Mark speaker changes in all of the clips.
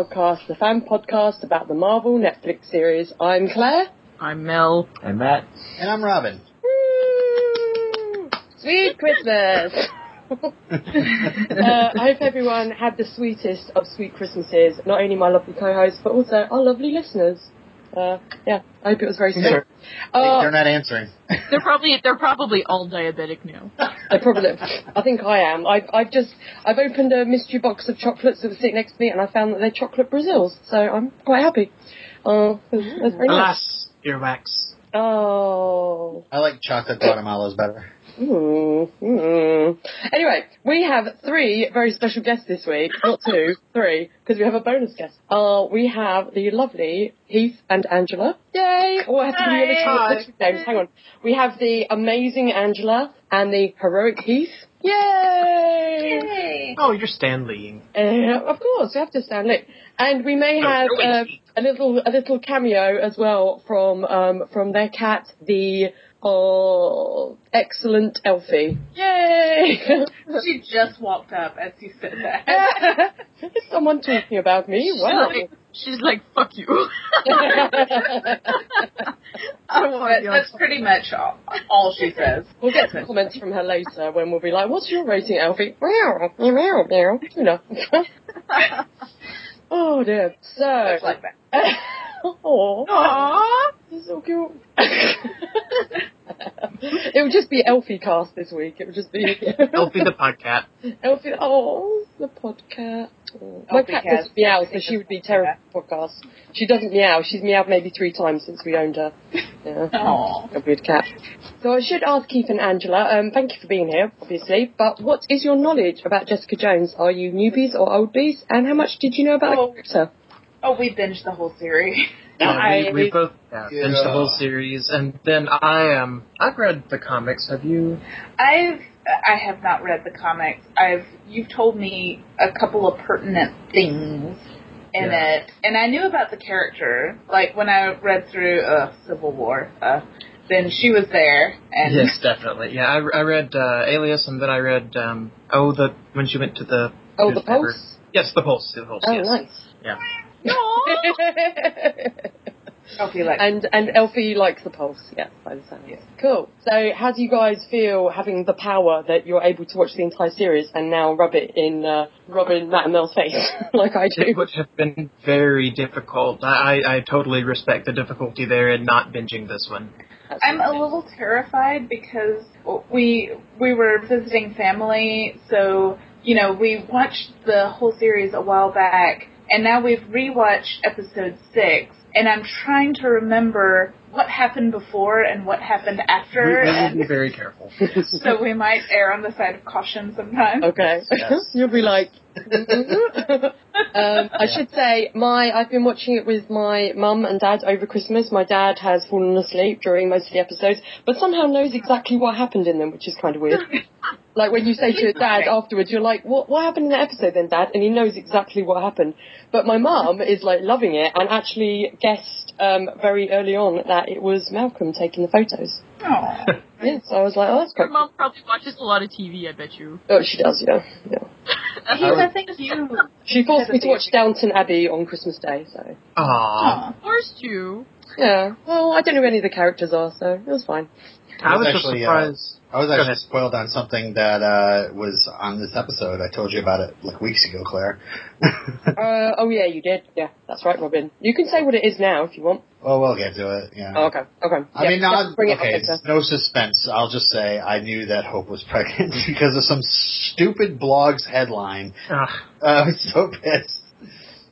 Speaker 1: to the podcast, the fan podcast about the Marvel Netflix series. I'm Claire.
Speaker 2: I'm Mel.
Speaker 3: I'm Matt.
Speaker 4: And I'm Robin.
Speaker 1: Woo! Sweet Christmas! uh, I hope everyone had the sweetest of sweet Christmases. Not only my lovely co-hosts, but also our lovely listeners. Uh, yeah, I hope it was very sweet.
Speaker 4: They're,
Speaker 1: Uh,
Speaker 4: they're not answering.
Speaker 2: They're probably they're probably all diabetic now.
Speaker 1: I probably, I think I am. I've, I've just, I've opened a mystery box of chocolates that was sitting next to me, and I found that they're chocolate Brazils, so I'm quite happy. Uh, that's, that's very nice.
Speaker 3: Alas, earwax.
Speaker 1: Oh.
Speaker 4: I like chocolate Guatemalas better.
Speaker 1: Mm, mm. Anyway, we have three very special guests this week. Not two, three, because we have a bonus guest. Uh, we have the lovely Heath and Angela. Yay! Oh, I have to give you a
Speaker 2: Hi.
Speaker 1: names. Hang on. We have the amazing Angela and the heroic Heath. Yay!
Speaker 3: Oh, you're Stanley.
Speaker 1: Uh, of course, we have to stand lit. And we may have uh, a little a little cameo as well from um, from their cat, the oh excellent Elfie. Yay!
Speaker 5: She just walked up as you said that.
Speaker 1: Is someone talking about me?
Speaker 2: She's
Speaker 1: Wow.
Speaker 2: like, she's like, fuck you. I want
Speaker 5: But
Speaker 2: to be on
Speaker 5: that's pretty much all, all she says.
Speaker 1: We'll get some comments from her later when we'll be like, "What's your rating, Elfie?" Meow, meow, meow. You know. oh dear. So.
Speaker 5: Just like that.
Speaker 1: Aw.
Speaker 2: Aww.
Speaker 1: This is so cute. it would just be Elfie cast this week. It would just be
Speaker 3: Elfie the podcat.
Speaker 1: Elfie. Oh, the podcast. Oh. My cat doesn't meow, so she would be terrible for podcast. She doesn't meow. She's meowed maybe three times since we owned her. Yeah.
Speaker 5: Aw.
Speaker 1: A weird cat. So I should ask Heath and Angela, um, thank you for being here, obviously, but what is your knowledge about Jessica Jones? Are you newbies or old bees? And how much did you know about
Speaker 5: Oh.
Speaker 1: the character?
Speaker 5: Oh, we binged the whole series.
Speaker 3: Yeah,
Speaker 1: I-
Speaker 3: we, we both yeah,
Speaker 4: Yeah.
Speaker 3: finished the whole series, and then I um I've read the comics. Have you?
Speaker 5: I've I have not read the comics. I've you've told me a couple of pertinent things in
Speaker 3: Yeah.
Speaker 5: it, and I knew about the character. Like when I read through uh, Civil War, uh, then she was there, and
Speaker 3: yes, definitely. Yeah, I, I read uh, Alias, and then I read um oh the when she went to the
Speaker 1: Oh, the
Speaker 3: newspaper.
Speaker 1: Pulse?
Speaker 3: Yes, the Pulse. The Pulse.
Speaker 1: Oh,
Speaker 3: yes.
Speaker 1: nice.
Speaker 3: Yeah.
Speaker 5: Okay, like
Speaker 1: and and Elfie likes the pulse, yeah, by the sound.
Speaker 5: Yes.
Speaker 1: Cool. So how do you guys feel having the power that you're able to watch the entire series and now rub it in uh, Robin, Matt and Mel's face like I do?
Speaker 3: It would have been very difficult. I, I, I totally respect the difficulty there in not binging this one.
Speaker 5: I'm a little terrified because we we were visiting family, so you know we watched the whole series a while back, and now we've rewatched episode six, and I'm trying to remember what happened before and what happened after,
Speaker 3: we will
Speaker 5: and
Speaker 3: be very careful.
Speaker 5: so we might err on the side of caution sometimes.
Speaker 1: Okay.
Speaker 4: Yes.
Speaker 1: You'll be like. um, I should say my I've been watching it with my mum and dad over Christmas. My dad has fallen asleep during most of the episodes, but somehow knows exactly what happened in them, which is kind of weird. like when you say to your dad afterwards, you're like, "What what happened in the episode then, Dad?" And he knows exactly what happened. But my mum is like loving it and actually guessed um, very early on that it was Malcolm taking the photos.
Speaker 5: Aw.
Speaker 1: Yeah, so I was like, "Oh, that's
Speaker 2: Your
Speaker 1: quite."
Speaker 2: mom probably watches a lot of TV, I bet you.
Speaker 1: Oh, she does, yeah, yeah.
Speaker 2: That's
Speaker 5: Heath,
Speaker 2: what-
Speaker 5: I think you.
Speaker 1: She forced me to watch
Speaker 5: theory.
Speaker 1: Downton Abbey on Christmas Day, so
Speaker 3: Aww.
Speaker 2: forced you.
Speaker 1: yeah. Well, I don't know who any of the characters are, so it was fine.
Speaker 3: I was
Speaker 4: actually,
Speaker 3: just
Speaker 4: uh,
Speaker 3: surprised.
Speaker 4: I was actually spoiled on something that uh, was on this episode. I told you about it like weeks ago, Claire.
Speaker 1: Uh, oh yeah, you did. Yeah, that's right, Robin. You can say what it is now if you want.
Speaker 4: oh, we'll get to it. Yeah.
Speaker 1: Oh, okay, okay.
Speaker 4: I
Speaker 1: Yeah,
Speaker 4: mean, not,
Speaker 1: bring it
Speaker 4: okay,
Speaker 1: up later.
Speaker 4: no suspense. I'll just say I knew that Hope was pregnant because of some stupid blog's headline.
Speaker 3: Ugh.
Speaker 4: Uh, I was so pissed.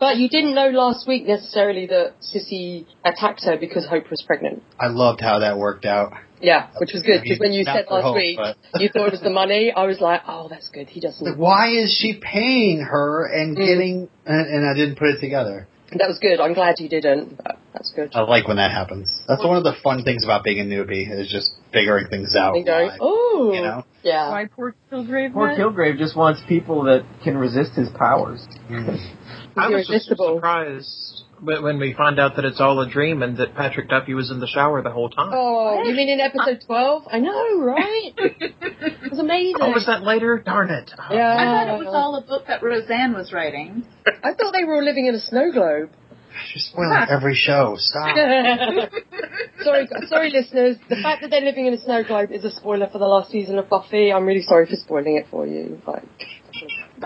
Speaker 1: But you didn't know last week necessarily that Sissy attacked her because Hope was pregnant.
Speaker 4: I loved how that worked out.
Speaker 1: Yeah, which was good because when you said last
Speaker 4: Hope,
Speaker 1: week
Speaker 4: but-
Speaker 1: you thought it was the money, I was like, oh, that's good. He doesn't.
Speaker 4: Why is she paying her and
Speaker 1: Mm.
Speaker 4: getting? And, and I didn't put it together.
Speaker 1: That was good. I'm glad you didn't. But that's good.
Speaker 4: I like when that happens. That's one of the fun things about being a newbie is just figuring things out.
Speaker 1: And going, oh,
Speaker 4: you know.
Speaker 1: yeah.
Speaker 2: Why poor Kilgrave
Speaker 6: Poor
Speaker 2: met?
Speaker 6: Kilgrave just wants people that can resist his powers.
Speaker 4: Mm.
Speaker 3: I was just surprised But when we find out that it's all a dream and that Patrick Duffy was in the shower the whole time.
Speaker 1: Oh, you mean in episode 12? I know, right? It was amazing.
Speaker 3: Oh, was that later? Darn it.
Speaker 1: Yeah.
Speaker 5: I thought it was all a book that Roseanne was writing.
Speaker 1: I thought they were all living in a snow globe.
Speaker 4: You're spoiling every show. Stop.
Speaker 1: sorry, sorry, listeners. The fact that they're living in a snow globe is a spoiler for the last season of Buffy. I'm really sorry for spoiling it for you. Like,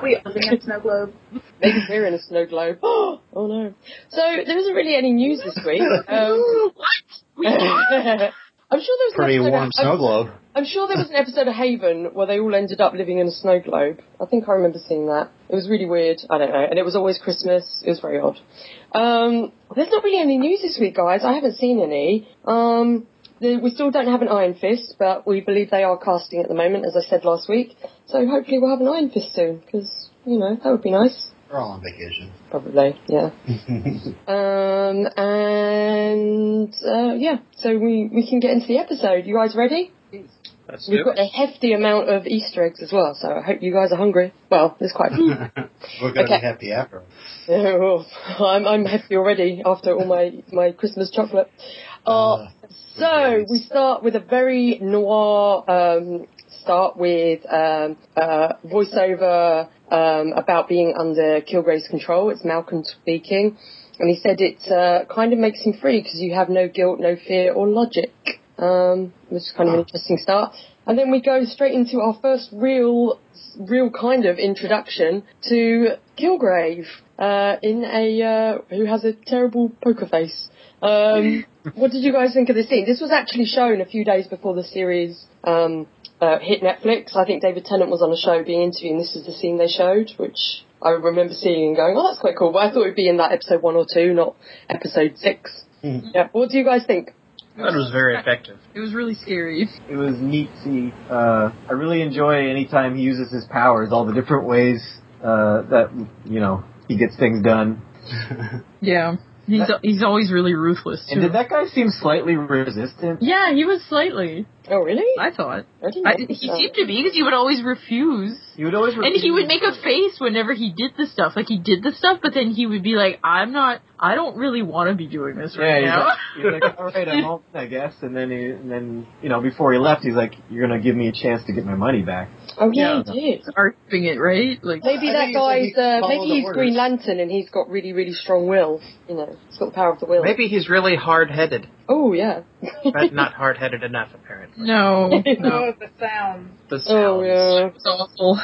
Speaker 5: We are living in a snow globe.
Speaker 1: maybe we're in a snow globe. oh no. So there isn't really any news this week. Um, I'm sure there was an
Speaker 4: Pretty
Speaker 1: episode
Speaker 4: warm
Speaker 1: of,
Speaker 4: snow
Speaker 1: I'm,
Speaker 4: globe.
Speaker 1: I'm sure there was an episode of Haven where they all ended up living in a snow globe. I think I remember seeing that. It was really weird. I don't know. And it was always Christmas. It was very odd. Um, there's not really any news this week, guys. I haven't seen any. Um, the, we still don't have an Iron Fist, but we believe they are casting at the moment, as I said last week. So hopefully we'll have an Iron Fist soon, because, you know, that would be nice.
Speaker 4: We're all on vacation.
Speaker 1: Probably, yeah. Um, and, uh, yeah, so we, we can get into the episode. You guys ready?
Speaker 3: Let's
Speaker 1: We've
Speaker 3: do
Speaker 1: got
Speaker 3: it.
Speaker 1: a hefty amount of Easter eggs as well, so I hope you guys are hungry. Well, there's quite.
Speaker 4: We're gonna
Speaker 1: Okay.
Speaker 4: be happy after.
Speaker 1: Yeah, well, I'm, I'm hefty already after all my, my Christmas chocolate. Uh,
Speaker 4: Uh,
Speaker 1: so we start with a very noir um, start with um, uh, voiceover um, about being under Kilgrave's control. It's Malcolm speaking, and he said it uh, kind of makes him free because you have no guilt, no fear, or logic. Um, which is kind of an interesting start. And then we go straight into our first real, real kind of introduction to Kilgrave uh, in a uh, who has a terrible poker face. Um, what did you guys think of this scene? This was actually shown a few days before the series um, uh, hit Netflix. I think David Tennant was on a show being interviewed, and this is the scene they showed, which I remember seeing and going, "Oh, that's quite cool." But I thought it'd be in that episode one or two, not episode six.
Speaker 4: Hmm.
Speaker 1: Yeah. What do you guys think?
Speaker 3: That was very effective.
Speaker 2: It was really scary.
Speaker 6: It was neat to see. Uh, I really enjoy anytime he uses his powers, all the different ways uh, that you know he gets things done.
Speaker 2: Yeah. He's he's always really ruthless too.
Speaker 6: And did that guy seem slightly resistant?
Speaker 2: yeah, he was slightly.
Speaker 1: Oh, really?
Speaker 2: I thought.
Speaker 1: I didn't
Speaker 2: I, he
Speaker 1: that.
Speaker 2: seemed to be because he would always refuse,
Speaker 6: He would always
Speaker 2: and he would make a face whenever he did the stuff. Like he did the stuff, but then he would be like, "I'm not. I don't really want to be doing this
Speaker 6: Yeah,
Speaker 2: right
Speaker 6: he's
Speaker 2: now."
Speaker 6: like, he's like, all right, I'm all, I guess. And then, he, and then, you know, before he left, he's like, "You're gonna give me a chance to get my money back."
Speaker 1: Oh, yeah,
Speaker 2: Yeah.
Speaker 1: he did.
Speaker 2: Arguing it, right? Like
Speaker 1: Maybe
Speaker 4: I
Speaker 1: that
Speaker 4: think it's like
Speaker 1: guy's,
Speaker 4: he
Speaker 1: uh, maybe he's
Speaker 4: orders.
Speaker 1: Green Lantern and he's got really, really strong will. You know, he's got the power of the will.
Speaker 3: Maybe he's really hard-headed,
Speaker 1: Oh, yeah.
Speaker 3: but not hard-headed enough, apparently.
Speaker 2: no, no,
Speaker 5: the sound.
Speaker 3: The sounds.
Speaker 1: Oh, yeah.
Speaker 2: it's awful.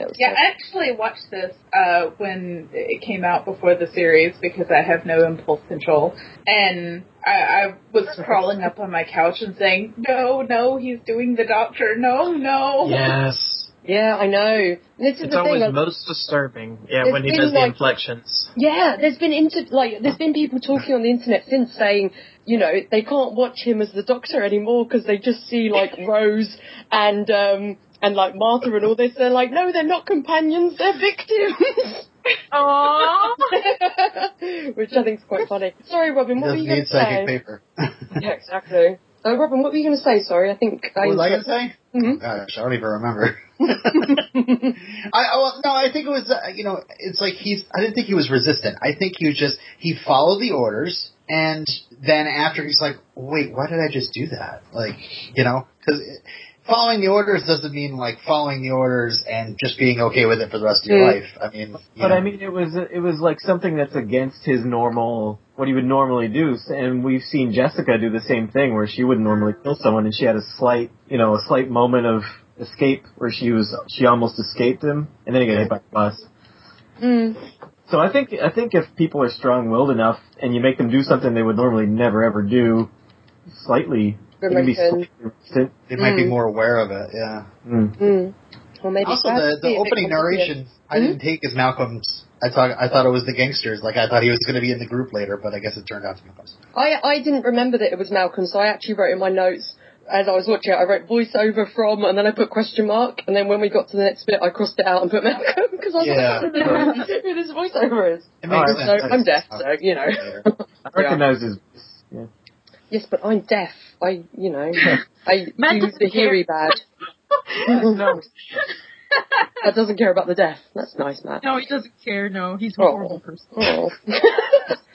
Speaker 1: Yeah, was
Speaker 5: Yeah,
Speaker 1: so-
Speaker 5: I actually watched this uh, when it came out before the series because I have no impulse control, and I, I was crawling up on my couch and saying, "No, no, he's doing the doctor. No, no."
Speaker 3: Yes.
Speaker 1: yeah, I know. This is
Speaker 3: It's
Speaker 1: the
Speaker 3: always
Speaker 1: thing. I-
Speaker 3: most disturbing. Yeah,
Speaker 1: There's
Speaker 3: when he
Speaker 1: been,
Speaker 3: does the inflections.
Speaker 1: Yeah, there's been inter- like there's been people talking on the internet since saying, you know, they can't watch him as the Doctor anymore because they just see like Rose and um and like Martha and all this. They're like, no, they're not companions, they're victims.
Speaker 2: Aww.
Speaker 1: Which I think is quite funny. Sorry, Robin, what were you going to say?
Speaker 4: psychic paper.
Speaker 1: Yeah, exactly. Uh, Robin, what were you going to say? Sorry, I think I.
Speaker 4: what was I gonna say?
Speaker 1: Mhm.
Speaker 4: Oh, gosh, I don't even remember. I well, no, I think it was uh, you know it's like he's I didn't think he was resistant. I think he was just he followed the orders and then after he's like, wait, why did I just do that? Like you know because following the orders doesn't mean like following the orders and just being okay with it for the rest of your life. I mean, you
Speaker 6: But
Speaker 4: know,
Speaker 6: I mean, it was it was like something that's against his normal what he would normally do. And we've seen Jessica do the same thing, where she wouldn't normally kill someone, and she had a slight, you know, a slight moment of escape where she was she almost escaped him, and then he got hit by a bus.
Speaker 1: Mm.
Speaker 6: So I think I think if people are strong-willed enough, and you make them do something they would normally never ever do, slightly, they can be
Speaker 1: Reluctant.
Speaker 6: slightly resistant.
Speaker 4: they might be
Speaker 1: Mm.
Speaker 4: more aware of it. Yeah.
Speaker 6: Mm.
Speaker 1: Mm. Or maybe
Speaker 4: Also, the, the opening
Speaker 1: more obvious.
Speaker 4: narration I didn't take as Malcolm's. I thought I thought it was the gangsters. Like I thought he was going to be in the group later, but I guess it turned out to be Malcolm's.
Speaker 1: I I didn't remember that it was Malcolm, so I actually wrote in my notes as I was watching it. I wrote voiceover from, and then I put question mark, and then when we got to the next bit, I crossed it out and put Malcolm because I was
Speaker 4: Yeah.
Speaker 1: like, I don't who this voiceover is.
Speaker 4: It
Speaker 6: Oh, I
Speaker 4: makes
Speaker 1: So
Speaker 4: sense.
Speaker 1: I'm deaf, so you know.
Speaker 4: Later.
Speaker 6: I recognize his. Yeah.
Speaker 1: Yes, but I'm deaf. I, you know, I
Speaker 2: Matt
Speaker 1: use
Speaker 2: doesn't
Speaker 1: the heary bad.
Speaker 6: no,
Speaker 1: That doesn't care about the death. That's nice, Matt.
Speaker 2: No, he doesn't care. No, he's a
Speaker 1: Oh.
Speaker 2: horrible person.
Speaker 1: Oh.
Speaker 2: He's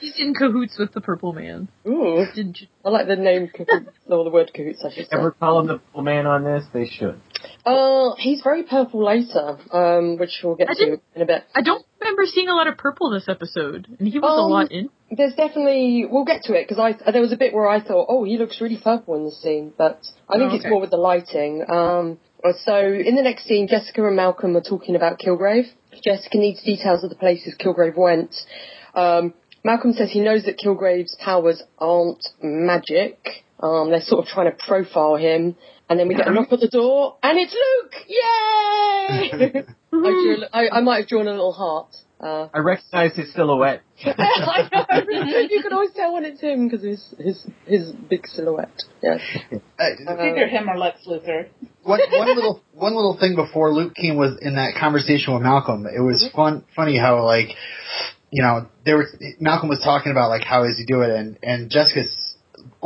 Speaker 2: he's in cahoots with the Purple Man.
Speaker 1: Ooh,
Speaker 2: Didn't you?
Speaker 1: I like the name cahoots, or the word cahoots, I should.
Speaker 6: Ever call him the purple man on this? They should.
Speaker 1: Uh, he's very purple later, um, which we'll get
Speaker 2: I
Speaker 1: to in a bit.
Speaker 2: I don't remember seeing a lot of purple this episode, and he was a
Speaker 1: Um,
Speaker 2: lot in.
Speaker 1: There's definitely, we'll get to it, because I, there was a bit where I thought, oh, he looks really purple in the scene, but I think
Speaker 2: Oh,
Speaker 1: it's more with the lighting. Um, so in the next scene, Jessica and Malcolm are talking about Kilgrave. Jessica needs details of the places Kilgrave went. Um, Malcolm says he knows that Kilgrave's powers aren't magic. Um, they're sort of trying to profile him. And then we get a knock at the door, and it's Luke! Yay! I, drew, a- I, I might have drawn a little heart. Uh,
Speaker 6: I recognize his silhouette.
Speaker 1: I know. You can always tell when it's him because his his his big silhouette. Yeah.
Speaker 4: Uh,
Speaker 5: Either him or Lex Luthor.
Speaker 4: one, one little one little thing before Luke King was in that conversation with Malcolm. It was fun, funny how like, you know, there was Malcolm was talking about like how does he do it, and and Jessica's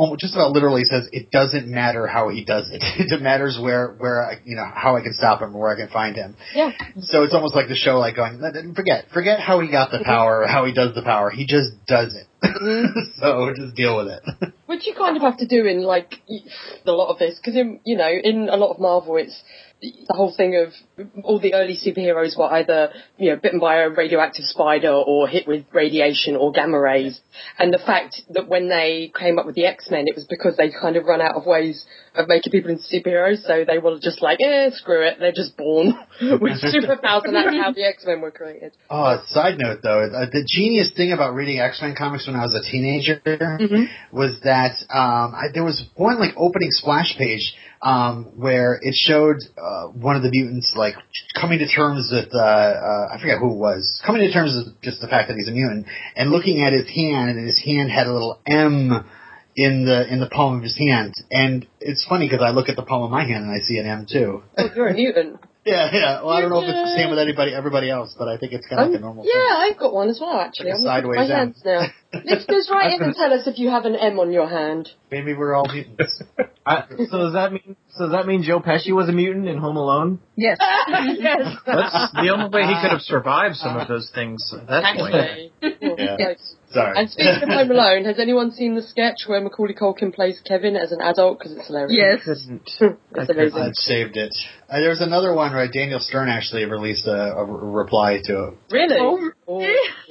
Speaker 4: almost just about literally says it doesn't matter how he does it. it matters where where I, you know how I can stop him or where I can find him.
Speaker 1: Yeah.
Speaker 4: So it's almost like the show like going "Let- forget forget how he got the power or how he does the power. He just does it. Mm-hmm. so just deal with it.
Speaker 1: Which you kind of have to do in like a lot of this because in you know in a lot of Marvel it's the whole thing of all the early superheroes were either you know bitten by a radioactive spider or hit with radiation or gamma rays, and the fact that when they came up with the X Men, it was because they kind of run out of ways of making people into superheroes, so they were just like, eh, screw it, they're just born with superpowers, and that's how the X Men were created.
Speaker 4: Oh, side note though, uh, the genius thing about reading X Men comics when I was a teenager was that um, I, there was one like opening splash page um, where it showed uh, one of the mutants like coming to terms with uh, uh, I forget who it was coming to terms with just the fact that he's a mutant and looking at his hand and his hand had a little M in the in the palm of his hand and it's funny because I look at the palm of my hand and I see an M too.
Speaker 1: Oh, you're a mutant.
Speaker 4: Yeah, yeah. Well, I don't know if it's the same with anybody, everybody else, but I think it's kind of like a normal. thing.
Speaker 1: yeah, I've got one as well, actually.
Speaker 4: Like
Speaker 1: I'm
Speaker 4: sideways
Speaker 1: my hands now. Listeners, write in and tell us if you have an M on your hand.
Speaker 4: Maybe we're all mutants.
Speaker 6: I, so does that mean? So does that mean Joe Pesci was a mutant in Home Alone?
Speaker 2: Yes.
Speaker 1: yes.
Speaker 3: That's the only way he could have survived some of those things at that point.
Speaker 1: Actually.
Speaker 4: Yeah.
Speaker 1: Yes.
Speaker 4: Sorry.
Speaker 1: And speaking of Home Alone, has anyone seen the sketch where Macaulay Culkin plays Kevin as an adult? Because it's hilarious.
Speaker 2: Yes.
Speaker 3: Couldn't.
Speaker 1: It's
Speaker 3: I
Speaker 1: amazing.
Speaker 4: I've saved it. Uh, there was another one where Daniel Stern actually released a, a reply to it.
Speaker 1: Really?
Speaker 2: Oh,
Speaker 1: Oh,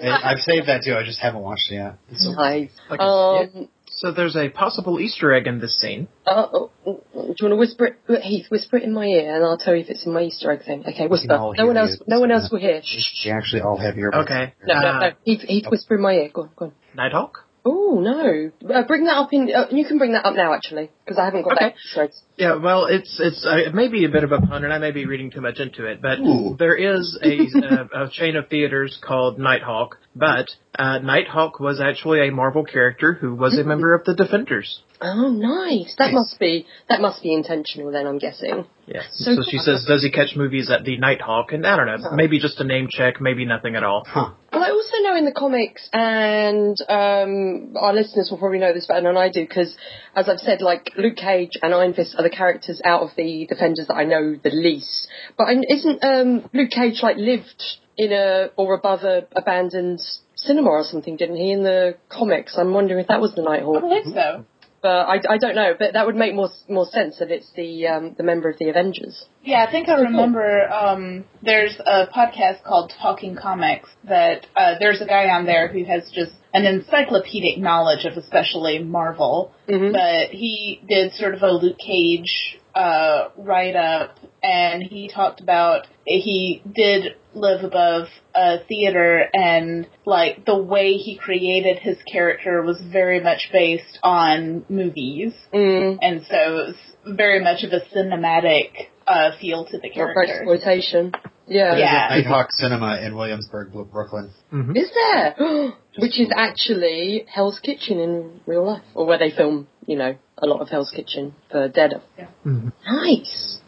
Speaker 4: I've saved that too. I just haven't watched it yet. It's so-
Speaker 1: nice.
Speaker 3: Like,
Speaker 1: Um,
Speaker 3: So there's a possible Easter egg in this scene.
Speaker 1: uh, oh, oh, do you want to whisper it, Heath? Whisper it in my ear, and I'll tell you if it's in my Easter egg thing. Okay, whisper. No one
Speaker 4: hear
Speaker 1: else. No one else will hear. Shh.
Speaker 4: We actually all have earbuds.
Speaker 3: Okay.
Speaker 1: No, no, no. Heath, Heath, whisper in my ear. Go on, go on.
Speaker 3: Nighthawk?
Speaker 1: Oh no! Uh, bring that up in. Uh, you can bring that up now, actually, because I haven't got
Speaker 3: Okay.
Speaker 1: that straight.
Speaker 3: Yeah, well, it's it's uh, it may be a bit of a pun, and I may be reading too much into it, but
Speaker 4: Ooh.
Speaker 3: there is a, a, a chain of theaters called Nighthawk, but uh, Nighthawk was actually a Marvel character who was a member of the Defenders.
Speaker 1: Oh, nice. That
Speaker 4: Nice.
Speaker 1: must be that must be intentional. Then I'm guessing.
Speaker 3: Yes.
Speaker 1: So
Speaker 3: So, she says, does he catch movies at the Nighthawk? And I don't know, maybe just a name check, maybe nothing at all.
Speaker 4: Huh.
Speaker 1: Well, I also know in the comics, and um, our listeners will probably know this better than I do, because as I've said, like Luke Cage and Iron Fist are the characters out of the Defenders that I know the least. But isn't um, Luke Cage like lived in a or above a abandoned cinema or something? Didn't he in the comics? I'm wondering if that was the Nighthawk.
Speaker 5: I
Speaker 1: Nighthawk.
Speaker 5: believe so.
Speaker 1: But I, I don't know. But that would make more more sense that it's the um, the member of the Avengers.
Speaker 5: Yeah, I think I remember. Um, there's a podcast called Talking Comics that uh, there's a guy on there who has just an encyclopedic knowledge of especially Marvel.
Speaker 1: Mhm.
Speaker 5: But he did sort of a Luke Cage uh, write up, and he talked about he did live above a theater, and like the way he created his character was very much based on movies,
Speaker 1: Mm.
Speaker 5: and so it was very much of a cinematic uh, feel to the
Speaker 1: Or
Speaker 5: character.
Speaker 1: exploitation. Yeah.
Speaker 4: There's
Speaker 5: Yeah.
Speaker 4: a Nighthawk Cinema in Williamsburg, Bro- Brooklyn.
Speaker 3: hmm
Speaker 1: Is there? Which is actually Hell's Kitchen in real life, or where they film, you know, a lot of Hell's Kitchen for Dead.
Speaker 3: hmm
Speaker 1: Nice.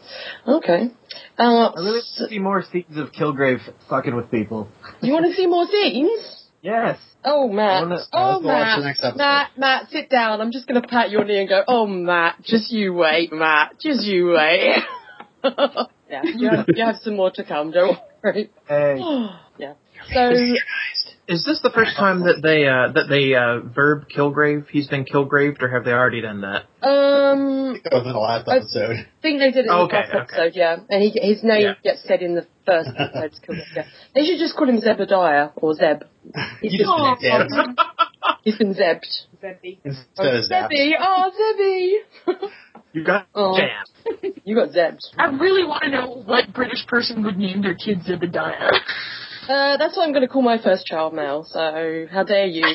Speaker 1: Okay. Uh,
Speaker 6: I really want to see more scenes of Kilgrave fucking with people.
Speaker 1: you want to see more scenes?
Speaker 6: Yes.
Speaker 1: Oh, Matt.
Speaker 6: Wanna-
Speaker 1: oh,
Speaker 4: let's watch
Speaker 1: Matt.
Speaker 4: the next episode.
Speaker 1: Matt, Matt, sit down. I'm just going to pat your knee and go, oh, Matt, just you wait, Matt. Just you wait. yeah, you have, you have some more to come, don't worry.
Speaker 6: Hey.
Speaker 1: yeah. So,
Speaker 3: Is this the first time that they uh, that they uh, verb Kilgrave? He's been Kilgraved, or have they already done that?
Speaker 1: Um,
Speaker 4: That was in the last
Speaker 1: I-
Speaker 4: episode.
Speaker 1: I think they did it in
Speaker 3: Okay,
Speaker 1: the last
Speaker 3: okay.
Speaker 1: episode, yeah. And he, his name
Speaker 3: Yeah.
Speaker 1: gets said in the first episode. to kill him, yeah. They should just call him Zebediah or Zeb.
Speaker 4: You just
Speaker 2: Aw.
Speaker 4: been dead.
Speaker 1: He's been zebbed.
Speaker 5: Zebby.
Speaker 4: Instead of zapped.
Speaker 1: Zebby, oh Zebby.
Speaker 3: You got
Speaker 1: Oh.
Speaker 3: jammed.
Speaker 1: you got zebbed.
Speaker 2: I really want to know what British person would name their kid Zebediah.
Speaker 1: Uh, that's what I'm going to call my first child, Mel. So how dare you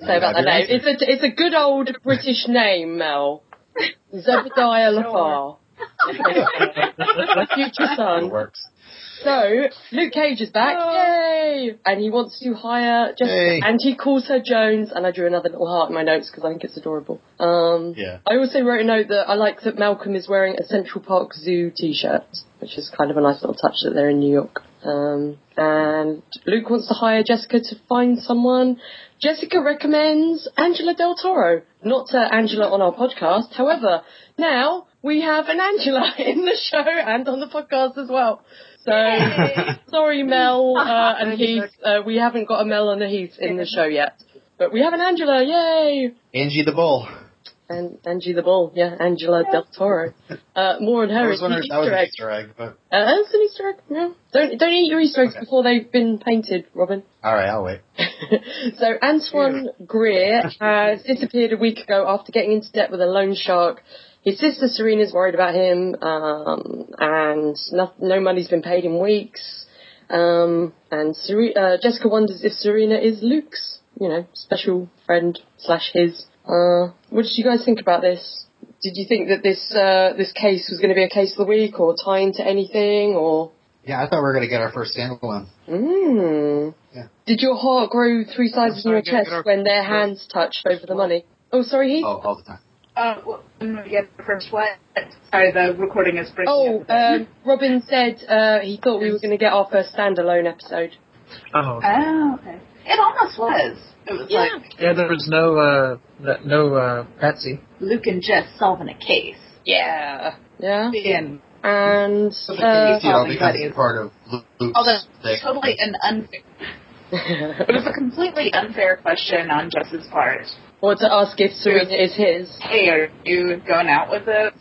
Speaker 1: say about that name? It's a it's a good old British name, Mel. Zebediah Lafar. My future
Speaker 4: It
Speaker 1: son.
Speaker 4: works.
Speaker 1: So Luke Cage is back, yay! And he wants to hire Jessica,
Speaker 4: Yay.
Speaker 1: and he calls her Jones. And I drew another little heart in my notes because I think it's adorable. Um,
Speaker 4: Yeah.
Speaker 1: I also wrote a note that I like that Malcolm is wearing a Central Park Zoo T-shirt, which is kind of a nice little touch that they're in New York. Um, and Luke wants to hire Jessica to find someone. Jessica recommends Angela Del Toro, not uh, Angela on our podcast. However, now we have an Angela in the show and on the podcast as well. So sorry, Mel uh, and Heath, uh, we haven't got a Mel and a Heath in the show yet, but we have an Angela. Yay!
Speaker 4: Angie the Bull.
Speaker 1: And Angie the Bull, yeah, Angela Del Toro. Uh, more on
Speaker 4: I
Speaker 1: her
Speaker 4: was
Speaker 1: in
Speaker 4: wondering if that was
Speaker 1: Easter
Speaker 4: an
Speaker 1: egg.
Speaker 4: Easter egg, but
Speaker 1: Uh, that's an Easter egg. Yeah. Don't don't eat your Easter eggs
Speaker 4: Okay.
Speaker 1: before they've been painted, Robin.
Speaker 4: all right, I'll wait.
Speaker 1: so Antoine Greer has disappeared a week ago after getting into debt with a loan shark. His sister Serena's worried about him, um, and no, no money's been paid in weeks. Um, and Sere- uh, Jessica wonders if Serena is Luke's, you know, special friend slash his. Uh, what did you guys think about this? Did you think that this uh, this case was going to be a case of the week, or tie into anything, or?
Speaker 4: Yeah, I thought we were gonna get our first standalone.
Speaker 1: Mm.
Speaker 4: Yeah.
Speaker 1: Did your heart grow three sizes in your
Speaker 3: get- get
Speaker 1: chest
Speaker 3: our-
Speaker 1: when their hands touched over the money? Oh, sorry, Heath.
Speaker 4: Oh, all the time.
Speaker 5: Uh, well, when we get the first what? Sorry, the recording is breaking
Speaker 1: Oh,
Speaker 5: up.
Speaker 1: um, Robin said uh, he thought we were going to get our first standalone episode.
Speaker 3: Oh,
Speaker 5: Oh, okay. It almost was. It was
Speaker 1: Yeah.
Speaker 5: like
Speaker 3: yeah. There was no uh, no- no uh, Patsy.
Speaker 5: Luke and Jess solving a case.
Speaker 1: Yeah. Yeah.
Speaker 5: And
Speaker 1: And
Speaker 4: So the
Speaker 1: uh,
Speaker 4: case, you because it's part of Luke's
Speaker 5: although
Speaker 4: thing.
Speaker 5: totally an unfair, it was a completely unfair question on Jess's part.
Speaker 1: or to ask if Serena is his.
Speaker 5: Hey, are you going out with this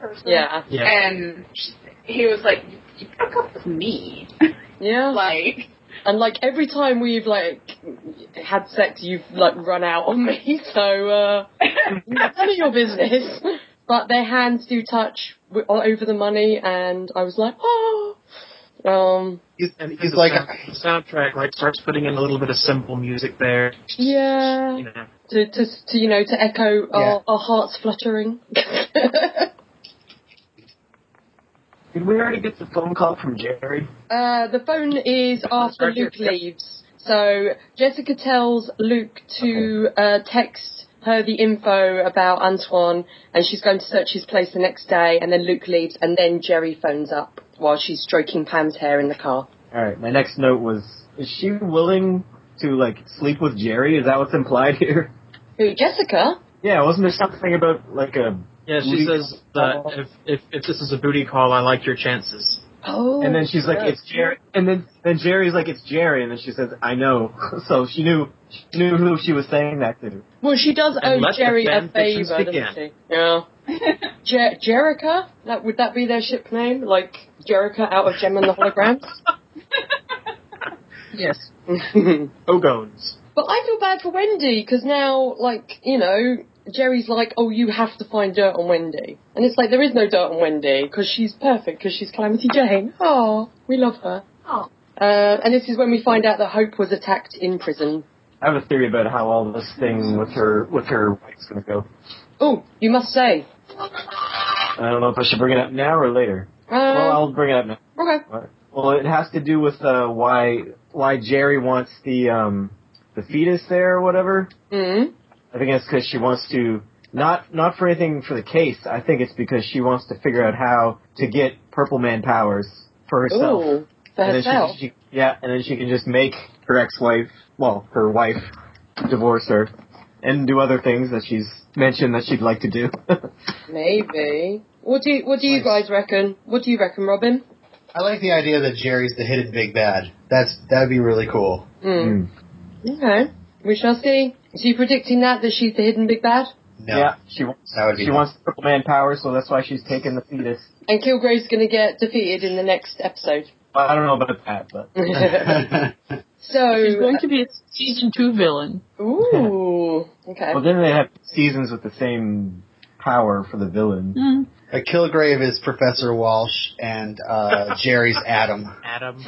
Speaker 5: person?
Speaker 1: Yeah.
Speaker 3: Yeah.
Speaker 5: And she, he was like, "You broke up with me."
Speaker 1: Yeah.
Speaker 5: like,
Speaker 1: And like every time we've like had sex, you've like run out on me. So uh, none of your business. But their hands do touch w- over the money, and I was like, oh. Um.
Speaker 4: He's,
Speaker 3: And
Speaker 4: he's like,
Speaker 3: sound- soundtrack like starts putting in a little bit of simple music there.
Speaker 1: Yeah.
Speaker 3: You know.
Speaker 1: To, to, to you know, to echo
Speaker 4: Yeah.
Speaker 1: our, our hearts fluttering.
Speaker 6: Did we already get the phone call from Jerry?
Speaker 1: Uh, the phone is after
Speaker 3: right here,
Speaker 1: Luke
Speaker 3: yep.
Speaker 1: leaves. So Jessica tells Luke to uh, text her the info about Antoine, and she's going to search his place the next day. And then Luke leaves, and then Jerry phones up while she's stroking Pam's hair in the car.
Speaker 6: All right. My next note was: Is she willing to like sleep with Jerry? Is that what's implied here?
Speaker 1: Who? Jessica?
Speaker 6: Yeah. Wasn't there something about like a?
Speaker 3: Yeah, she says that if, if if this is a booty call, I like your chances.
Speaker 1: Oh.
Speaker 6: And then she's like,
Speaker 1: yes.
Speaker 6: "It's Jerry." And then then Jerry's like, "It's Jerry." And then she says, "I know." so she knew she knew who she was saying that to.
Speaker 1: Well, she does
Speaker 3: And
Speaker 1: owe
Speaker 3: let
Speaker 1: Jerry a favour, doesn't she? Yeah. Jer- Jerica? That would that be their ship name? Like Jerica out of Jem and the Holograms?
Speaker 3: Yes.
Speaker 1: but I feel bad for Wendy because now, like, you know, Jerry's like, oh, you have to find dirt on Wendy, and it's like there is no dirt on Wendy because she's perfect because she's Calamity Jane. Oh, we love her.
Speaker 2: Oh.
Speaker 1: Uh, and this is when we find out that Hope was attacked in prison.
Speaker 6: I have a theory about how all this thing with her with her wife's gonna go.
Speaker 1: Oh, you must say.
Speaker 6: I don't know if I should bring it up now or later.
Speaker 1: Uh,
Speaker 6: well, I'll bring it up now.
Speaker 1: okay.
Speaker 6: Well, it has to do with uh, why why Jerry wants the um the fetus there or whatever.
Speaker 1: Mm.
Speaker 6: I think it's because she wants to not not for anything for the case. I think it's because she wants to figure out how to get Purple Man powers for herself.
Speaker 1: Ooh, for
Speaker 6: and then
Speaker 1: herself.
Speaker 6: she, she yeah, and then she can just make her ex-wife, well, her wife, divorce her, and do other things that she's mentioned that she'd like to do.
Speaker 1: Maybe. What do you, what do you
Speaker 4: Nice.
Speaker 1: guys reckon? What do you reckon, Robin?
Speaker 4: I like the idea that Jerry's the hidden big bad. That's that'd be really cool.
Speaker 1: Hmm. Okay. We shall see. Is you predicting that, that she's the hidden big bad?
Speaker 4: No,
Speaker 6: Yeah, she wants.
Speaker 4: that would be.
Speaker 6: She wants triple man power, so that's why she's taking the fetus.
Speaker 1: And Kilgrave's gonna get defeated in the next episode.
Speaker 6: Well, I don't know about that, but
Speaker 1: so,
Speaker 2: She's going to be a season two villain.
Speaker 1: ooh, okay.
Speaker 6: well, then they have seasons with the same power for the villain.
Speaker 2: Mm.
Speaker 4: Uh, Kilgrave is Professor Walsh, and uh, Jerry's Adam.
Speaker 3: Adam.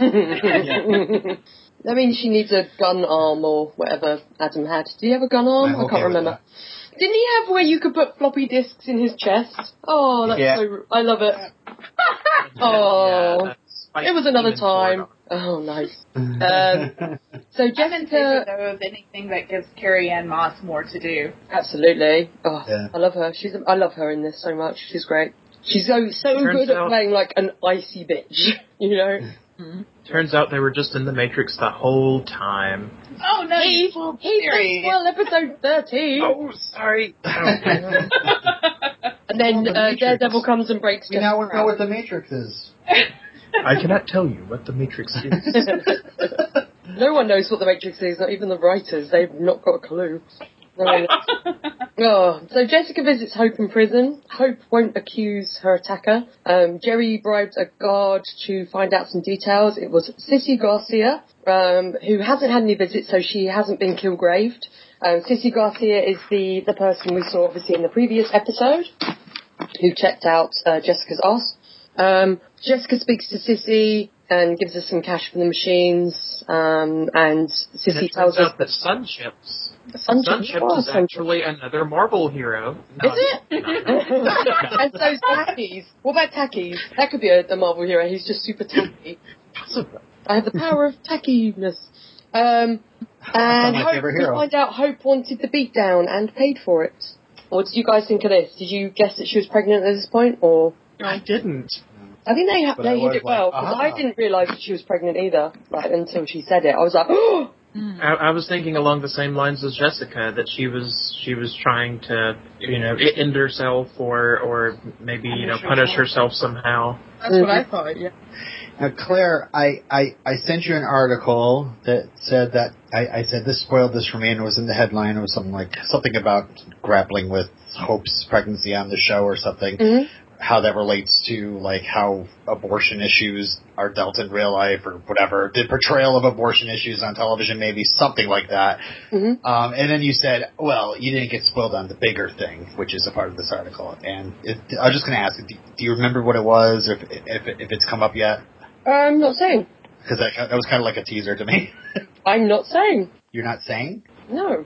Speaker 1: That means she needs a gun arm or whatever Adam had. Do you have a gun arm?
Speaker 4: I'm
Speaker 1: I can't
Speaker 4: with
Speaker 1: remember. Didn't he have where you could put floppy disks in his chest? Oh, that's
Speaker 6: Yeah.
Speaker 1: so. I love it. Oh.
Speaker 3: Yeah,
Speaker 1: It was another time. Oh, nice.
Speaker 4: Um,
Speaker 1: So
Speaker 5: I'm
Speaker 1: Jessica,
Speaker 5: though of anything that gives Carrie-Anne Moss more to do.
Speaker 1: absolutely. Oh,
Speaker 4: Yeah.
Speaker 1: I love her. She's. I love her in this so much. She's great. She's so so
Speaker 3: Turns
Speaker 1: good at playing like an icy bitch. You know.
Speaker 3: Turns out they were just in the Matrix the whole time.
Speaker 5: Oh no, you
Speaker 1: He,
Speaker 5: spoiled the
Speaker 1: he
Speaker 5: series.
Speaker 1: well, episode thirteen.
Speaker 3: Oh, sorry.
Speaker 1: And then
Speaker 4: the
Speaker 1: uh, Daredevil comes and breaks
Speaker 4: we now know what the Matrix is.
Speaker 3: I cannot tell you what the Matrix is.
Speaker 1: no one knows what the Matrix is, not even the writers. They've not got a clue. No one knows. oh, so Jessica visits Hope in prison. Hope won't accuse her attacker. Um, Jerry bribed a guard to find out some details. It was Sissy Garcia, um, who hasn't had any visits, so she hasn't been killgraved. Um, Sissy Garcia is the, the person we saw obviously in the previous episode, who checked out uh, Jessica's ass. Um, Jessica speaks to Sissy and gives her some cash for the machines, um, and
Speaker 3: And
Speaker 1: Sissy
Speaker 3: it
Speaker 1: tells
Speaker 3: turns
Speaker 1: us
Speaker 3: out that Sunships,
Speaker 1: Sunchips
Speaker 3: Sunships
Speaker 1: was
Speaker 3: is
Speaker 1: Sunchips.
Speaker 3: actually another Marvel hero.
Speaker 1: Is it?
Speaker 3: not-
Speaker 1: and so's Tackies. What about Tackies? That could be a, a Marvel hero. He's just super tacky.
Speaker 3: Possibly.
Speaker 1: I have the power of tackiness. Um, and Hope, we find out Hope wanted the beatdown and paid for it. What did you guys think of this? Did you guess that she was pregnant at this point, or
Speaker 3: I didn't.
Speaker 1: I think they ha- they hit
Speaker 4: was
Speaker 1: it well
Speaker 4: like,
Speaker 1: because
Speaker 4: "Ah."
Speaker 1: I didn't realise that she was pregnant either. Like until she said it, I was like, oh,
Speaker 3: I, I was thinking along the same lines as Jessica that she was she was trying to you know end herself or or maybe you know punish herself somehow.
Speaker 2: That's what I thought. Yeah.
Speaker 4: Now, Claire, I, I, I sent you an article that said that I, I said this spoiled this for me, and it was in the headline. It was something like something about grappling with Hope's pregnancy on the show or something.
Speaker 1: Mhm.
Speaker 4: How that relates to like how abortion issues are dealt in real life or whatever. The portrayal of abortion issues on television, maybe something like that.
Speaker 1: Mhm.
Speaker 4: Um, and then you said, well, you didn't get spoiled on the bigger thing, which is a part of this article. And it, I was just going to ask, do, do you remember what it was, or if, if, if it's come up yet?
Speaker 1: I'm not saying.
Speaker 4: Because that, that was kind of like a teaser to me.
Speaker 1: I'm not saying.
Speaker 4: You're not saying?
Speaker 1: No.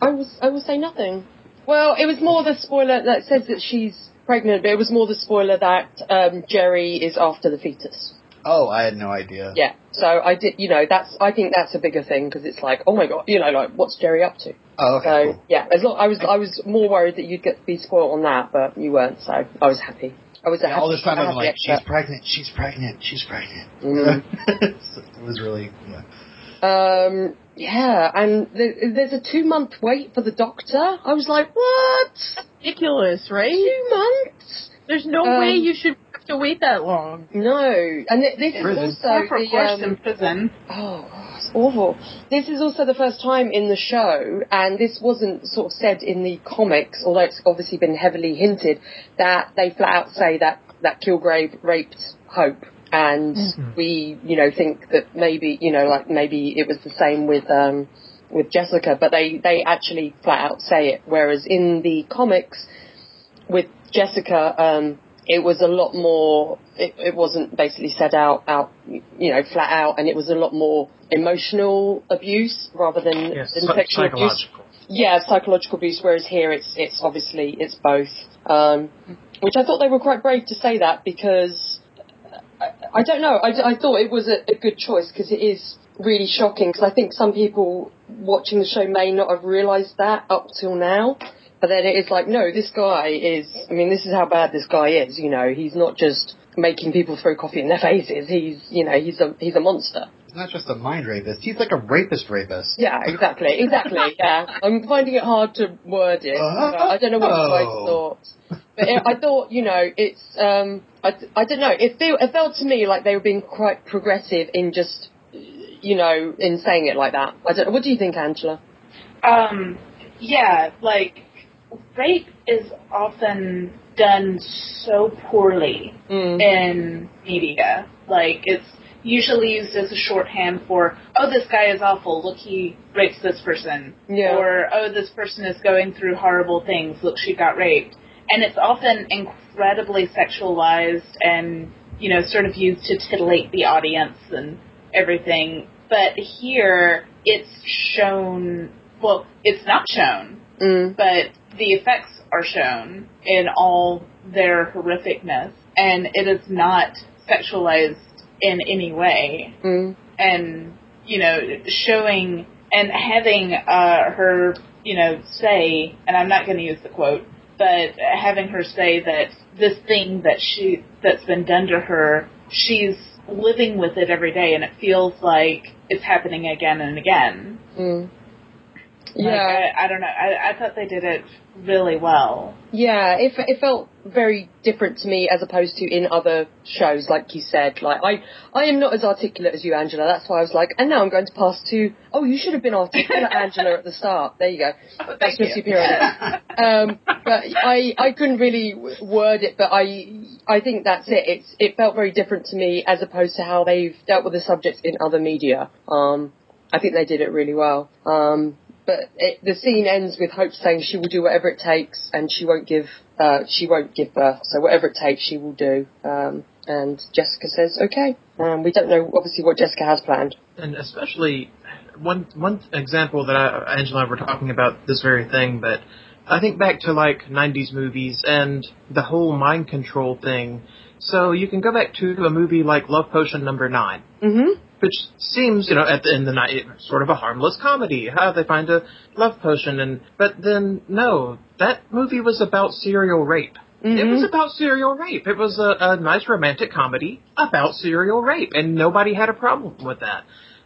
Speaker 1: I was I will say nothing. Well, it was more the spoiler that says that she's pregnant, but it was more the spoiler that um, Jerry is after the fetus.
Speaker 4: Oh, I had no idea.
Speaker 1: Yeah. So I did, you know, that's I think that's a bigger thing because it's like, oh my god, you know, like what's Jerry up to?
Speaker 4: Oh, okay.
Speaker 1: so
Speaker 4: cool.
Speaker 1: yeah, as long I was I was more worried that you'd get be spoiled on that, but you weren't. So I was happy. I was
Speaker 4: Yeah,
Speaker 1: happy,
Speaker 4: all this time I'm like, she's pregnant, she's pregnant, she's pregnant.
Speaker 1: Mm.
Speaker 4: it was really, yeah.
Speaker 1: Um, yeah, and th- there's a two month wait for the doctor. I was like, what?
Speaker 2: Ridiculous, right?
Speaker 1: Two months?
Speaker 2: There's no
Speaker 1: Um,
Speaker 2: way you should have to wait that long.
Speaker 1: No, and th- this is
Speaker 6: Prison.
Speaker 1: also
Speaker 5: Or for
Speaker 1: the
Speaker 5: course
Speaker 1: um,
Speaker 5: in prison.
Speaker 1: oh, it's awful. This is also the first time in the show, and this wasn't sort of said in the comics, although it's obviously been heavily hinted that they flat out say that that Kilgrave raped Hope, and we, you know, think that maybe, you know, like maybe it was the same with um with Jessica, but they they actually flat out say it. Whereas in the comics, with Jessica, um, it was a lot more. It, it wasn't basically said out, out, you know, flat out, and it was a lot more emotional abuse rather than,
Speaker 3: Yes,
Speaker 1: than sexual abuse.
Speaker 3: psychological.
Speaker 1: Yeah, psychological abuse. Whereas here, it's it's obviously it's both. Um, which I thought they were quite brave to say that because I, I don't know. I, I thought it was a, a good choice because it is really shocking. Because I think some people watching the show may not have realised that up till now. But then it is like, no, this guy is. I mean, this is how bad this guy is. You know, he's not just making people throw coffee in their faces. He's, you know, he's a he's a monster.
Speaker 4: He's not just a mind rapist, he's like a rapist rapist.
Speaker 1: Yeah, exactly, exactly. Yeah, I'm finding it hard to word it. but I don't know what you guys
Speaker 4: Oh.
Speaker 1: thought. But it, I thought, you know, it's um, I, I don't know. It feel it felt to me like they were being quite progressive in just, you know, in saying it like that. I don't. What do you think, Angela?
Speaker 5: Um, yeah, like rape is often done so poorly
Speaker 1: Mm.
Speaker 5: in media. Like it's usually used as a shorthand for, oh, this guy is awful. Look, he rapes this person.
Speaker 1: Yeah.
Speaker 5: Or oh, this person is going through horrible things. Look, she got raped. And it's often incredibly sexualized and you know sort of used to titillate the audience and everything. But here, it's shown. Well, it's not shown
Speaker 1: Mm.
Speaker 5: but the effects are shown in all their horrificness, and it is not sexualized in any way.
Speaker 1: Mm.
Speaker 5: And you know, showing and having uh, her, you know, say, and I'm not going to use the quote, but having her say that this thing that she that's been done to her, she's living with it every day, and it feels like it's happening again and again.
Speaker 1: Mm.
Speaker 5: Like,
Speaker 1: Yeah.
Speaker 5: I, I don't know. I, I thought they did it really well.
Speaker 1: Yeah, it, it felt very different to me as opposed to in other shows, like you said. Like I, I am not as articulate as you, Angela. That's why I was like, and now I'm going to pass to. Oh, you should have been articulate, Angela, at the start. There you go. That's your superiority. Um, but I, I couldn't really word it, but I, I think that's it. It's, it felt very different to me as opposed to how they've dealt with the subject in other media. Um, I think they did it really well. Um, but it, the scene ends with Hope saying she will do whatever it takes, and she won't give, uh, she won't give birth. So whatever it takes, she will do. Um, and Jessica says, okay. Um, we don't know, obviously, what Jessica has planned.
Speaker 3: and especially one one example that I, Angela and I were talking about this very thing, but I think back to like '90s movies and the whole mind control thing. So you can go back to a movie like Love Potion Number Nine,
Speaker 1: Mm-hmm.
Speaker 3: Which seems, you know, at the end of the night, sort of a harmless comedy. How they find a love potion, and but then no, that movie was about serial rape. It was mm-hmm. about serial rape. It was a, a nice romantic comedy about serial rape, and nobody had a problem with that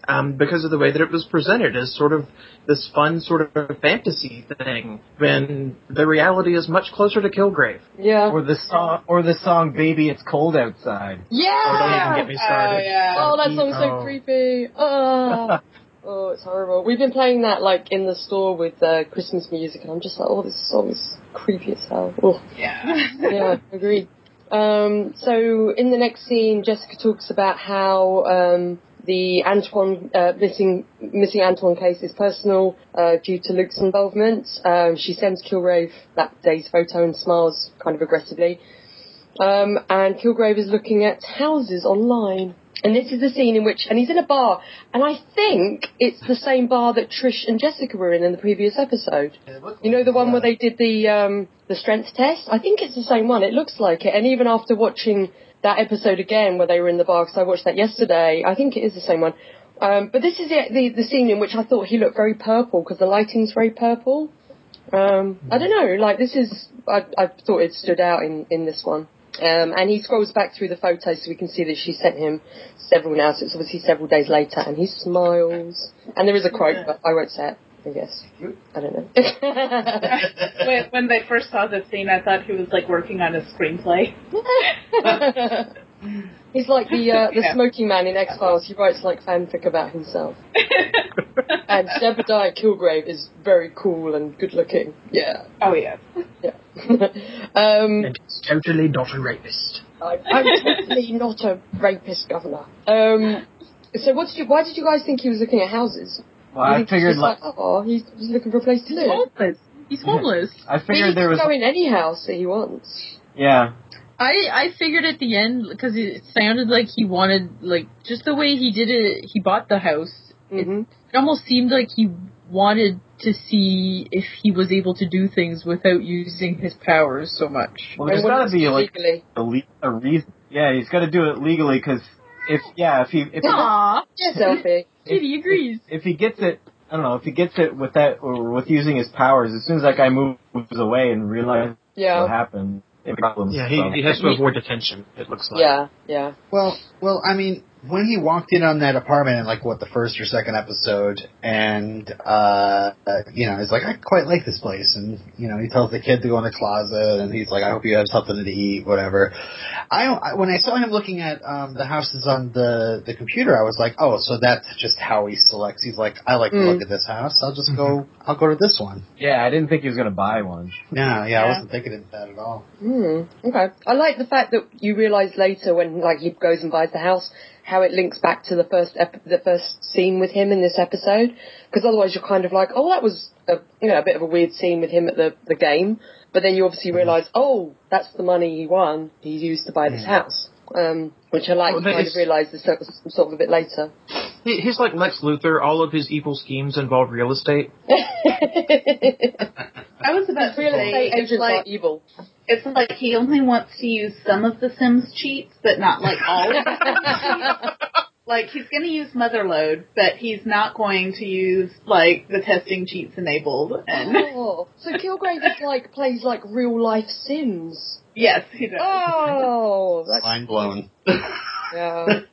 Speaker 3: um, because of the way that it was presented as sort of this fun sort of fantasy thing. When the reality is much closer to Kilgrave.
Speaker 1: Yeah.
Speaker 6: Or the song, or the song "Baby It's Cold Outside."
Speaker 1: yeah!
Speaker 3: Oh, don't even get me started.
Speaker 5: Oh yeah.
Speaker 1: Oh, that song's so
Speaker 3: Oh.
Speaker 1: creepy. Oh. oh, it's horrible. We've been playing that like in the store with uh, Christmas music, and I'm just like, oh, this song is creepy as hell. Ugh.
Speaker 5: Yeah.
Speaker 1: yeah, agreed. Um, so in the next scene, Jessica talks about how um, the Antoine uh, missing missing Antoine case is personal uh, due to Luke's involvement. Um, she sends Kilgrave that day's photo and smiles kind of aggressively. Um, and Kilgrave is looking at houses online. And this is the scene in which, and he's in a bar, and I think it's the same bar that Trish and Jessica were in in the previous episode. You know the one where they did the um, the strength test? I think it's the same one. It looks like it. And even after watching that episode again where they were in the bar, because I watched that yesterday, I think it is the same one. Um, but this is the, the the scene in which I thought he looked very purple because the lighting's very purple. Um, I don't know. Like this is, I, I thought it stood out in in this one. Um, and he scrolls back through the photos so we can see that she sent him several now. So it's obviously several days later, and he smiles. And there is a quote, but I won't say it. I guess. I don't know.
Speaker 5: when, when they first saw the scene, I thought he was like working on a screenplay.
Speaker 1: He's like the uh, the
Speaker 5: Yeah.
Speaker 1: smoking man in X Files. He writes like fanfic about himself. And Zebediah Kilgrave is very cool and good looking. Yeah,
Speaker 5: oh yeah.
Speaker 1: yeah. um,
Speaker 3: And he's totally not a rapist.
Speaker 1: I, I'm totally not a rapist, Governor. Um, so what did you? Why did you guys think he was looking at houses?
Speaker 6: Well, I figured like,
Speaker 1: like, oh, he's, he's looking for a place to
Speaker 2: He's
Speaker 1: live.
Speaker 2: homeless. He's homeless.
Speaker 6: I
Speaker 1: But he
Speaker 6: figured there
Speaker 1: can
Speaker 6: was,
Speaker 1: go in any house that he wants.
Speaker 6: yeah.
Speaker 2: I I figured at the end because it sounded like he wanted like just the way he did it. He bought the house.
Speaker 1: hmm
Speaker 2: It almost seemed like he wanted to see if he was able to do things without using his powers so much.
Speaker 6: Well, there's got to be like
Speaker 1: legally.
Speaker 6: a, le- a reason. Yeah, he's got to do it legally because if yeah, if he if he,
Speaker 2: Aww,
Speaker 1: Selfie.
Speaker 2: Kitty agrees.
Speaker 6: if he gets it, I don't know, if he gets it with that or with using his powers, as soon as that guy moves away and realizes what
Speaker 1: Yeah.
Speaker 6: happened, it problems.
Speaker 3: Yeah, he,
Speaker 6: so.
Speaker 3: he has to avoid detention. It looks like.
Speaker 1: Yeah, yeah.
Speaker 4: Well, well, I mean, when he walked in on that apartment in like what the first or second episode, and uh, you know, he's like, I quite like this place, and you know, he tells the kid to go in the closet, and he's like, I hope you have something to eat, whatever. I, I when I saw him looking at um, the houses on the the computer, I was like, oh, so that's just how he selects. He's like, I like to
Speaker 1: Mm.
Speaker 4: look at this house. I'll just go. I'll go to this one.
Speaker 6: Yeah, I didn't think he was gonna buy one.
Speaker 4: Yeah, yeah, I wasn't thinking of that at all.
Speaker 1: Hmm. Okay. I like the fact that you realise later when like he goes and buys the house how it links back to the first ep- the first scene with him in this episode because otherwise you're kind of like oh that was a you know a bit of a weird scene with him at the the game but then you obviously realise oh that's the money he won he used to buy this house um which I like
Speaker 3: Well,
Speaker 1: to kind of realise this sort of, a bit later.
Speaker 3: He's like Lex Luthor. All of his evil schemes involve real estate.
Speaker 5: I was about to
Speaker 1: Real
Speaker 5: say
Speaker 1: estate
Speaker 5: it's
Speaker 1: agents are
Speaker 5: like
Speaker 1: evil.
Speaker 5: It's like he only wants to use some of the Sims cheats, but not like all of the Sims cheats. Like he's going to use Motherlode, but he's not going to use like the testing cheats enabled. And
Speaker 1: Oh, so Kilgrave is like plays like real life Sims.
Speaker 5: yes, he does.
Speaker 1: Oh, that's
Speaker 4: Mind blown.
Speaker 1: yeah.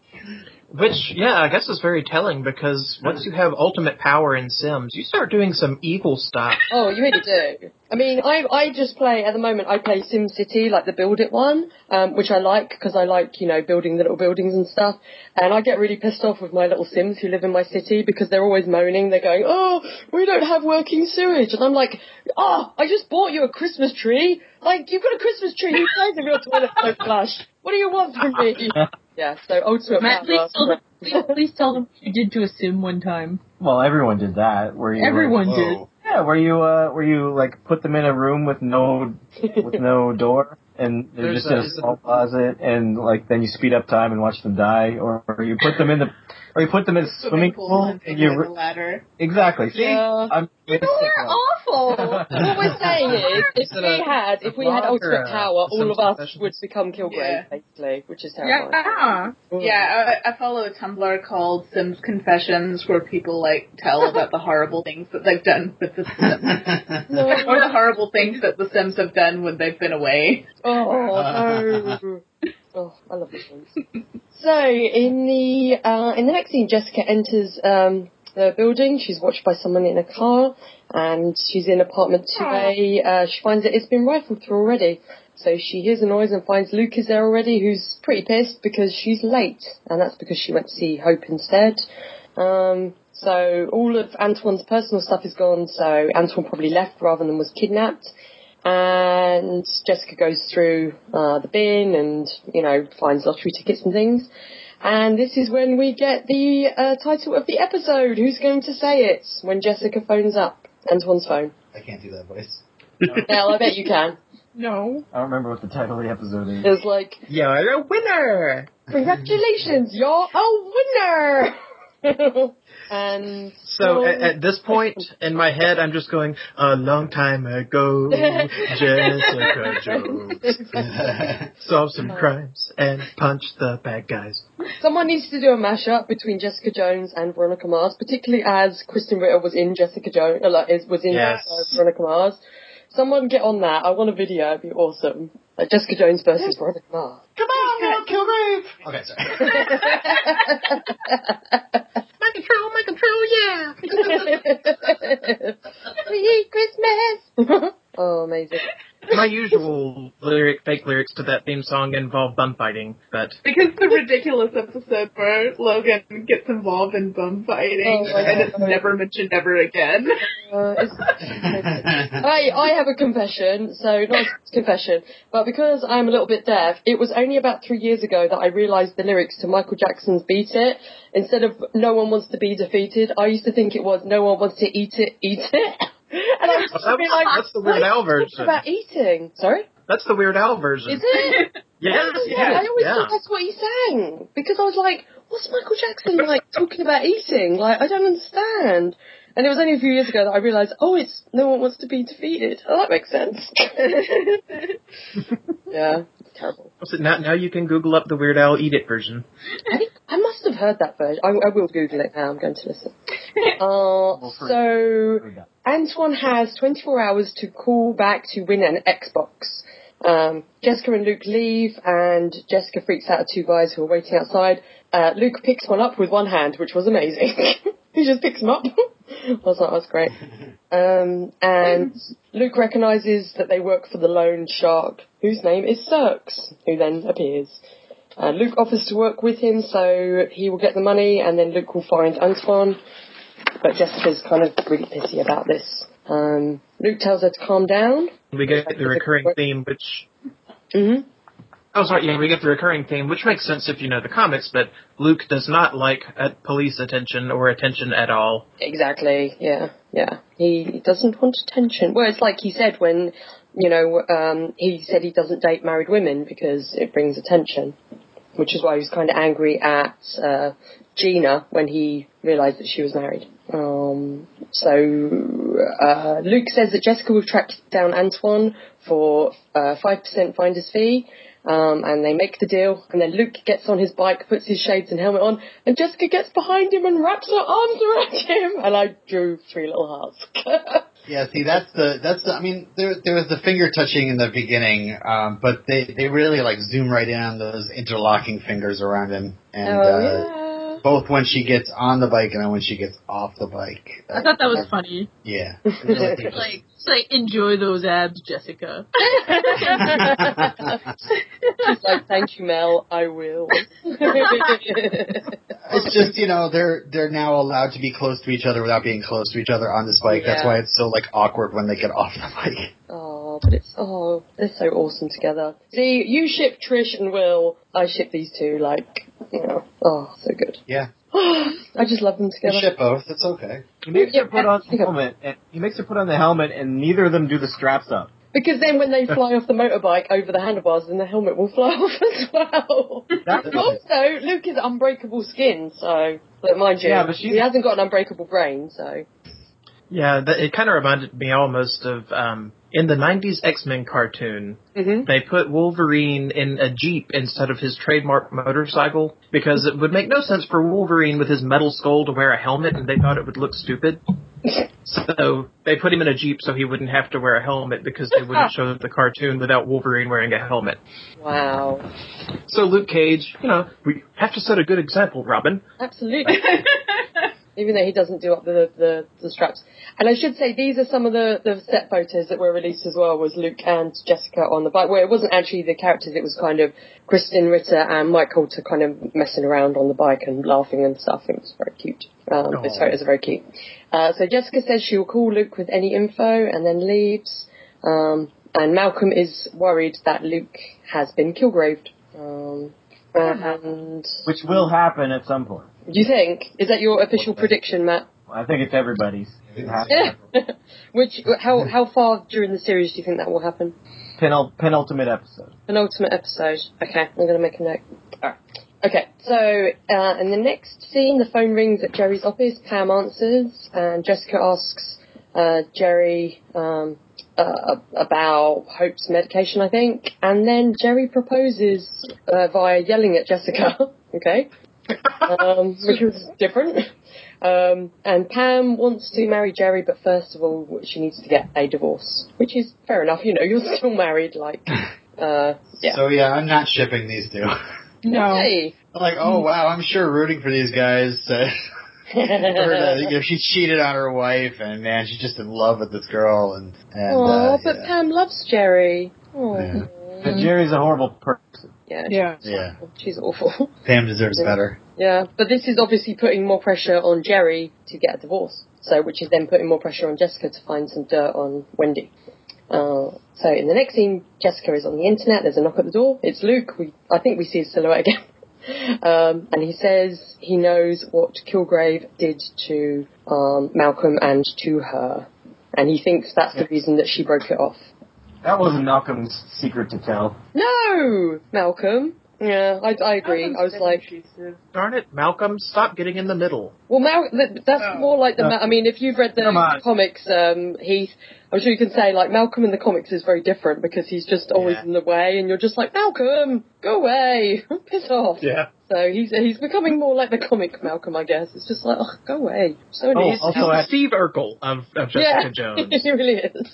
Speaker 3: Which, yeah, I guess is very telling because once you have ultimate power in Sims, you start doing some evil stuff.
Speaker 1: Oh, you really do. I mean, I I just play at the moment. I play Sim City, like the Build It one, um, which I like because I like you know building the little buildings and stuff. And I get really pissed off with my little Sims who live in my city because they're always moaning. They're going, "Oh, we don't have working sewage," and I'm like, "Oh, I just bought you a Christmas tree. Like you've got a Christmas tree. Who cares if your toilet's so flush? What do you want from me?" Yeah. So ultimate
Speaker 2: Matt, please tell them. Please, please tell them what you did to a sim one time.
Speaker 6: Well, everyone did that. Where you
Speaker 2: Everyone
Speaker 6: like,
Speaker 2: did.
Speaker 6: Yeah, where you uh, where you like put them in a room with no with no door, and they're
Speaker 3: There's
Speaker 6: just in
Speaker 3: a-
Speaker 6: a small closet, and like then you speed up time and watch them die, or, or you put them in the or you put them in a swimming pool,
Speaker 5: and
Speaker 6: and
Speaker 5: take
Speaker 6: you
Speaker 5: the ladder.
Speaker 6: exactly see.
Speaker 1: Yeah.
Speaker 6: I'm
Speaker 1: You're awful. what we're saying is, if we
Speaker 3: a-
Speaker 1: had, if we had
Speaker 3: vlog
Speaker 1: ultimate power, all of us
Speaker 3: Confessions?
Speaker 1: would become Kilgrave,
Speaker 5: Yeah.
Speaker 1: basically, which is terrifying.
Speaker 2: Yeah.
Speaker 5: Yeah, I, I follow a Tumblr called Sims Confessions where people like tell about the horrible things that they've done with the Sims.
Speaker 1: No.
Speaker 5: or the horrible things that the Sims have done when they've been away.
Speaker 1: Oh no. Oh, I love this one. So in the uh, in the next scene, Jessica enters um, the building. She's watched by someone in a car, and she's in apartment two A. Uh, she finds that it's been rifled through already. So she hears a noise and finds Luke is there already, who's pretty pissed because she's late, and that's because she went to see Hope instead. Um, so all of Antoine's personal stuff is gone. So Antoine probably left rather than was kidnapped and Jessica goes through uh, the bin and you know finds lottery tickets and things. And this is when we get the uh, title of the episode. Who's going to say it? When Jessica phones up Antoine's phone.
Speaker 4: I can't do that voice.
Speaker 1: Well, I bet you can.
Speaker 2: No.
Speaker 6: I don't remember what the title of the episode is.
Speaker 1: It's like,
Speaker 3: You're a winner!
Speaker 1: congratulations, you're a winner. And
Speaker 3: So at, at this point in my head, I'm just going, a long time ago, Jessica Jones solved some crimes and punched the bad guys.
Speaker 1: Someone needs to do a mashup between Jessica Jones and Veronica Mars, particularly as Krysten Ritter was in Jessica Jones, uh, like, was in
Speaker 3: Yes.
Speaker 1: Veronica Mars. Someone get on that. I want a video. It'd be awesome. Like Jessica Jones versus Veronica Mars.
Speaker 4: Come on, Kilgrave! Okay, sorry.
Speaker 3: My control, my control, yeah!
Speaker 1: we eat Christmas. oh, amazing.
Speaker 3: My usual lyric, fake lyrics to that theme song involve bum fighting, but
Speaker 5: Because the ridiculous episode where Logan gets involved in bum fighting
Speaker 1: Oh
Speaker 5: and it's
Speaker 1: God.
Speaker 5: never mentioned ever again.
Speaker 1: Uh, I, I have a confession, so not a confession, but because I'm a little bit deaf, it was only about three years ago that I realised the lyrics to Michael Jackson's Beat It. Instead of No one wants to be defeated, I used to think it was No one wants to eat it, eat it. And I used to be like,
Speaker 3: that's the Weird Al
Speaker 1: what
Speaker 3: version.
Speaker 1: about eating? Sorry?
Speaker 3: That's the Weird Al version.
Speaker 1: Is it?
Speaker 3: Yes,
Speaker 1: Yeah,
Speaker 3: yes,
Speaker 1: I always
Speaker 3: yeah.
Speaker 1: thought that's what he sang because I was like, "What's Michael Jackson like talking about eating? Like, I don't understand." And it was only a few years ago that I realised, oh, it's no one wants to be defeated. Oh, that makes sense. yeah, it's terrible.
Speaker 3: So now, now you can Google up the Weird Al Eat It version.
Speaker 1: I think I must have heard that version. I, I will Google it now. I'm going to listen. Uh, so Antoine has 24 hours to call back to win an Xbox. Um, Jessica and Luke leave, and Jessica freaks out at two guys who are waiting outside. uh, Luke picks one up with one hand, which was amazing. he just picks them up. I was like, that's great. Um, and Luke recognises that they work for the loan shark, whose name is Cirx, who then appears. Uh, Luke offers to work with him, so he will get the money, and then Luke will find Antoine. But Jessica's kind of really pissy about this. Um, Luke tells her to calm down.
Speaker 3: We get the recurring theme, which
Speaker 1: hmm
Speaker 3: Oh, sorry. Yeah, we get the recurring theme, which makes sense if you know the comics. But Luke does not like uh, police attention or attention at all.
Speaker 1: Exactly. Yeah. Yeah. He doesn't want attention. Well, it's like he said when, you know, um, he said he doesn't date married women because it brings attention, which is why he was kind of angry at uh, Gina when he realised that she was married. Um, so uh, Luke says that Jessica will track down Antoine for uh, five percent finder's fee. Um, and they make the deal, and then Luke gets on his bike, puts his shades and helmet on, and Jessica gets behind him and wraps her arms around him, and I drew three little hearts.
Speaker 4: Yeah, see, that's the that's the. I mean, there there was the finger touching in the beginning, um, but they they really like zoom right in on those interlocking fingers around him, and
Speaker 1: oh
Speaker 4: uh,
Speaker 1: yeah.
Speaker 4: Both when she gets on the bike and when she gets off the bike.
Speaker 2: I thought that was funny.
Speaker 4: Yeah, I
Speaker 2: Like, it's like enjoy those abs, Jessica.
Speaker 1: She's like, thank you, Mel. I will.
Speaker 4: it's just you know they're they're now allowed to be close to each other without being close to each other on this bike. That's why it's so like awkward when they get off the bike.
Speaker 1: oh, but it's oh, they're so awesome together. See, you ship Trish and Will. I ship these two. Like, you know, oh, so good.
Speaker 4: Yeah,
Speaker 1: I just love them
Speaker 4: they
Speaker 1: together.
Speaker 4: ship both. It's okay.
Speaker 6: He makes her put on the helmet, and he makes her put on the helmet, and neither of them do the straps up.
Speaker 1: Because then when they fly off the motorbike over the handlebars, then the helmet will fly off as well. Also, Luke is unbreakable skin, so but mind you,
Speaker 6: Yeah, but she's-
Speaker 1: he hasn't got an unbreakable brain, so
Speaker 3: Yeah, that, it kind of reminded me almost of um, in the '90s X-Men cartoon.
Speaker 1: hmm
Speaker 3: They put Wolverine in a jeep instead of his trademark motorcycle because it would make no sense for Wolverine with his metal skull to wear a helmet, and they thought it would look stupid. So they put him in a jeep so he wouldn't have to wear a helmet because they wouldn't show the cartoon without Wolverine wearing a helmet.
Speaker 1: wow,
Speaker 3: So Luke Cage, you know, we have to set a good example, Robin.
Speaker 1: absolutely. Even though he doesn't do up the, the the straps, and I should say these are some of the the set photos that were released as well. Was Luke and Jessica on the bike? Where it wasn't actually the characters; it was kind of Krysten Ritter and Mike Colter kind of messing around on the bike and laughing and stuff. It was very cute. Um, Those
Speaker 3: Aw.
Speaker 1: photos are very cute. Uh, so Jessica says she will call Luke with any info and then leaves. Um, and Malcolm is worried that Luke has been killgraved. Um, and
Speaker 6: Which will happen at some point.
Speaker 1: Do you think is that your official prediction, Matt?
Speaker 6: I think it's everybody's. It
Speaker 1: Yeah. Which how how far during the series do you think that will happen?
Speaker 6: Penul- penultimate episode.
Speaker 1: Penultimate episode. Okay, I'm going to make a note. Alright. Okay, so uh, in the next scene, the phone rings at Jerry's office. Pam answers, and Jessica asks uh, Jerry um, uh, about Hope's medication, I think, and then Jerry proposes uh, via yelling at Jessica. okay, um, which was different. Um, and Pam wants to marry Jerry, but first of all, she needs to get a divorce, which is fair enough. You know, you're still married, like, uh, yeah.
Speaker 4: So yeah, I'm not shipping these two.
Speaker 2: No.
Speaker 1: Hey.
Speaker 4: I'm like, oh wow, I'm sure rooting for these guys. Uh, for you know, she cheated on her wife, and man, she's just in love with this girl, and and
Speaker 1: Aw,
Speaker 4: uh,
Speaker 1: but
Speaker 4: yeah.
Speaker 1: Pam loves Jerry. Aw.
Speaker 4: Yeah.
Speaker 6: But Jerry's a horrible person.
Speaker 1: Yeah,
Speaker 2: Yeah.
Speaker 4: yeah,
Speaker 1: she's awful.
Speaker 4: Pam deserves
Speaker 1: Yeah.
Speaker 4: better.
Speaker 1: yeah, but this is obviously putting more pressure on Jerry to get a divorce. So, which is then putting more pressure on Jessica to find some dirt on Wendy. Uh, so in the next scene, Jessica is on the internet. There's a knock at the door. It's Luke. We, I think we see his silhouette again. Um, and he says he knows what Kilgrave did to um, Malcolm and to her, and he thinks that's the reason that she broke it off.
Speaker 6: That wasn't Malcolm's secret to tell.
Speaker 1: No, Malcolm. Yeah, I, I agree. I was like,
Speaker 3: Darn it, Malcolm, stop getting in the middle.
Speaker 1: well, Mal- th- that's
Speaker 5: Oh.
Speaker 1: more like the.
Speaker 6: No.
Speaker 1: Ma- I mean, if you've read the comics, um, Heath, I'm sure you can say like Malcolm in the comics is very different because he's just always
Speaker 4: Yeah.
Speaker 1: in the way, and you're just like Malcolm, go away, piss off.
Speaker 3: Yeah.
Speaker 1: So he's he's becoming more like the comic Malcolm, I guess. It's just like, oh, go away. So
Speaker 6: Oh,
Speaker 1: annoying.
Speaker 6: also
Speaker 3: He's the
Speaker 6: at-
Speaker 3: Steve Urkel of, of Jessica
Speaker 1: yeah,
Speaker 3: Jones.
Speaker 1: he really is.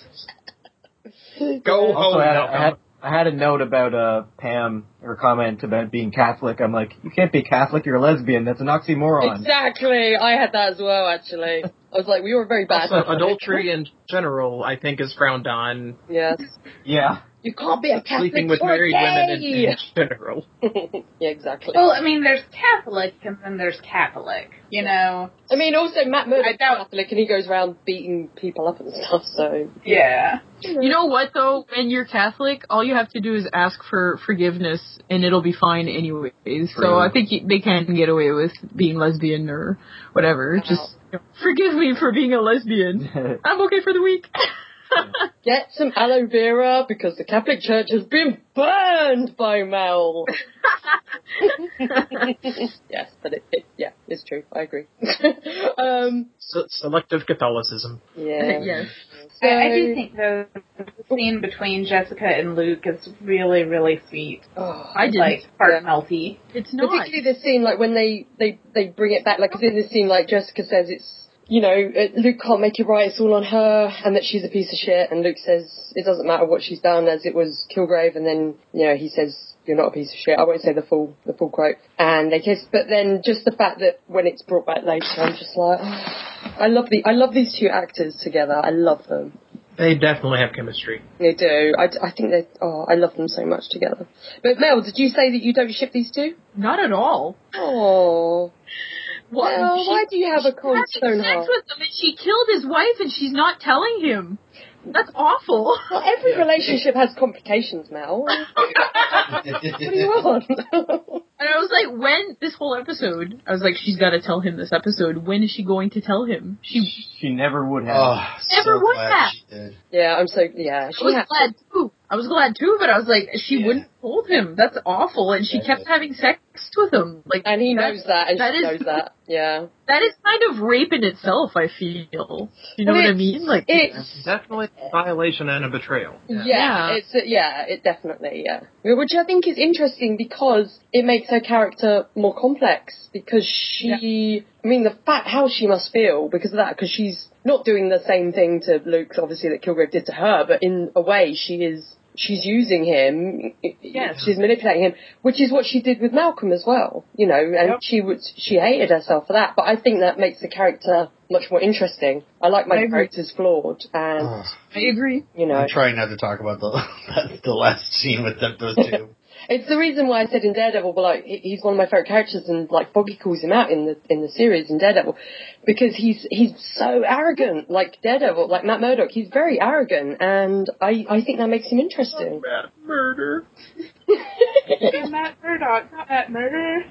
Speaker 3: Go
Speaker 6: Also,
Speaker 3: home,
Speaker 6: I had, I, had, I had a note about uh Pam her comment about being Catholic. I'm like, you can't be Catholic. You're a lesbian. That's an oxymoron.
Speaker 1: Exactly. I had that as well, actually. I was like, we were very bad.
Speaker 3: Also, adultery in general, I think, is frowned on.
Speaker 1: Yes.
Speaker 6: Yeah.
Speaker 1: You can't be a Catholic
Speaker 3: Sleeping with
Speaker 1: or
Speaker 3: married women in,
Speaker 1: gay.
Speaker 3: in general.
Speaker 1: yeah, exactly.
Speaker 5: Well, I mean, there's Catholic and then there's Catholic. You know.
Speaker 1: I mean, also Matt Murdock's
Speaker 5: I doubt-
Speaker 1: Catholic, and he goes around beating people up and stuff. So
Speaker 5: Yeah.
Speaker 2: You know what though? When you're Catholic, all you have to do is ask for forgiveness, and it'll be fine anyways. So I think they can get away with being lesbian or whatever.
Speaker 1: Wow.
Speaker 2: Just you know, forgive me for being a lesbian. I'm okay for the week.
Speaker 1: get some aloe vera because the Catholic Church has been burned by Mel. yes, but it, it yeah, it's true. I agree. um,
Speaker 3: Se- selective Catholicism.
Speaker 1: yeah.
Speaker 2: yes.
Speaker 1: So,
Speaker 5: I, I do think though the scene between Jessica and Luke is really, really sweet.
Speaker 1: oh,
Speaker 2: I did.
Speaker 5: Like heart melty.
Speaker 2: it's not.
Speaker 1: particularly the scene like when they they they bring it back like 'cause in this scene like Jessica says it's you know uh, Luke can't make it right it's all on her and that she's a piece of shit. And Luke says it doesn't matter what she's done as it was Kilgrave and then you know he says you're not a piece of shit. I won't say the full the full quote. And they kiss. But then just the fact that when it's brought back later I'm just like oh, I love the I love these two actors together. I love them.
Speaker 3: They definitely have chemistry.
Speaker 1: they do. I, I think they oh I love them so much together. But Mel did you say that you don't ship these two?
Speaker 2: Not at all.
Speaker 1: oh
Speaker 2: What?
Speaker 1: Well,
Speaker 2: she-
Speaker 1: why do you have a cold
Speaker 2: she's
Speaker 1: stone
Speaker 2: having sex
Speaker 1: heart?
Speaker 2: with him, and she killed his wife, and she's not telling him. That's awful.
Speaker 1: Well, every relationship has complications, Mel. what do you want?
Speaker 2: And I was like, when this whole episode, I was like, she's got to tell him this episode. When is she going to tell him? She
Speaker 6: she never would have.
Speaker 4: Oh,
Speaker 2: Never
Speaker 4: so
Speaker 2: would
Speaker 4: glad
Speaker 2: have.
Speaker 4: she did.
Speaker 1: yeah, I'm so yeah.
Speaker 2: I
Speaker 1: She
Speaker 2: was
Speaker 1: has
Speaker 2: glad too. I was glad too, but I was like, she
Speaker 4: Yeah.
Speaker 2: wouldn't hold him. That's awful. And she
Speaker 4: Yeah.
Speaker 2: kept having sex with him. Like,
Speaker 1: and he
Speaker 2: that-
Speaker 1: knows that, and
Speaker 2: that
Speaker 1: she
Speaker 2: is-
Speaker 1: knows that. Yeah,
Speaker 2: That is kind of rape in itself. I feel. You know
Speaker 1: Well,
Speaker 2: what I mean? Like,
Speaker 1: it's
Speaker 3: Definitely a violation and a betrayal.
Speaker 1: yeah,
Speaker 2: Yeah.
Speaker 1: it's yeah, it definitely yeah. Which I think is interesting because it makes her character more complex because she, I mean, the fact how she must feel because of that because she's not doing the same thing to Luke, obviously that Kilgrave did to her, but in a way she is. She's using him.
Speaker 2: Yes.
Speaker 1: She's manipulating him, which is what she did with Malcolm as well. You know, and
Speaker 2: Yep.
Speaker 1: she would she hated herself for that. But I think that makes the character much more interesting. I like my
Speaker 2: I
Speaker 1: characters flawed, and
Speaker 4: Ugh.
Speaker 2: I agree.
Speaker 1: you know,
Speaker 4: I'm trying not to talk about the the last scene with them, those two.
Speaker 1: It's the reason why I said in Daredevil, but like he's one of my favorite characters, and like Foggy calls him out in the in the series in Daredevil, because he's he's so arrogant, like Daredevil, like Matt Murdock. He's very arrogant, and I I think that makes him interesting.
Speaker 2: Matt Murder.
Speaker 5: Matt Murdock, not Matt Murder.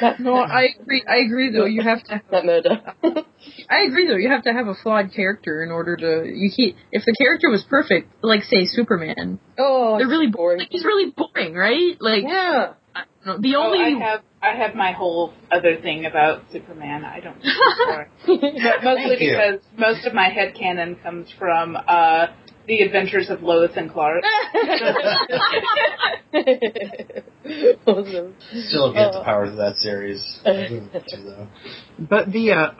Speaker 1: Matt,
Speaker 2: No, I agree. I agree though. You have to.
Speaker 1: Matt Murder.
Speaker 2: I agree though. You have to have a flawed character in order to. You can't. If the character was perfect, like say Superman,
Speaker 1: oh,
Speaker 2: they're really
Speaker 1: boring.
Speaker 2: Like, he's really boring, right? Like,
Speaker 1: Yeah.
Speaker 2: I don't know. The
Speaker 5: Oh,
Speaker 2: only.
Speaker 5: I have I have my whole other thing about Superman. I don't. think it's boring. But mostly
Speaker 4: Thank you.
Speaker 5: because most of my headcanon comes from uh, the Adventures of Lois and Clark.
Speaker 1: awesome.
Speaker 4: Still get the
Speaker 1: Oh.
Speaker 4: powers of that series. I do too, though.
Speaker 3: But the, uh,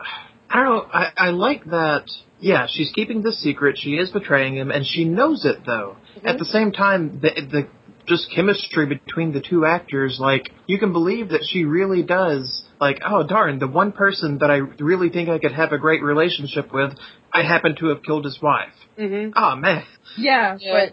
Speaker 3: I don't know, I, I like that, yeah, she's keeping this secret, she is betraying him, and she knows it though. At the same time, the, the, just chemistry between the two actors, like, you can believe that she really does, like, oh darn, the one person that I really think I could have a great relationship with, I happen to have killed his wife.
Speaker 1: hmm
Speaker 3: Oh man.
Speaker 2: yeah,
Speaker 1: Yeah.
Speaker 2: but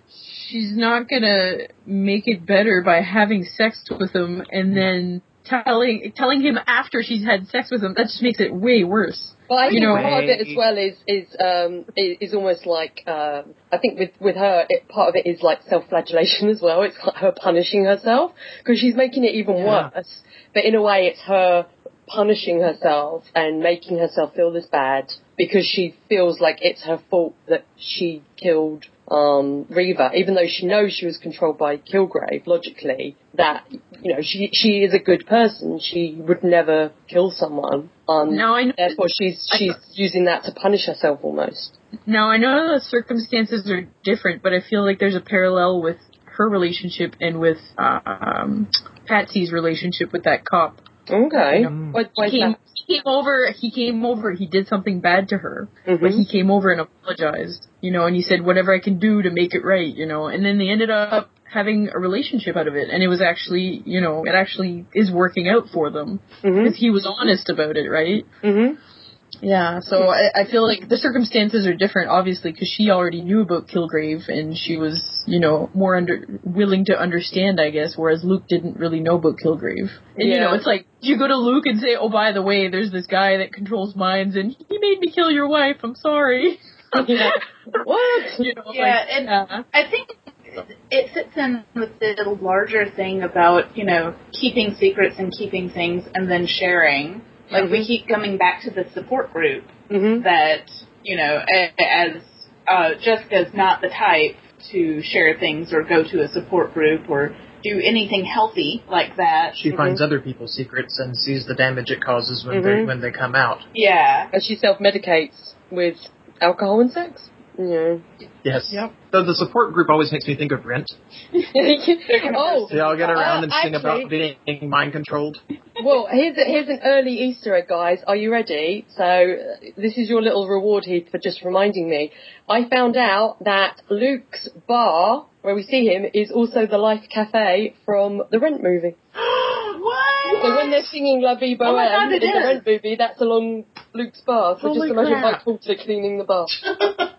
Speaker 2: she's not gonna make it better by having sex with him and then telling telling him after she's had sex with him. That just makes it way worse.
Speaker 1: Well, I
Speaker 2: You
Speaker 1: think
Speaker 2: know-
Speaker 1: part of it as well is is um is, is almost like um I think with with her it, part of it is like self-flagellation as well. It's like her punishing herself because she's making it even
Speaker 3: Yeah.
Speaker 1: worse. But in a way, it's her punishing herself and making herself feel this bad because she feels like it's her fault that she killed um Reva, even though she knows she was controlled by Kilgrave. Logically, that you know she she is a good person. She would never kill someone. Um,
Speaker 2: Now I know.
Speaker 1: Therefore, she's she's using that to punish herself almost.
Speaker 2: Now I know the circumstances are different, but I feel like there's a parallel with her relationship and with um, Patsy's relationship with that cop.
Speaker 1: Okay.
Speaker 3: Mm.
Speaker 1: What,
Speaker 2: He came, he came over. He came over. He did something bad to her, but
Speaker 1: Mhm.
Speaker 2: he came over and apologized. You know, and he said whatever I can do to make it right. You know, and then they ended up having a relationship out of it, and it was actually, you know, it actually is working out for them because he was honest about it, right?
Speaker 1: Mhm.
Speaker 2: Yeah, so hmm. I, I feel like the circumstances are different, obviously, because she already knew about Kilgrave and she was, you know, more under willing to understand, I guess, whereas Luke didn't really know about Kilgrave. And you know, it's like you go to Luke and say, "Oh, by the way, there's this guy that controls minds, and he made me kill your wife. I'm sorry."
Speaker 1: Yeah. What?
Speaker 2: You know,
Speaker 5: Yeah,
Speaker 2: like,
Speaker 5: and-
Speaker 2: yeah.
Speaker 5: I think it fits in with the larger thing about, you know, keeping secrets and keeping things and then sharing. Like, we keep coming back to the support group
Speaker 1: Mhm.
Speaker 5: that, you know, a- as uh, Jessica's not the type to share things or go to a support group or do anything healthy like that.
Speaker 3: She finds other people's secrets and sees the damage it causes when they
Speaker 1: Mhm.
Speaker 3: when they come out.
Speaker 5: Yeah.
Speaker 1: And she self-medicates with alcohol and sex. Yeah.
Speaker 3: Yes.
Speaker 2: Yep.
Speaker 3: So the support group always makes me think of Rent.
Speaker 1: oh,
Speaker 3: They all get around
Speaker 1: Uh,
Speaker 3: and sing
Speaker 1: actually-
Speaker 3: about being mind controlled.
Speaker 1: well, here's a, here's an early Easter egg, guys. Are you ready? So uh, this is your little reward, Heath, for just reminding me. I found out that Luke's bar, where we see him, is also the Life Cafe from the Rent movie.
Speaker 5: what?
Speaker 1: So when they're singing La Vie
Speaker 5: Oh God,
Speaker 1: Boheme
Speaker 5: it
Speaker 1: in the. Rent movie, that's along Luke's bar. So
Speaker 3: Holy
Speaker 1: just imagine
Speaker 3: crap.
Speaker 1: Mike Colter cleaning the bar.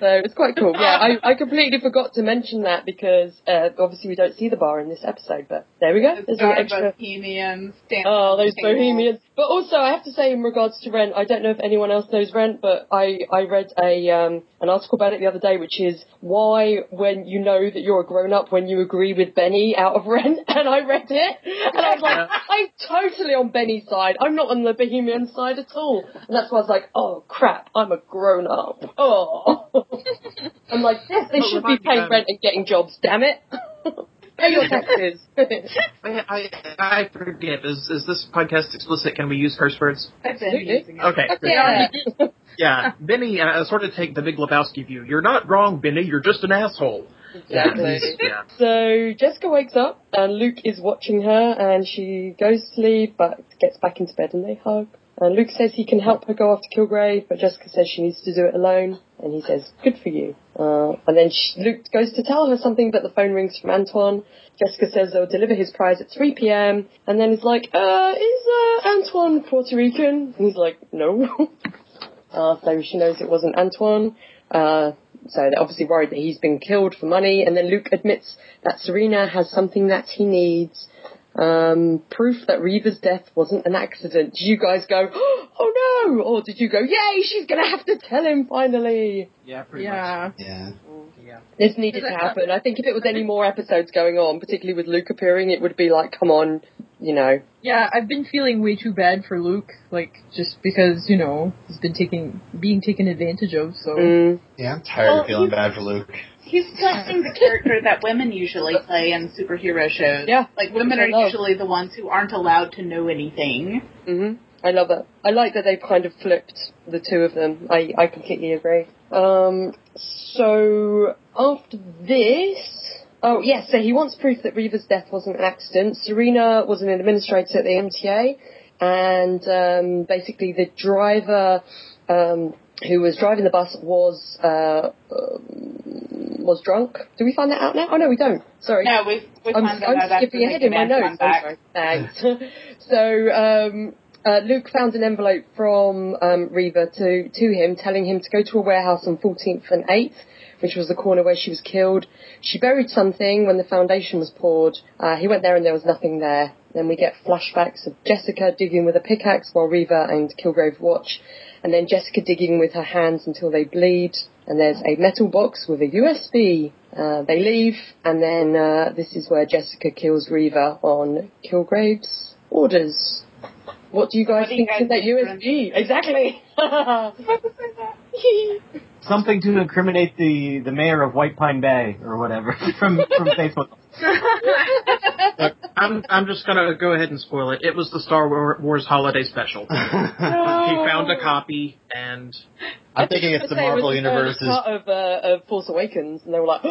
Speaker 1: So it's quite cool. Yeah, I, I completely forgot to mention that because uh, obviously we don't see the bar in this episode, but there we go. There's an extra.
Speaker 5: Bohemians.
Speaker 1: Oh, those bohemians. But also, I have to say, in regards to Rent, I don't know if anyone else knows Rent, but I, I read a um, an article about it the other day, which is why, when you know that you're a grown up, when you agree with Benny out of Rent, and I read it, and I was like, I'm totally on Benny's side. I'm not on the bohemian side at all. And that's why I was like, oh crap, I'm a grown up. Oh. I'm like, yes, they
Speaker 3: Oh,
Speaker 1: should be paying
Speaker 3: um,
Speaker 1: rent and getting jobs. Damn it. Pay your taxes.
Speaker 3: I, I I forget. Is is this podcast explicit? Can we use curse words?
Speaker 5: I've
Speaker 1: Absolutely.
Speaker 3: Okay.
Speaker 1: yeah.
Speaker 3: Yeah, Benny, uh, sort of take the Big Lebowski view. You're not wrong, Benny. You're just an asshole.
Speaker 1: Exactly.
Speaker 3: yeah.
Speaker 1: So Jessica wakes up and Luke is watching her and she goes to sleep but gets back into bed and they hug. And Luke says he can help her go after Kilgrave, but Jessica says she needs to do it alone. And he says, good for you. Uh, and then she, Luke goes to tell her something, but the phone rings from Antoine. Jessica says they'll deliver his prize at 3pm. And then is like, uh, is uh, Antoine Puerto Rican? And he's like, no. Uh, so she knows it wasn't Antoine. Uh, so they're obviously worried that he's been killed for money. And then Luke admits that Serena has something that he needs. Um, proof that Reva's death wasn't an accident. Did you guys go, oh no? Or did you go, yay, she's gonna have to tell him finally?
Speaker 6: Yeah, pretty
Speaker 2: Yeah.
Speaker 4: Yeah.
Speaker 3: yeah.
Speaker 1: This needed to happen. I think if it was any more episodes going on, particularly with Luke appearing, it would be like, come on, you know.
Speaker 2: Yeah, I've been feeling way too bad for Luke, like just because you know he's been taking being taken advantage of. So
Speaker 1: Mm.
Speaker 4: Yeah, I'm tired
Speaker 5: Well,
Speaker 4: of feeling bad for Luke.
Speaker 5: He's playing the character that women usually play in superhero shows.
Speaker 1: Yeah.
Speaker 5: Like women are usually the ones who aren't allowed to know anything.
Speaker 1: hmm I love it. I like that they've kind of flipped the two of them. I, I completely agree. Um, so after this, oh yes, so he wants proof that Reva's death wasn't an accident. Serena was an administrator at the MTA, and um, basically the driver um, who was driving the bus was uh, was drunk. Do we find that out now? Oh no, we don't. Sorry.
Speaker 5: No, we
Speaker 1: I'm, I'm skipping ahead in my notes. Sorry. Thanks. so um, uh, Luke found an envelope from um, Reva to to him, telling him to go to a warehouse on 14th and 8th, which was the corner where she was killed. She buried something when the foundation was poured. Uh, he went there and there was nothing there. Then we get flashbacks of Jessica digging with a pickaxe while Reva and Kilgrave watch, and then Jessica digging with her hands until they bleed. And there's a metal box with a USB. Uh, they leave, and then uh, this is where Jessica kills Reva on Kilgrave's orders. What do you guys
Speaker 5: What do you
Speaker 1: think
Speaker 5: guys
Speaker 1: in that USB? Exactly.
Speaker 6: Something to incriminate the, the mayor of White Pine Bay or whatever from from Facebook.
Speaker 3: Look, I'm I'm just gonna go ahead and spoil it. It was the Star Wars Holiday Special. He found a copy, and
Speaker 4: I'm thinking it's the
Speaker 1: Say it was
Speaker 4: Marvel Universe's.
Speaker 1: part of, uh, of Force Awakens, and they were like,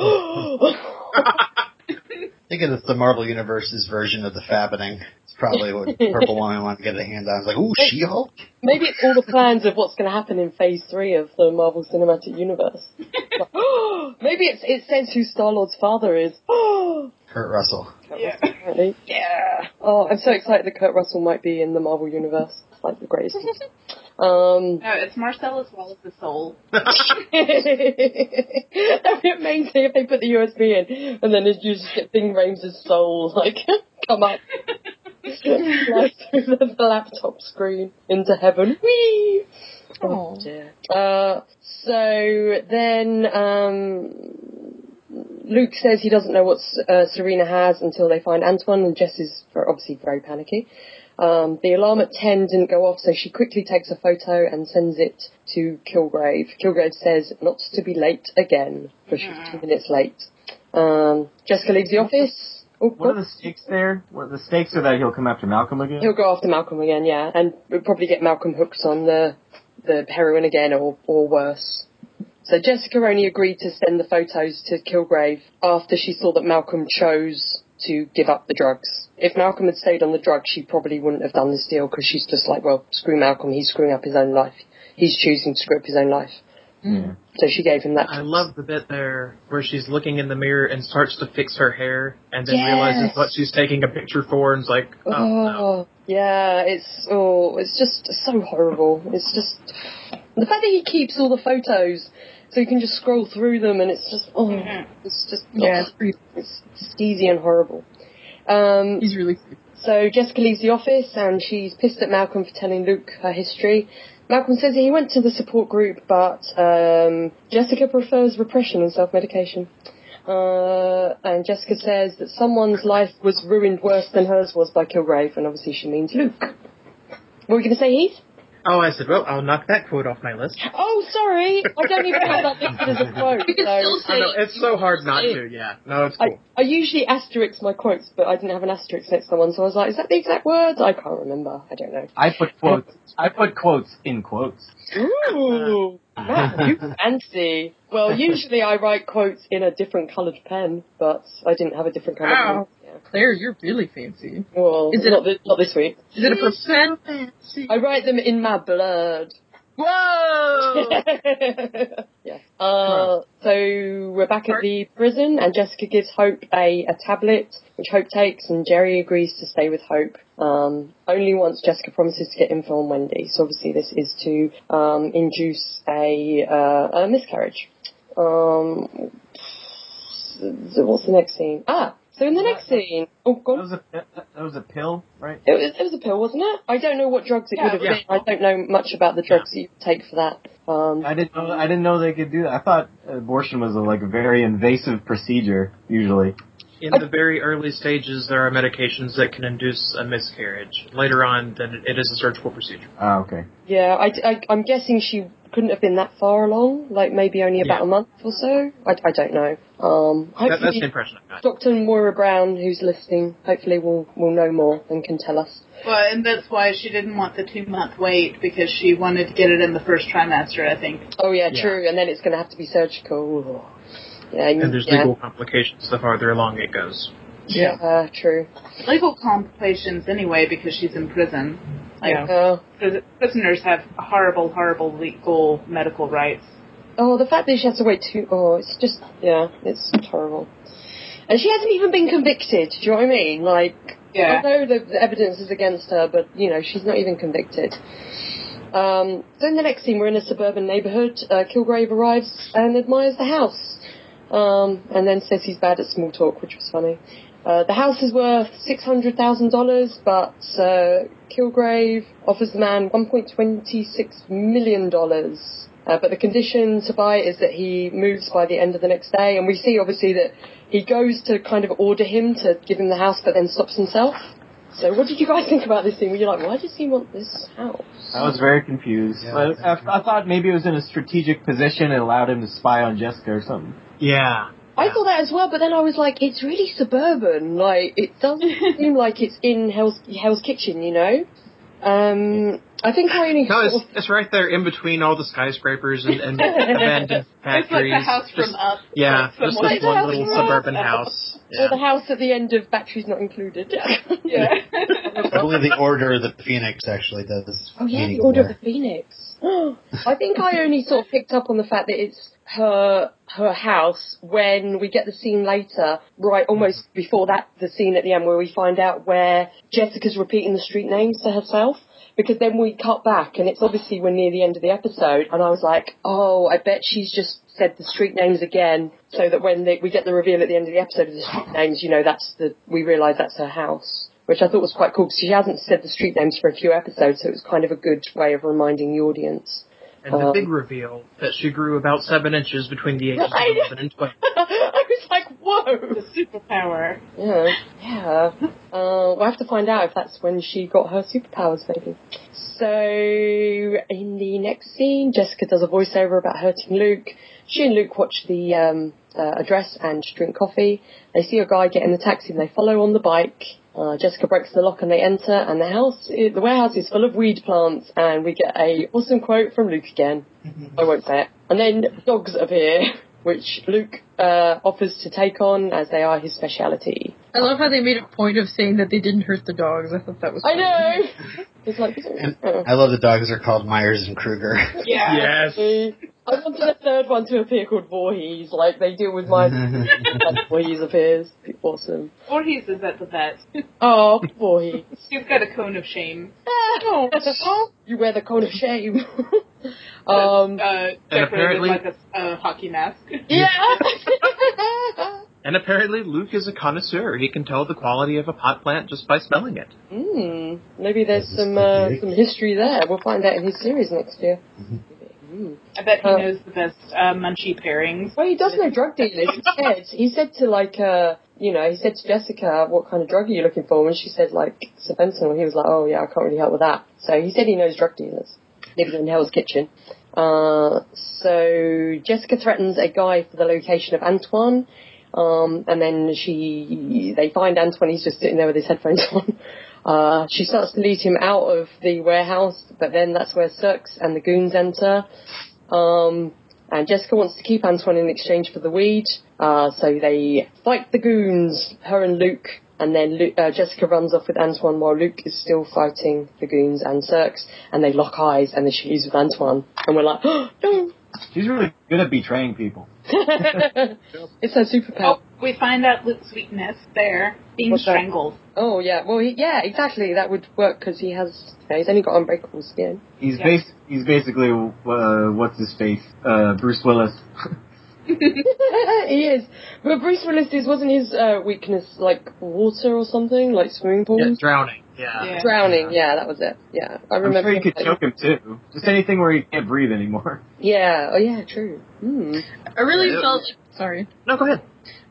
Speaker 4: thinking it's the Marvel Universe's version of the Fappening. It's probably what Purple Woman wanted to get a hand on. It's like, ooh, She Hulk.
Speaker 1: Maybe it's all the plans of what's going to happen in Phase Three of the Marvel Cinematic Universe. Like, maybe it's it says who Star Lord's father is.
Speaker 4: Kurt Russell.
Speaker 5: Yeah.
Speaker 1: Apparently. Yeah. Oh, I'm so excited that Kurt Russell might be in the Marvel Universe. It's like the greatest. um,
Speaker 5: No, it's Marcellus Wallace's soul.
Speaker 1: that'd be amazing if they put the USB in and then you just get Ving Rhames' soul like come up, fly through the, laptop screen into heaven. Whee! Oh dear. Uh, so then um, Luke says he doesn't know what uh, Serena has until they find Antoine, and Jess is obviously very panicky. Um, the alarm at 10 didn't go off, so she quickly takes a photo and sends it to Kilgrave. Kilgrave says not to be late again, for she's two minutes late. Um, Jessica leaves the office. Oh,
Speaker 6: What are the stakes there? What the stakes are that he'll come after Malcolm again?
Speaker 1: He'll go after Malcolm again, yeah, and we'll probably get Malcolm hooked on the the heroin again, or or worse. So Jessica only agreed to send the photos to Kilgrave after she saw that Malcolm chose to give up the drugs. If Malcolm had stayed on the drugs, she probably wouldn't have done this deal because she's just like, well, screw Malcolm, he's screwing up his own life. He's choosing to screw up his own life.
Speaker 6: Yeah.
Speaker 1: So she gave him that.
Speaker 3: I love the bit there where she's looking in the mirror and starts to fix her hair, and then
Speaker 1: Yes.
Speaker 3: realizes what she's taking a picture for, and is like, oh, no.
Speaker 1: Oh, yeah, it's oh, it's just so horrible. It's just the fact that he keeps all the photos so you can just scroll through them, and it's just oh, it's just
Speaker 2: Yeah,
Speaker 1: oh,
Speaker 2: it's pretty.
Speaker 1: it's steezy and horrible. Um,
Speaker 2: He's really creepy.
Speaker 1: so Jessica leaves the office and she's pissed at Malcolm for telling Luke her history. Malcolm says he went to the support group, but um, Jessica prefers repression and self-medication. Uh, and Jessica says that someone's life was ruined worse than hers was by Kilgrave, and obviously she means Luke. What were we going to say, Heath?
Speaker 3: Oh, I said, well, I'll knock that quote off my list.
Speaker 1: Oh, sorry, I don't even have that listed as a quote.
Speaker 2: You can
Speaker 1: so-
Speaker 2: still say
Speaker 3: I know, it's so hard not to, yeah. No, it's cool.
Speaker 1: I usually asterisk my quotes, but I didn't have an asterisk next to one, so I was like, is that the exact words? I can't remember. I don't know.
Speaker 6: I put quotes. I put quotes in quotes.
Speaker 1: Ooh, Matt, you fancy. Well, usually I write quotes in a different coloured pen, but I didn't have a different colour
Speaker 2: Wow.
Speaker 1: pen. Yeah.
Speaker 2: Claire, you're really fancy.
Speaker 1: Well,
Speaker 2: Is it
Speaker 1: not, thi- not this week.
Speaker 2: Is it a percent? Fancy.
Speaker 1: I write them in my blood.
Speaker 2: Whoa!
Speaker 1: yeah. Uh, so we're back at the prison, and Jessica gives Hope a, a tablet, which Hope takes, and Jerry agrees to stay with Hope. Um, only once Jessica promises to get info on Wendy. So obviously this is to um, induce a, uh, a miscarriage. Um, so what's the next scene? Ah, so in the next scene, oh, go on.
Speaker 6: That was a that was a pill, right?
Speaker 1: It was, it was a pill, wasn't it? I don't know what drugs it
Speaker 5: Yeah,
Speaker 1: would have
Speaker 3: yeah.
Speaker 1: been. I don't know much about the drugs that you take for that. Um,
Speaker 6: I didn't know. I didn't know they could do that. I thought abortion was a like a very invasive procedure usually.
Speaker 3: In the very early stages, there are medications that can induce a miscarriage. Later on, then it is a surgical procedure.
Speaker 6: Ah, okay.
Speaker 1: yeah, I, I, I, am guessing she couldn't have been that far along, like maybe only about
Speaker 3: Yeah.
Speaker 1: a month or so. I, I don't know. Um,
Speaker 3: That, that's
Speaker 1: hopefully,
Speaker 3: the impression I got.
Speaker 1: Dr. Moira Brown, who's listening, hopefully will will know more and can tell us.
Speaker 5: Well, and that's why she didn't want the two month wait because she wanted to get it in the first trimester, I think.
Speaker 1: Oh yeah,
Speaker 3: Yeah.
Speaker 1: true. And then it's going to have to be surgical. Yeah,
Speaker 3: And there's
Speaker 1: yeah.
Speaker 3: legal complications the farther along it goes.
Speaker 1: Yeah, true.
Speaker 5: Legal complications anyway because she's in prison. Like,
Speaker 2: Yeah.
Speaker 1: Uh,
Speaker 5: pris- prisoners have horrible, horrible legal medical rights.
Speaker 1: Oh, the fact that she has to wait two oh, it's just yeah, it's horrible. And she hasn't even been convicted. Do you know what I mean? Like,
Speaker 5: Yeah.
Speaker 1: I know the, the evidence is against her, but you know she's not even convicted. Um, so in the next scene, we're in a suburban neighbourhood. Uh, Kilgrave arrives and admires the house, um, and then says he's bad at small talk, which was funny. Uh, the house is worth six hundred thousand dollars, but uh, Kilgrave offers the man one point twenty six million dollars. Uh, but the condition to buy is that he moves by the end of the next day, and we see obviously that he goes to kind of order him to give him the house, but then stops himself. So, what did you guys think about this scene? Were you like, why does he want this house?
Speaker 6: I was very confused.
Speaker 4: Yeah,
Speaker 6: But
Speaker 4: that's
Speaker 6: I, I thought maybe it was in a strategic position and allowed him to spy on Jessica or something.
Speaker 3: Yeah.
Speaker 1: I thought that as well, but then I was like, it's really suburban. Like, it doesn't seem like it's in Hell's, Hell's Kitchen, you know? Um, I think I only
Speaker 3: No, it's,
Speaker 1: sort
Speaker 3: it's right there in between all the skyscrapers and, and abandoned
Speaker 5: It's like
Speaker 3: factories.
Speaker 5: the house
Speaker 3: Just-
Speaker 5: from Up.
Speaker 3: Yeah,
Speaker 5: like
Speaker 3: just
Speaker 5: someone-
Speaker 3: this one little suburban
Speaker 1: Up.
Speaker 3: house.
Speaker 1: or the house at the end of Batteries Not Included.
Speaker 5: Yeah.
Speaker 4: I believe the Order of the Phoenix actually does.
Speaker 1: Oh yeah, the
Speaker 4: meaning
Speaker 1: Order of the Phoenix. I think I only sort of picked up on the fact that it's her her house when we get the scene later, right almost mm-hmm. before that the scene at the end where we find out where Jessica's repeating the street names to herself. Because then we cut back and it's obviously we're near the end of the episode and I was like, oh, I bet she's just said the street names again so that when they, we get the reveal at the end of the episode of the street names, you know, that's the, we realise that's her house which I thought was quite cool because she hasn't said the street names for a few episodes, so it was kind of a good way of reminding the audience.
Speaker 3: And the
Speaker 1: Um,
Speaker 3: big reveal that she grew about seven inches between the ages of
Speaker 1: Right.
Speaker 3: 11 and 12.
Speaker 1: I was like, whoa!
Speaker 5: the superpower.
Speaker 1: Yeah, yeah. Uh, we'll have to find out if that's when she got her superpowers, maybe. So, in the next scene, Jessica does a voiceover about hurting Luke. She and Luke watch the um, uh, address and drink coffee. They see a guy get in the taxi and they follow on the bike. Uh, Jessica breaks the lock and they enter, and the house, i the warehouse is full of weed plants, and we get a awesome quote from Luke again. I won't say it. And then dogs appear, which Luke uh, offers to take on as they are his speciality.
Speaker 2: I love how they made a point of saying that they didn't hurt the dogs. I thought that was
Speaker 1: I know. It's like, oh.
Speaker 4: I love the dogs are called Myers and Kruger.
Speaker 5: Yeah.
Speaker 3: Yes.
Speaker 1: I wanted a third one to appear called Voorhees, like they do with my Voorhees appears. Awesome.
Speaker 5: Voorhees is at the vet.
Speaker 1: Oh, Voorhees.
Speaker 5: You've got a cone of shame.
Speaker 1: you wear the cone of shame. um,
Speaker 5: uh, decorated
Speaker 3: apparently-
Speaker 5: like a uh, hockey mask.
Speaker 1: yeah.
Speaker 3: And apparently Luke is a connoisseur. He can tell the quality of a pot plant just by smelling it.
Speaker 1: mm, maybe there's
Speaker 4: This is
Speaker 1: some uh, some history there. We'll find out in his series next year. Mm.
Speaker 5: I bet he
Speaker 1: Uh,
Speaker 5: knows the best uh, munchie pairings.
Speaker 1: Well, he does know drug dealers. He said he said to like uh you know he said to Jessica, "What kind of drug are you looking for?" And she said like Serpentinol. He was like, "Oh yeah, I can't really help with that." So he said he knows drug dealers. Living in Hell's Kitchen. Uh, so Jessica threatens a guy for the location of Antoine. Um, and then she, they find Antoine, he's just sitting there with his headphones on. Uh, she starts to lead him out of the warehouse, but then that's where Cirques and the goons enter. Um, and Jessica wants to keep Antoine in exchange for the weed, uh, so they fight the goons, her and Luke, and then Lu uh, Jessica runs off with Antoine while Luke is still fighting the goons and Cirques, and they lock eyes, and then she leaves with Antoine, and we're like, oh, no!
Speaker 6: She's really good at betraying people.
Speaker 1: it's her superpower.
Speaker 5: We find out Luke's weakness there, being
Speaker 1: What's that?
Speaker 5: strangled.
Speaker 1: Oh yeah, well he, yeah, exactly. That would work because he has. Yeah, he's only got unbreakable skin.
Speaker 6: He's
Speaker 5: Yeah.
Speaker 6: bas- he's basically uh, what's his face? Uh, Bruce Willis.
Speaker 1: he is. But Bruce Willis is wasn't his uh, weakness like water or something, like swimming pools?
Speaker 3: Yeah, drowning. Yeah.
Speaker 5: Yeah.
Speaker 1: Drowning. Yeah, that was it. Yeah, I
Speaker 6: I'm
Speaker 1: remember.
Speaker 6: sure you could
Speaker 1: like-
Speaker 6: choke him too. Just anything where he can't breathe anymore.
Speaker 1: Yeah. Oh yeah. True. Hmm.
Speaker 2: I really felt. Sorry.
Speaker 3: No, go ahead.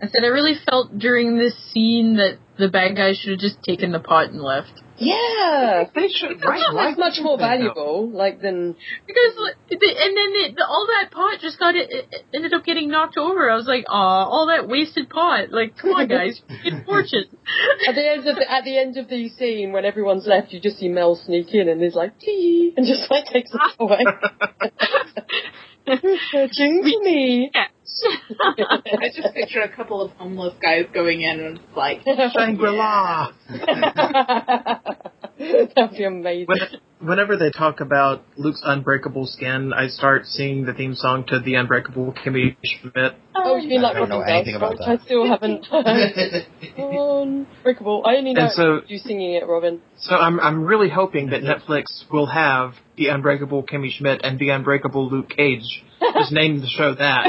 Speaker 2: I said I really felt during this scene that the bad guys should have just taken the pot and left.
Speaker 1: Yeah.
Speaker 3: They should.
Speaker 1: Right, that's much more valuable, like than
Speaker 2: Because like, the, and then the, the, all that pot just got it, it ended up getting knocked over. I was like, aw, all that wasted pot. Like, come on, guys, get fortune.
Speaker 1: at the end of the, at the end of the scene when everyone's left, you just see Mel sneak in and he's like tee and just like takes it away. Who's searching for me?
Speaker 5: I just picture a couple of homeless guys going in and it's like,
Speaker 3: Shangri-La.
Speaker 1: That'd be amazing.
Speaker 3: When, whenever they talk about Luke's unbreakable skin, I start singing the theme song to the Unbreakable Kimmy Schmidt.
Speaker 1: Oh, you mean like
Speaker 4: I don't know anything about
Speaker 1: which
Speaker 4: that.
Speaker 1: I still haven't heard. Unbreakable. I only know
Speaker 3: And so-
Speaker 1: you singing it, Robin.
Speaker 3: So I'm I'm really hoping that Netflix will have the Unbreakable Kimmy Schmidt and the Unbreakable Luke Cage. Just name the show that,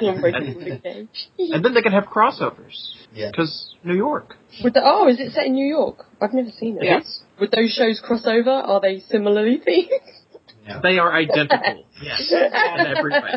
Speaker 1: The Unbreakable Luke Cage.
Speaker 3: and then they can have crossovers.
Speaker 4: Yeah.
Speaker 3: Because New York.
Speaker 1: Would the, oh, is it set in New York? I've never seen it.
Speaker 5: Yes.
Speaker 1: Would those shows crossover? Are they similarly themed?
Speaker 4: No.
Speaker 3: They are identical. yes. In every way.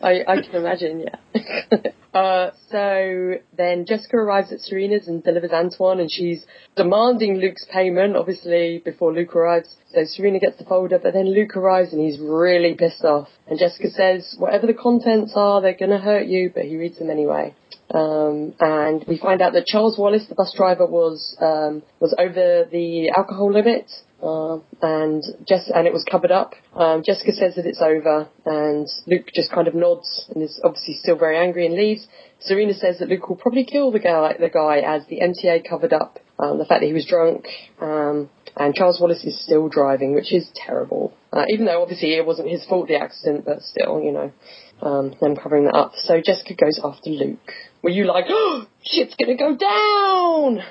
Speaker 1: I, I can imagine, yeah. uh, so then Jessica arrives at Serena's and delivers Antoine, and she's demanding Luke's payment, obviously, before Luke arrives. So Serena gets the folder, but then Luke arrives and he's really pissed off. And Jessica says, whatever the contents are, they're gonna hurt you, but he reads them anyway. Um, and we find out that Charles Wallace, the bus driver, was um, was over the alcohol limit. Um, and Jess, and it was covered up. Um, Jessica says that it's over, and Luke just kind of nods and is obviously still very angry and leaves. Serena says that Luke will probably kill the guy, the guy as the MTA covered up um, the fact that he was drunk. Um, and Charles Wallace is still driving, which is terrible. Uh, even though obviously it wasn't his fault the accident, but still, you know, um, them covering that up. So Jessica goes after Luke. Were you like, oh, shit's gonna go down?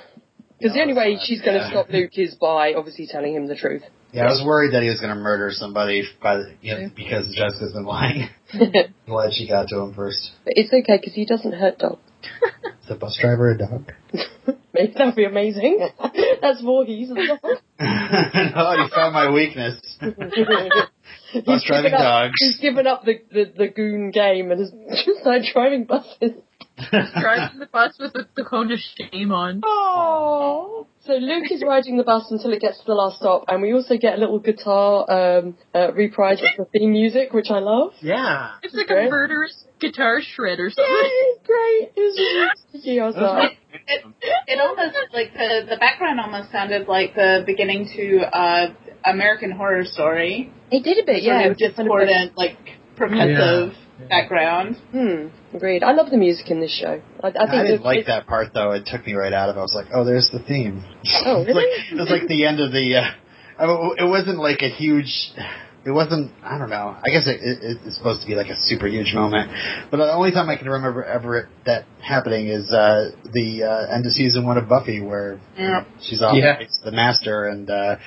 Speaker 1: Because the only way she's going to
Speaker 4: Yeah.
Speaker 1: stop Luke is by obviously telling him the truth.
Speaker 4: Yeah, I was worried that he was going to murder somebody by the, you know, because Jessica's been lying.
Speaker 1: but
Speaker 4: Glad she got to him first.
Speaker 1: But it's okay because he doesn't hurt dogs.
Speaker 4: Is the bus driver a dog?
Speaker 1: Maybe that would be amazing. That's Voorhees. the dog.
Speaker 4: oh, you found my weakness.
Speaker 1: He's
Speaker 4: Bus driving
Speaker 1: given up-
Speaker 4: dogs.
Speaker 1: He's given up the, the, the goon game and has just started driving buses.
Speaker 2: Driving the bus with the, the cone of shame on.
Speaker 1: Oh. So Luke is riding the bus until it gets to the last stop, and we also get a little guitar um, uh, reprise of the theme music, which I love.
Speaker 3: Yeah.
Speaker 2: It's like
Speaker 1: Great.
Speaker 2: a murderous guitar shred or something.
Speaker 1: Yay, great! It was really sticky. I was like,
Speaker 5: It, it almost like the the background almost sounded like the beginning to uh American Horror Story.
Speaker 1: it did a bit, yeah.
Speaker 5: Sort
Speaker 1: it
Speaker 5: of
Speaker 1: was like-
Speaker 5: discordant, like percussive background.
Speaker 1: Hmm, agreed. I love the music in this show. I, I think
Speaker 4: I didn't like that part though. It took me right out of it. I was like, oh, there's the theme.
Speaker 1: Oh,
Speaker 4: It's like,
Speaker 1: really?
Speaker 4: it was like the end of the. Uh, I mean, it wasn't like a huge. It wasn't. I don't know. I guess it, it, it's supposed to be like a super huge moment, but the only time I can remember ever it, that happening is uh, the uh, end of season one of Buffy, where
Speaker 5: Yeah.
Speaker 4: she's off
Speaker 3: Yeah.
Speaker 4: against the master, and uh,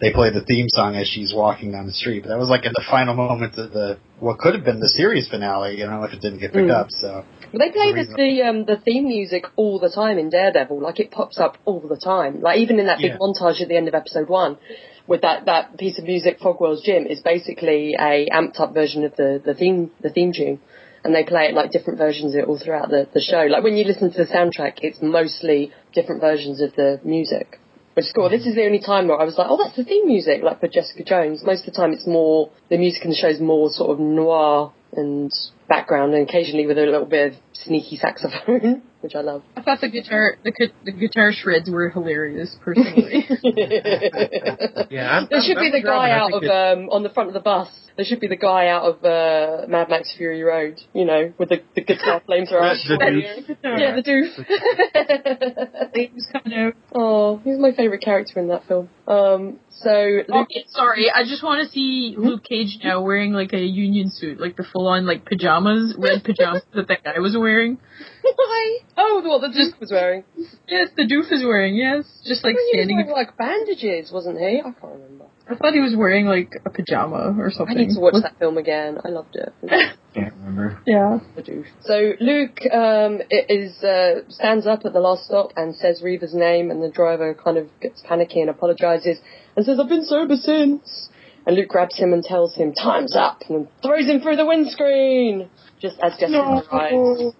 Speaker 4: they play the theme song as she's walking down the street. But that was like in the final moments of the what could have been the series finale, you know, if it didn't get picked
Speaker 1: Mm.
Speaker 4: up. So
Speaker 1: Well, they play
Speaker 4: the
Speaker 1: the the, um, the theme music all the time in Daredevil. Like it pops up all the time. Like even in that big
Speaker 3: Yeah.
Speaker 1: montage at the end of episode one, with that, that piece of music, Fogwell's Gym, is basically a amped up version of the, the theme the theme tune, and they play it like different versions of it all throughout the, the show. Like when you listen to the soundtrack, it's mostly different versions of the music. Is cool. This is the only time where I was like, oh, that's the theme music, like for Jessica Jones. Most of the time, it's more the music in the show is more sort of noir and background, and occasionally with a little bit of sneaky saxophone, which I love.
Speaker 2: I thought the guitar the, the guitar shreds were hilarious, personally.
Speaker 3: Yeah. I'm,
Speaker 1: There should
Speaker 3: I'm-
Speaker 1: be the
Speaker 3: I'm driving.
Speaker 1: guy out of um on the front of the bus. There should be the guy out of uh, Mad Max Fury Road, you know, with the, the guitar flamethrower.
Speaker 3: The- the
Speaker 1: yeah, the doof.
Speaker 2: He was coming out.
Speaker 1: oh, he's my favourite character in that film. Um, so Luke,
Speaker 2: Okay, sorry. I just want to see Luke Cage now wearing like a union suit, like the full on like pajamas, red pajamas that that guy was wearing.
Speaker 1: why? Oh, what the doof was wearing?
Speaker 2: Yes, the doof is wearing. Yes, just like
Speaker 1: he was
Speaker 2: standing.
Speaker 1: wearing like bandages, wasn't he? I can't remember.
Speaker 2: I thought he was wearing like a pajama or something.
Speaker 1: I need to watch
Speaker 2: Was-
Speaker 1: that film again. I loved it.
Speaker 6: Can't remember.
Speaker 2: Yeah.
Speaker 1: the doof. So Luke um, is uh, stands up at the last stop and says Reva's name, and the driver kind of gets panicky and apologizes and says, "I've been sober since." And Luke grabs him and tells him, "Time's up," and throws him through the windscreen just as Jessica arrives.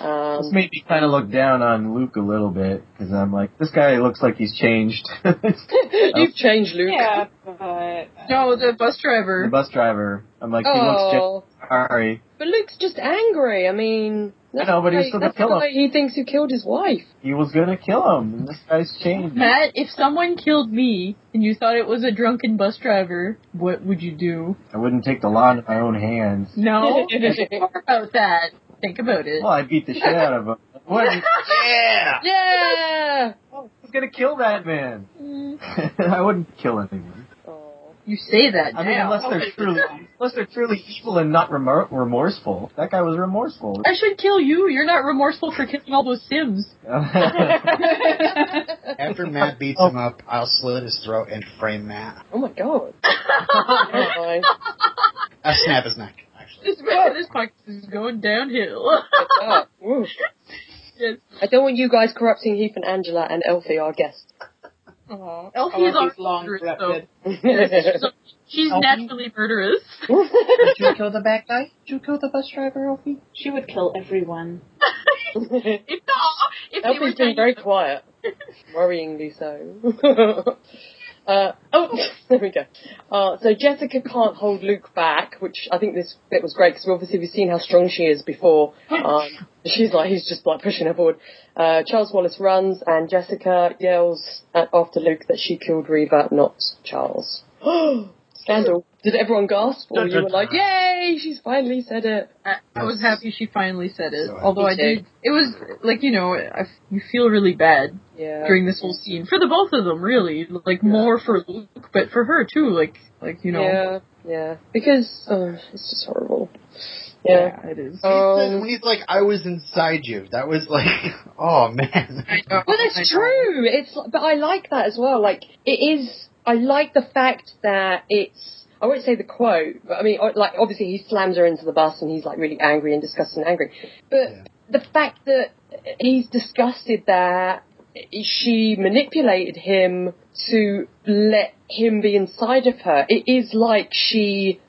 Speaker 1: Um,
Speaker 6: This made me kind of look down on Luke a little bit because I'm like, this guy looks like he's changed.
Speaker 1: You've changed, Luke.
Speaker 5: Yeah, but
Speaker 2: No, the bus driver.
Speaker 6: The bus driver. I'm like, he looks just
Speaker 1: Oh,
Speaker 6: sorry.
Speaker 1: but Luke's just angry. I mean,
Speaker 6: I know, but he's
Speaker 1: the
Speaker 6: still gonna
Speaker 1: that's
Speaker 6: kill
Speaker 1: the
Speaker 6: him.
Speaker 1: He thinks who killed his wife.
Speaker 6: He was gonna kill him, and this guy's changed.
Speaker 2: Matt, if someone killed me and you thought it was a drunken bus driver, what would you do?
Speaker 6: I wouldn't take the law into my own hands.
Speaker 2: No? Talk about that. Think about it.
Speaker 6: Well, I beat the shit out of him. I wouldn't.
Speaker 4: yeah.
Speaker 1: yeah.
Speaker 6: I was gonna kill that man. Mm. I wouldn't kill anyone.
Speaker 1: Oh.
Speaker 2: You say that
Speaker 6: I mean, unless they're truly, unless they're truly evil and not remor- remorseful. That guy was remorseful.
Speaker 2: I should kill you. You're not remorseful for killing all those Sims.
Speaker 4: After Matt beats him up, I'll slit his throat and frame Matt.
Speaker 1: Oh my god. Oh Terrifying.
Speaker 4: I'll snap his neck. Actually.
Speaker 2: this, this podcast is going downhill. Yes.
Speaker 1: I don't want you guys corrupting Heath and Angela and Elfie, our guest.
Speaker 2: Aww.
Speaker 5: oh,
Speaker 2: Elfie's
Speaker 5: he's long
Speaker 2: murderous,
Speaker 5: corrupted.
Speaker 2: though. Yes, so she's
Speaker 6: Elfie?
Speaker 2: naturally murderous.
Speaker 4: Did you kill the bad guy? Did you kill the bus driver, Elfie?
Speaker 5: She would kill everyone.
Speaker 2: if the, if
Speaker 1: Elfie's been very quiet. Worryingly so. Uh, oh, there we go. Uh, so Jessica can't hold Luke back, which I think this bit was great because obviously we've seen how strong she is before. Um, she's like, he's just like pushing her forward. Uh, Charles Wallace runs and Jessica yells at, after Luke that she killed Reva, not Charles. Scandal. Did everyone gasp or you were like, yay, she's finally said it?
Speaker 2: I, I was happy she finally said it.
Speaker 4: So.
Speaker 2: Although I did, it was like you know, I, you feel really bad
Speaker 1: Yeah.
Speaker 2: during this whole scene for the both of them, really. Like more for Luke, but for her too. Like, like you know,
Speaker 1: Yeah, yeah. Because, oh, it's just horrible. Yeah.
Speaker 2: it is.
Speaker 1: Um,
Speaker 4: when he's like, "I was inside you," that was like, oh man.
Speaker 1: Well,
Speaker 2: I
Speaker 1: that's true. It's, but I like that as well. Like, it is. I like the fact that it's. I won't say the quote, but I mean, like, obviously he slams her into the bus and he's like really angry and disgusted and angry. But
Speaker 4: Yeah.
Speaker 1: the fact that he's disgusted that she manipulated him to let him be inside of her. It is like she,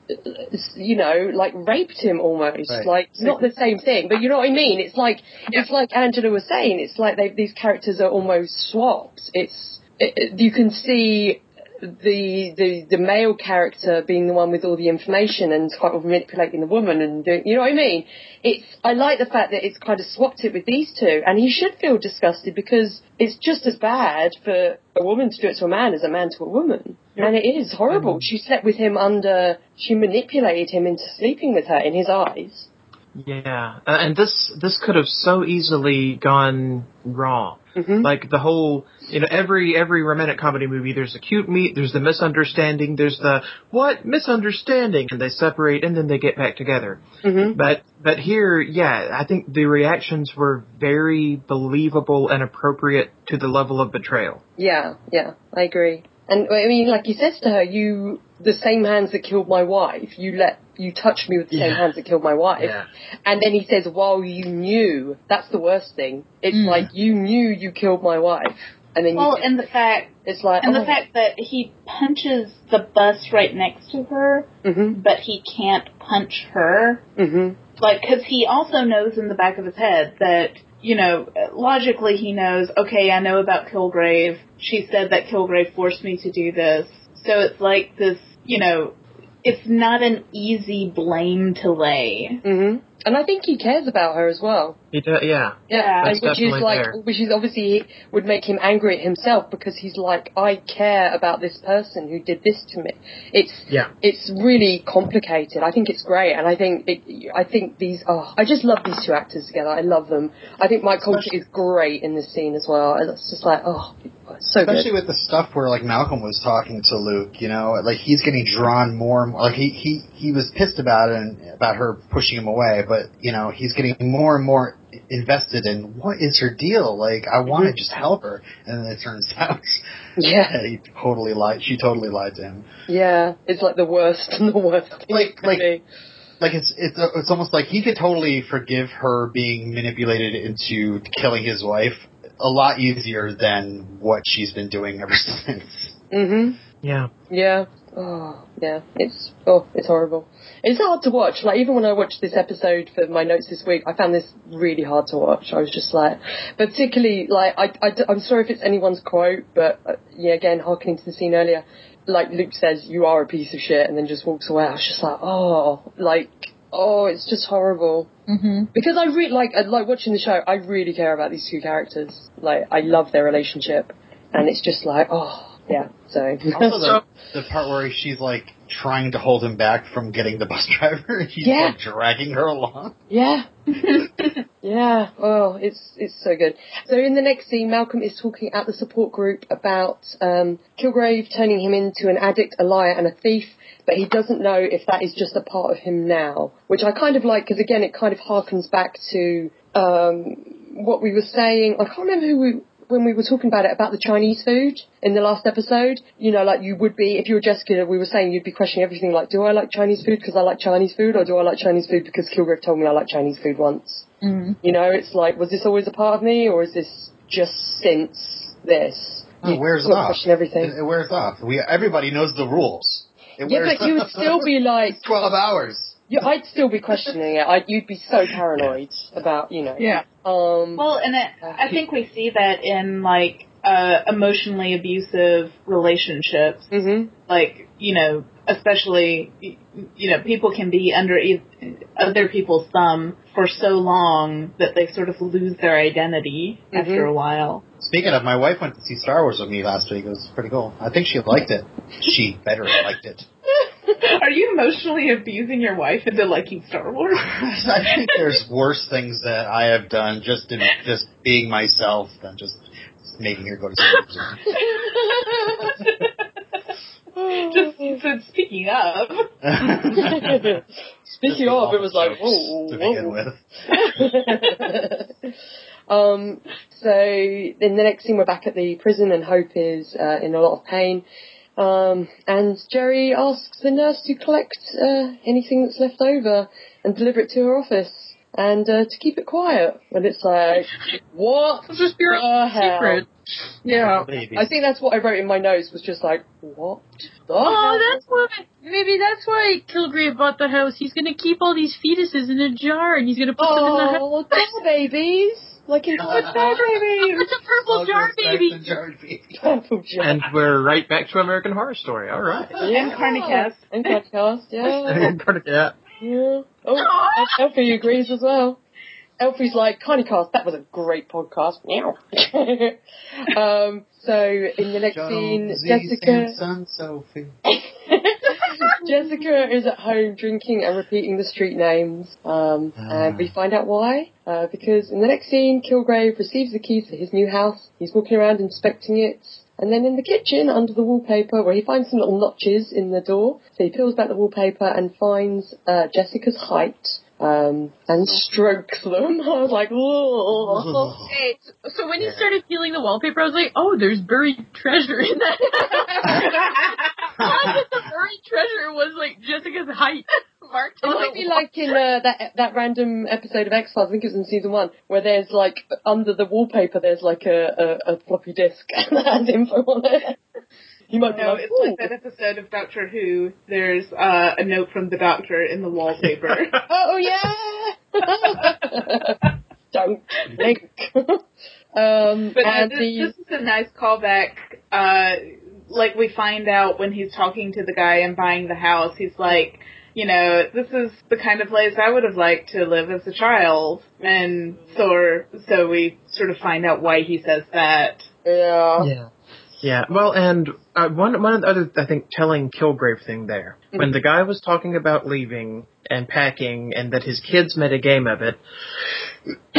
Speaker 1: you know, like raped him almost.
Speaker 4: Right.
Speaker 1: Like not the same thing, but you know what I mean. It's like it's like Angela was saying. It's like they, these characters are almost swaps. It's it, it- you can see the, the the male character being the one with all the information and kind of manipulating the woman and doing, you know what I mean? It's I like the fact that it's kind of swapped it with these two, and he should feel disgusted because it's just as bad for a woman to do it to a man as a man to a woman, and it is horrible. She slept with him under, she manipulated him into sleeping with her in his eyes.
Speaker 3: Yeah, uh, and this this could have so easily gone wrong.
Speaker 1: Hmm
Speaker 3: Like the whole, you know, every every romantic comedy movie, there's the cute meet, there's the misunderstanding, there's the what misunderstanding, and they separate and then they get back together.
Speaker 1: hmm
Speaker 3: But but here, yeah, I think the reactions were very believable and appropriate to the level of betrayal.
Speaker 1: Yeah, yeah, I agree. And I mean, like he says to her, "You, the same hands that killed my wife, you let you touched me with the same hands that killed my wife."
Speaker 3: Yeah.
Speaker 1: And then he says, "While you knew, that's the worst thing. It's
Speaker 2: Mm.
Speaker 1: like you knew you killed my wife, and then
Speaker 5: Well,
Speaker 1: you,
Speaker 5: and the fact
Speaker 1: it's like,
Speaker 5: and
Speaker 1: oh,
Speaker 5: the fact that he punches the bus right next to her,
Speaker 1: hmm
Speaker 5: but he can't punch her.
Speaker 1: hmm
Speaker 5: Like, because he also knows in the back of his head that, you know, logically he knows, okay, I know about Kilgrave. She said that Kilgrave forced me to do this. So it's like this, you know, it's not an easy blame to lay.
Speaker 1: hmm And I think he cares about her as well.
Speaker 3: He do, yeah.
Speaker 5: Yeah.
Speaker 3: That's
Speaker 1: which is like,
Speaker 3: there.
Speaker 1: which is obviously would make him angry at himself because he's like, I care about this person who did this to me. It's
Speaker 3: Yeah.
Speaker 1: it's really complicated. I think it's great, and I think it, I think these. Oh, I just love these two actors together. I love them. I think Mike Colter is great in this scene as well. It's just like, oh, so
Speaker 4: Especially
Speaker 1: good.
Speaker 4: with the stuff where like Malcolm was talking to Luke, you know, like he's getting drawn more and more. Like he he he was pissed about it and about her pushing him away, but you know he's getting more and more invested in what is her deal. Like I want to
Speaker 1: Mhm.
Speaker 4: just help her, and then it turns out
Speaker 1: Yeah,
Speaker 4: he totally lied. She totally lied to him.
Speaker 1: yeah. It's like the worst and the worst.
Speaker 4: Like- like-
Speaker 1: be.
Speaker 4: Like it's it's it's almost like he could totally forgive her being manipulated into killing his wife a lot easier than what she's been doing ever since.
Speaker 1: Mhm.
Speaker 3: Yeah.
Speaker 1: Yeah. Oh, yeah. It's oh, it's horrible. It's hard to watch. Like even when I watched this episode for my notes this week, I found this really hard to watch. I was just like, particularly like I, I am sorry if it's anyone's quote, but uh, yeah, again, harkening to the scene earlier, like Luke says, "You are a piece of shit," and then just walks away. I was just like, oh, like. Oh, it's just horrible.
Speaker 2: Mm-hmm.
Speaker 1: Because I really like, I like watching the show. I really care about these two characters. Like, I love their relationship, and it's just like, oh, yeah. So,
Speaker 4: Also, the, the part where she's like trying to hold him back from getting the bus driver, and he's
Speaker 1: Yeah.
Speaker 4: like dragging her along.
Speaker 1: Yeah. yeah. Oh, it's it's so good. So in the next scene, Malcolm is talking at the support group about um, Kilgrave turning him into an addict, a liar, and a thief. But he doesn't know if that is just a part of him now, which I kind of like because again, it kind of harkens back to um, what we were saying. I can't remember who we when we were talking about it about the Chinese food in the last episode. You know, like you would be if you were Jessica. We were saying you'd be questioning everything. Like, do I like Chinese food because I like Chinese food, or do I like Chinese food because Kilgrave told me I like Chinese food once?
Speaker 2: Mm-hmm.
Speaker 1: You know, it's like, was this always a part of me, or is this just since this?
Speaker 4: Oh, it
Speaker 1: You
Speaker 4: wears off.
Speaker 1: question everything.
Speaker 4: It, it wears off. We everybody knows the rules. It
Speaker 1: yeah,
Speaker 4: wears
Speaker 1: but you would still be like,
Speaker 4: twelve hours.
Speaker 1: You, I'd still be questioning it. I'd, you'd be so paranoid about, you know.
Speaker 2: Yeah.
Speaker 1: Um.
Speaker 5: Well, and it, I think we see that in like uh, emotionally abusive relationships.
Speaker 1: Mhm.
Speaker 5: Like, you know, especially, you know, people can be under e- other people's thumb for so long that they sort of lose their identity after a while.
Speaker 4: Speaking of, my wife went to see Star Wars with me last week. It was pretty cool. I think she liked it. She better liked it.
Speaker 5: Are you emotionally abusing your wife into liking Star Wars?
Speaker 4: I think there's worse things that I have done just in just being myself than just making her go to sleep.
Speaker 5: Just you said speaking of.
Speaker 1: Speaking of, it was like, whoa,
Speaker 4: to begin with.
Speaker 1: um, so in the next scene, we're back at the prison, and Hope is uh, in a lot of pain. Um, and Jerry asks the nurse to collect uh, anything that's left over and deliver it to her office, and uh, to keep it quiet. And it's like, what?
Speaker 2: It's just your
Speaker 1: the hell?
Speaker 2: secret. Yeah.
Speaker 4: Maybe.
Speaker 1: I think that's what I wrote in my notes. Was just like, what? The
Speaker 2: Oh,
Speaker 1: hell?
Speaker 2: that's why. Maybe that's why Kilgrave bought the house. He's gonna keep all these fetuses in a jar, and he's gonna put them in the house.
Speaker 1: Oh, babies! Like in Bear Baby!
Speaker 2: It's a purple jar, baby.
Speaker 4: Jar baby.
Speaker 1: Purple jar.
Speaker 3: And we're right back to American Horror Story. All right.
Speaker 1: yeah.
Speaker 5: And Carnicast.
Speaker 1: And Carnicast, yeah.
Speaker 3: and yeah.
Speaker 1: yeah. Oh, Elfie agrees as well. Elfie's like, Carnicast, that was a great podcast. Meow. um, so in the next scene,
Speaker 4: Jonesy
Speaker 1: Jessica
Speaker 4: Samson Sophie.
Speaker 1: Jessica is at home drinking and repeating the street names, um, and we find out why. Uh, because in the next scene, Kilgrave receives the keys to his new house. He's walking around inspecting it, and then in the kitchen, under the wallpaper, where he finds some little notches in the door, so he peels back the wallpaper and finds uh, Jessica's height. Um, and strokes them. I was like, whoa.
Speaker 2: Hey, so when you started peeling the wallpaper, I was like, oh, there's buried treasure in that. I thought the buried treasure was like Jessica's height marked
Speaker 1: It
Speaker 2: on
Speaker 1: might be like in uh, that that random episode of X Files. I think it was in season one, where there's like under the wallpaper there's like a, a, a floppy disk and that has info on it. You might be
Speaker 5: No,
Speaker 1: like,
Speaker 5: it's like that episode of Doctor Who. There's uh, a note from the doctor in the wallpaper.
Speaker 1: Oh yeah. Don't think. um,
Speaker 5: But
Speaker 1: and
Speaker 5: this,
Speaker 1: the
Speaker 5: this is a nice callback. Uh, like we find out when he's talking to the guy and buying the house, he's like, you know, this is the kind of place I would have liked to live as a child, and so so we sort of find out why he says that.
Speaker 1: yeah.
Speaker 3: Yeah. Yeah. Well, and uh, one one of the other I think telling Kilgrave thing there when the guy was talking about leaving and packing and that his kids made a game of it.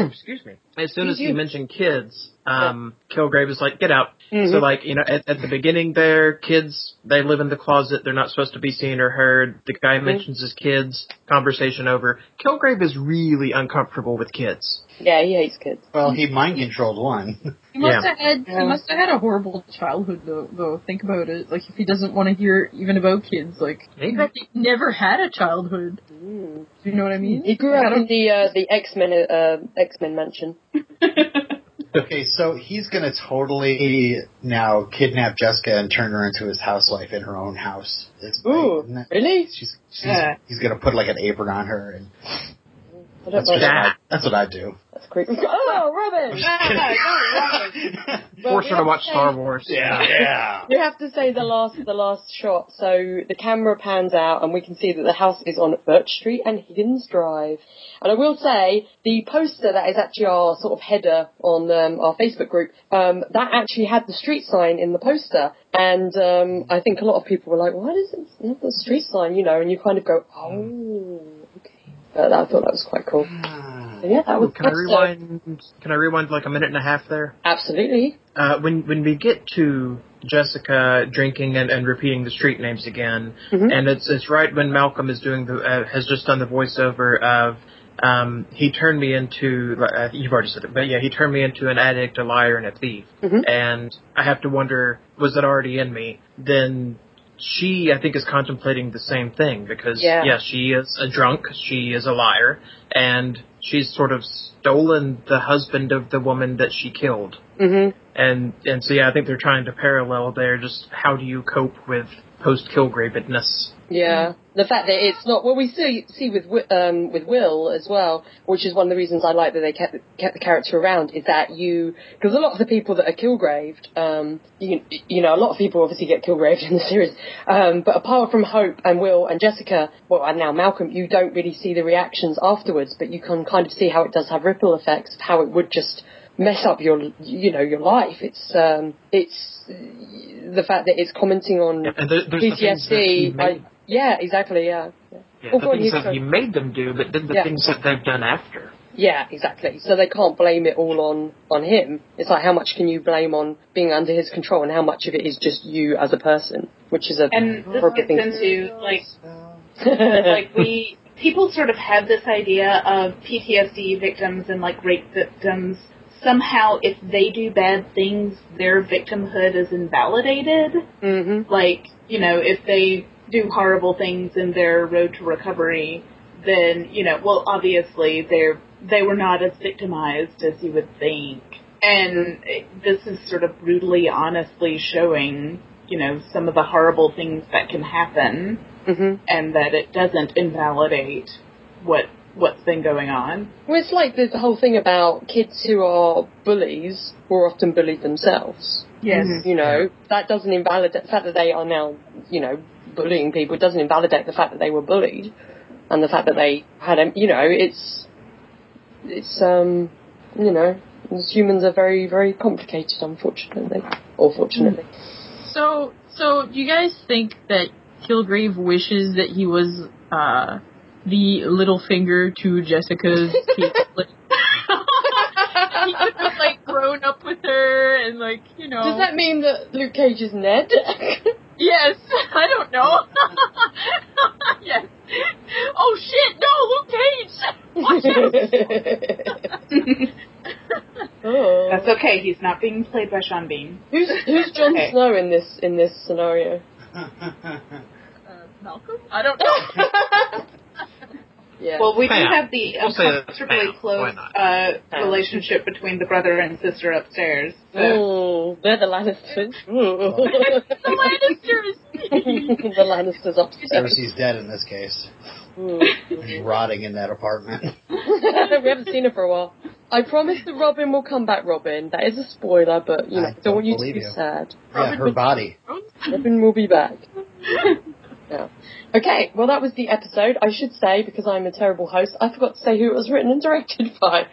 Speaker 3: excuse me. As soon as he mentioned kids, um, Kilgrave is like, "Get out."
Speaker 1: Mhm.
Speaker 3: So, like, you know, at, at the beginning, there, kids they live in the closet. They're not supposed to be seen or heard. The guy mentions his kids. Conversation over. Kilgrave is really uncomfortable with kids.
Speaker 1: Yeah, he hates kids.
Speaker 4: Well, he mind controlled one.
Speaker 2: He must
Speaker 3: Yeah.
Speaker 2: have had
Speaker 1: Yeah.
Speaker 2: he must have had a horrible childhood though. Though think about it, like if he doesn't want to hear even about kids, like
Speaker 3: Maybe.
Speaker 2: probably never had a childhood.
Speaker 1: Mm.
Speaker 2: Do you know what I mean?
Speaker 1: He grew up in the uh, the X Men uh, X Men mansion.
Speaker 4: Okay, so he's gonna totally now kidnap Jessica and turn her into his housewife in her own house. It's
Speaker 1: Ooh,
Speaker 4: isn't
Speaker 1: really?
Speaker 4: She's, she's
Speaker 5: Yeah.
Speaker 4: he's gonna put like an apron on her, and
Speaker 1: I don't
Speaker 4: that's
Speaker 1: know.
Speaker 4: what I,
Speaker 3: that.
Speaker 4: that's what I do.
Speaker 1: That's creepy. Oh, Robin!
Speaker 3: Force her to watch Star Wars.
Speaker 4: yeah, yeah.
Speaker 1: We have to say the last the last shot. So the camera pans out and we can see that the house is on Birch Street and Higgins Drive. And I will say the poster that is actually our sort of header on um, our Facebook group um, that actually had the street sign in the poster. And um, I think a lot of people were like, "Why does it have the street sign?" You know, and you kind of go, "Oh, okay." But I thought that was quite cool. So yeah, that was
Speaker 3: Can I
Speaker 1: uh,
Speaker 3: rewind? Can I rewind like a minute and a half there?
Speaker 1: Absolutely.
Speaker 3: Uh, when when we get to Jessica drinking and, and repeating the street names again,
Speaker 1: Mhm.
Speaker 3: and it's it's right when Malcolm is doing the uh, has just done the voiceover of um, he turned me into uh, you've already said it, but yeah, he turned me into an addict, a liar, and a thief.
Speaker 1: Mhm.
Speaker 3: And I have to wonder, was it already in me? Then she, I think, is contemplating the same thing because
Speaker 1: Yeah.
Speaker 3: yeah, she is a drunk, she is a liar, and she's sort of stolen the husband of the woman that she killed.
Speaker 1: Mhm.
Speaker 3: And and so yeah, I think they're trying to parallel there. Just how do you cope with post Kilgravedness.
Speaker 1: Yeah, the fact that it's not well, we see see with Wi- um, with Will as well, which is one of the reasons I like that they kept kept the character around. Is that you because a lot of the people that are Kilgraved, um, you you know, a lot of people obviously get Kilgraved in the series, um, but apart from Hope and Will and Jessica, well, and now Malcolm, you don't really see the reactions afterwards, but you can kind of see how it does have ripple effects how it would just mess up your you know your life. It's um, it's the fact that it's commenting on
Speaker 3: Yeah, there, there's the things that he
Speaker 1: PTSD. I, yeah, exactly. Yeah. yeah.
Speaker 3: yeah,
Speaker 1: Oh,
Speaker 3: the
Speaker 1: go on,
Speaker 3: things
Speaker 1: you
Speaker 3: that
Speaker 1: go.
Speaker 3: he made them do, but then the
Speaker 1: Yeah.
Speaker 3: things that they've done after.
Speaker 1: Yeah, exactly. So they can't blame it all on on him. It's like how much can you blame on being under his control, and how much of it is just you as a person, which is a
Speaker 5: And this
Speaker 1: horrible
Speaker 5: gets
Speaker 1: thing.
Speaker 5: into like like we people sort of have this idea of PTSD victims and like rape victims. Somehow, if they do bad things, their victimhood is invalidated.
Speaker 1: hmm
Speaker 5: Like, you know, if they do horrible things in their road to recovery, then, you know, well, obviously they're, they were not as victimized as you would think. And this is sort of brutally, honestly showing, you know, some of the horrible things that can happen
Speaker 1: hmm
Speaker 5: and that it doesn't invalidate what, what's been going on.
Speaker 1: Well, it's like the whole thing about kids who are bullies who are often bullied themselves.
Speaker 5: Yes.
Speaker 1: You know, that doesn't invalidate the fact that they are now, you know, bullying people. It doesn't invalidate the fact that they were bullied, and the fact that they had, a, you know, it's, it's, um, you know, humans are very, very complicated, unfortunately, or fortunately.
Speaker 2: So, so do you guys think that Kilgrave wishes that he was uh, the Littlefinger to Jessica's Kate Blanchett? he could have like grown up with her and like you know.
Speaker 1: Does that mean that Luke Cage is Ned?
Speaker 2: Yes, I don't know. yes. Oh shit! No, Luke Cage. Watch out.
Speaker 1: oh.
Speaker 5: That's okay. He's not being played by Sean Bean.
Speaker 1: Who's who's Jon
Speaker 5: Okay.
Speaker 1: Snow in this in this scenario?
Speaker 2: Malcolm? I don't know.
Speaker 1: Yeah.
Speaker 5: Well, we do have the
Speaker 3: We'll say it's
Speaker 5: uncomfortably
Speaker 3: Pam.
Speaker 5: close uh, relationship between the brother and sister upstairs. So.
Speaker 1: Ooh, they're the Lannisters.
Speaker 2: The Lannisters.
Speaker 1: the Lannisters upstairs.
Speaker 4: Cersei's dead in this case.
Speaker 1: Ooh.
Speaker 4: Rotting in that apartment.
Speaker 1: we haven't seen her for a while. I promise that Robin will come back, Robin. That is a spoiler, but you know,
Speaker 4: I
Speaker 1: I don't
Speaker 4: don't
Speaker 1: want you to be
Speaker 4: you.
Speaker 1: sad.
Speaker 4: Yeah, her body.
Speaker 1: Robin will be back. Yeah. Okay, well that was the episode. I should say, because I'm a terrible host, I forgot to say who it was written and directed by.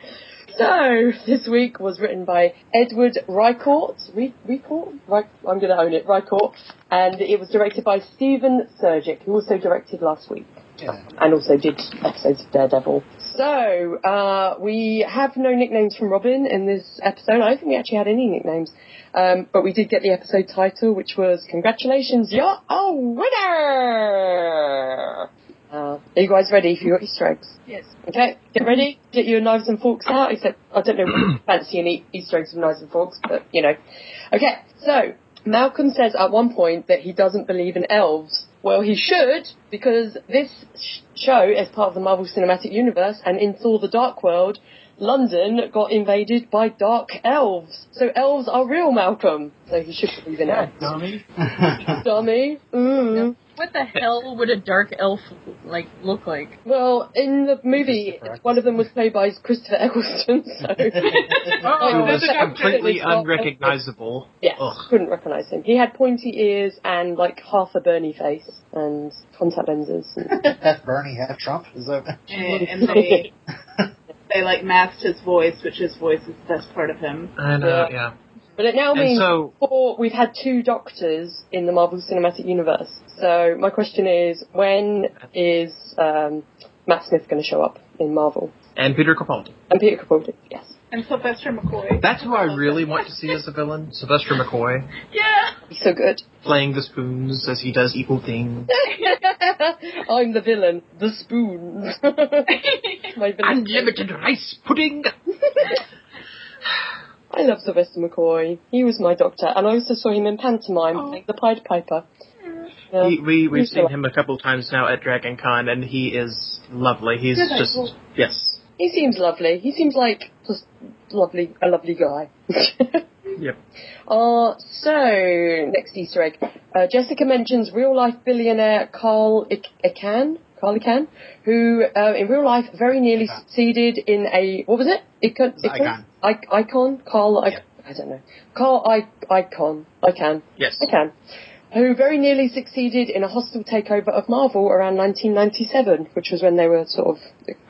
Speaker 1: So, this week was written by Edward Ricourt. Re- Ricourt? Ry- I'm going to own it. Ricourt. And it was directed by Stephen Surjik, who also directed last week
Speaker 4: Yeah.
Speaker 1: and also did episodes of Daredevil. So, uh, we have no nicknames from Robin in this episode. I don't think we actually had any nicknames. Um, but we did get the episode title, which was Congratulations, you're a winner! Uh, are you guys ready for your Easter eggs?
Speaker 2: yes.
Speaker 1: Okay, get ready, get your knives and forks out, except I don't know if you fancy any Easter eggs with knives and forks, but you know. Okay, so Malcolm says at one point that he doesn't believe in elves. Well, he should, because this show as part of the Marvel Cinematic Universe, and in Thor the Dark World, London got invaded by dark elves. So elves are real, Malcolm. So he should believe in elves.
Speaker 6: dummy.
Speaker 1: Dummy. Mm.
Speaker 2: What the hell would a dark elf like look like?
Speaker 1: Well, in the movie, one of them was played by Christopher Eccleston, so
Speaker 3: Who
Speaker 1: Oh,
Speaker 3: was
Speaker 1: oh,
Speaker 3: completely unrecognizable.
Speaker 1: yeah,
Speaker 3: Ugh.
Speaker 1: couldn't recognise him. He had pointy ears and like half a Bernie face and contact lenses.
Speaker 4: half Bernie, half Trump. Is that?
Speaker 5: And, and they they like masked his voice, which his voice is the best part of him.
Speaker 3: I know,
Speaker 1: Yeah.
Speaker 3: yeah.
Speaker 1: But it now
Speaker 3: And
Speaker 1: means
Speaker 3: so-
Speaker 1: four, we've had two Doctors in the Marvel Cinematic Universe. So my question is, when is um, Matt Smith going to show up in Marvel?
Speaker 3: And Peter Capaldi.
Speaker 1: And Peter Capaldi, yes.
Speaker 5: And Sylvester McCoy.
Speaker 3: That's who I really want to see as a villain. Sylvester McCoy.
Speaker 2: Yeah.
Speaker 1: He's so good.
Speaker 3: Playing the spoons as he does evil things.
Speaker 1: I'm the villain, the spoon. My villain.
Speaker 3: Unlimited rice pudding!
Speaker 1: I love Sylvester McCoy. He was my doctor, and I also saw him in pantomime
Speaker 2: Oh.
Speaker 1: playing the Pied Piper. Yeah.
Speaker 3: He, we, we've
Speaker 1: He's
Speaker 3: seen
Speaker 1: so-
Speaker 3: him a couple times now at Dragon Con, and he is lovely. He's
Speaker 5: Good,
Speaker 3: just,
Speaker 5: cool.
Speaker 3: yes.
Speaker 1: He seems lovely. He seems like just lovely, a lovely guy.
Speaker 3: Yep.
Speaker 1: Uh, so, next Easter egg. Uh, Jessica mentions real life billionaire Carl Ik- Icahn, Carl Icahn, who uh, in real life very nearly
Speaker 4: Icahn.
Speaker 1: succeeded in a, what was it? Icon?
Speaker 4: It's Icahn.
Speaker 1: I- icon? Carl, I-
Speaker 4: Yeah.
Speaker 1: I don't know. Carl I- Icon. Icahn.
Speaker 3: Yes.
Speaker 1: Icahn. Who very nearly succeeded in a hostile takeover of Marvel around 1997, which was when they were sort of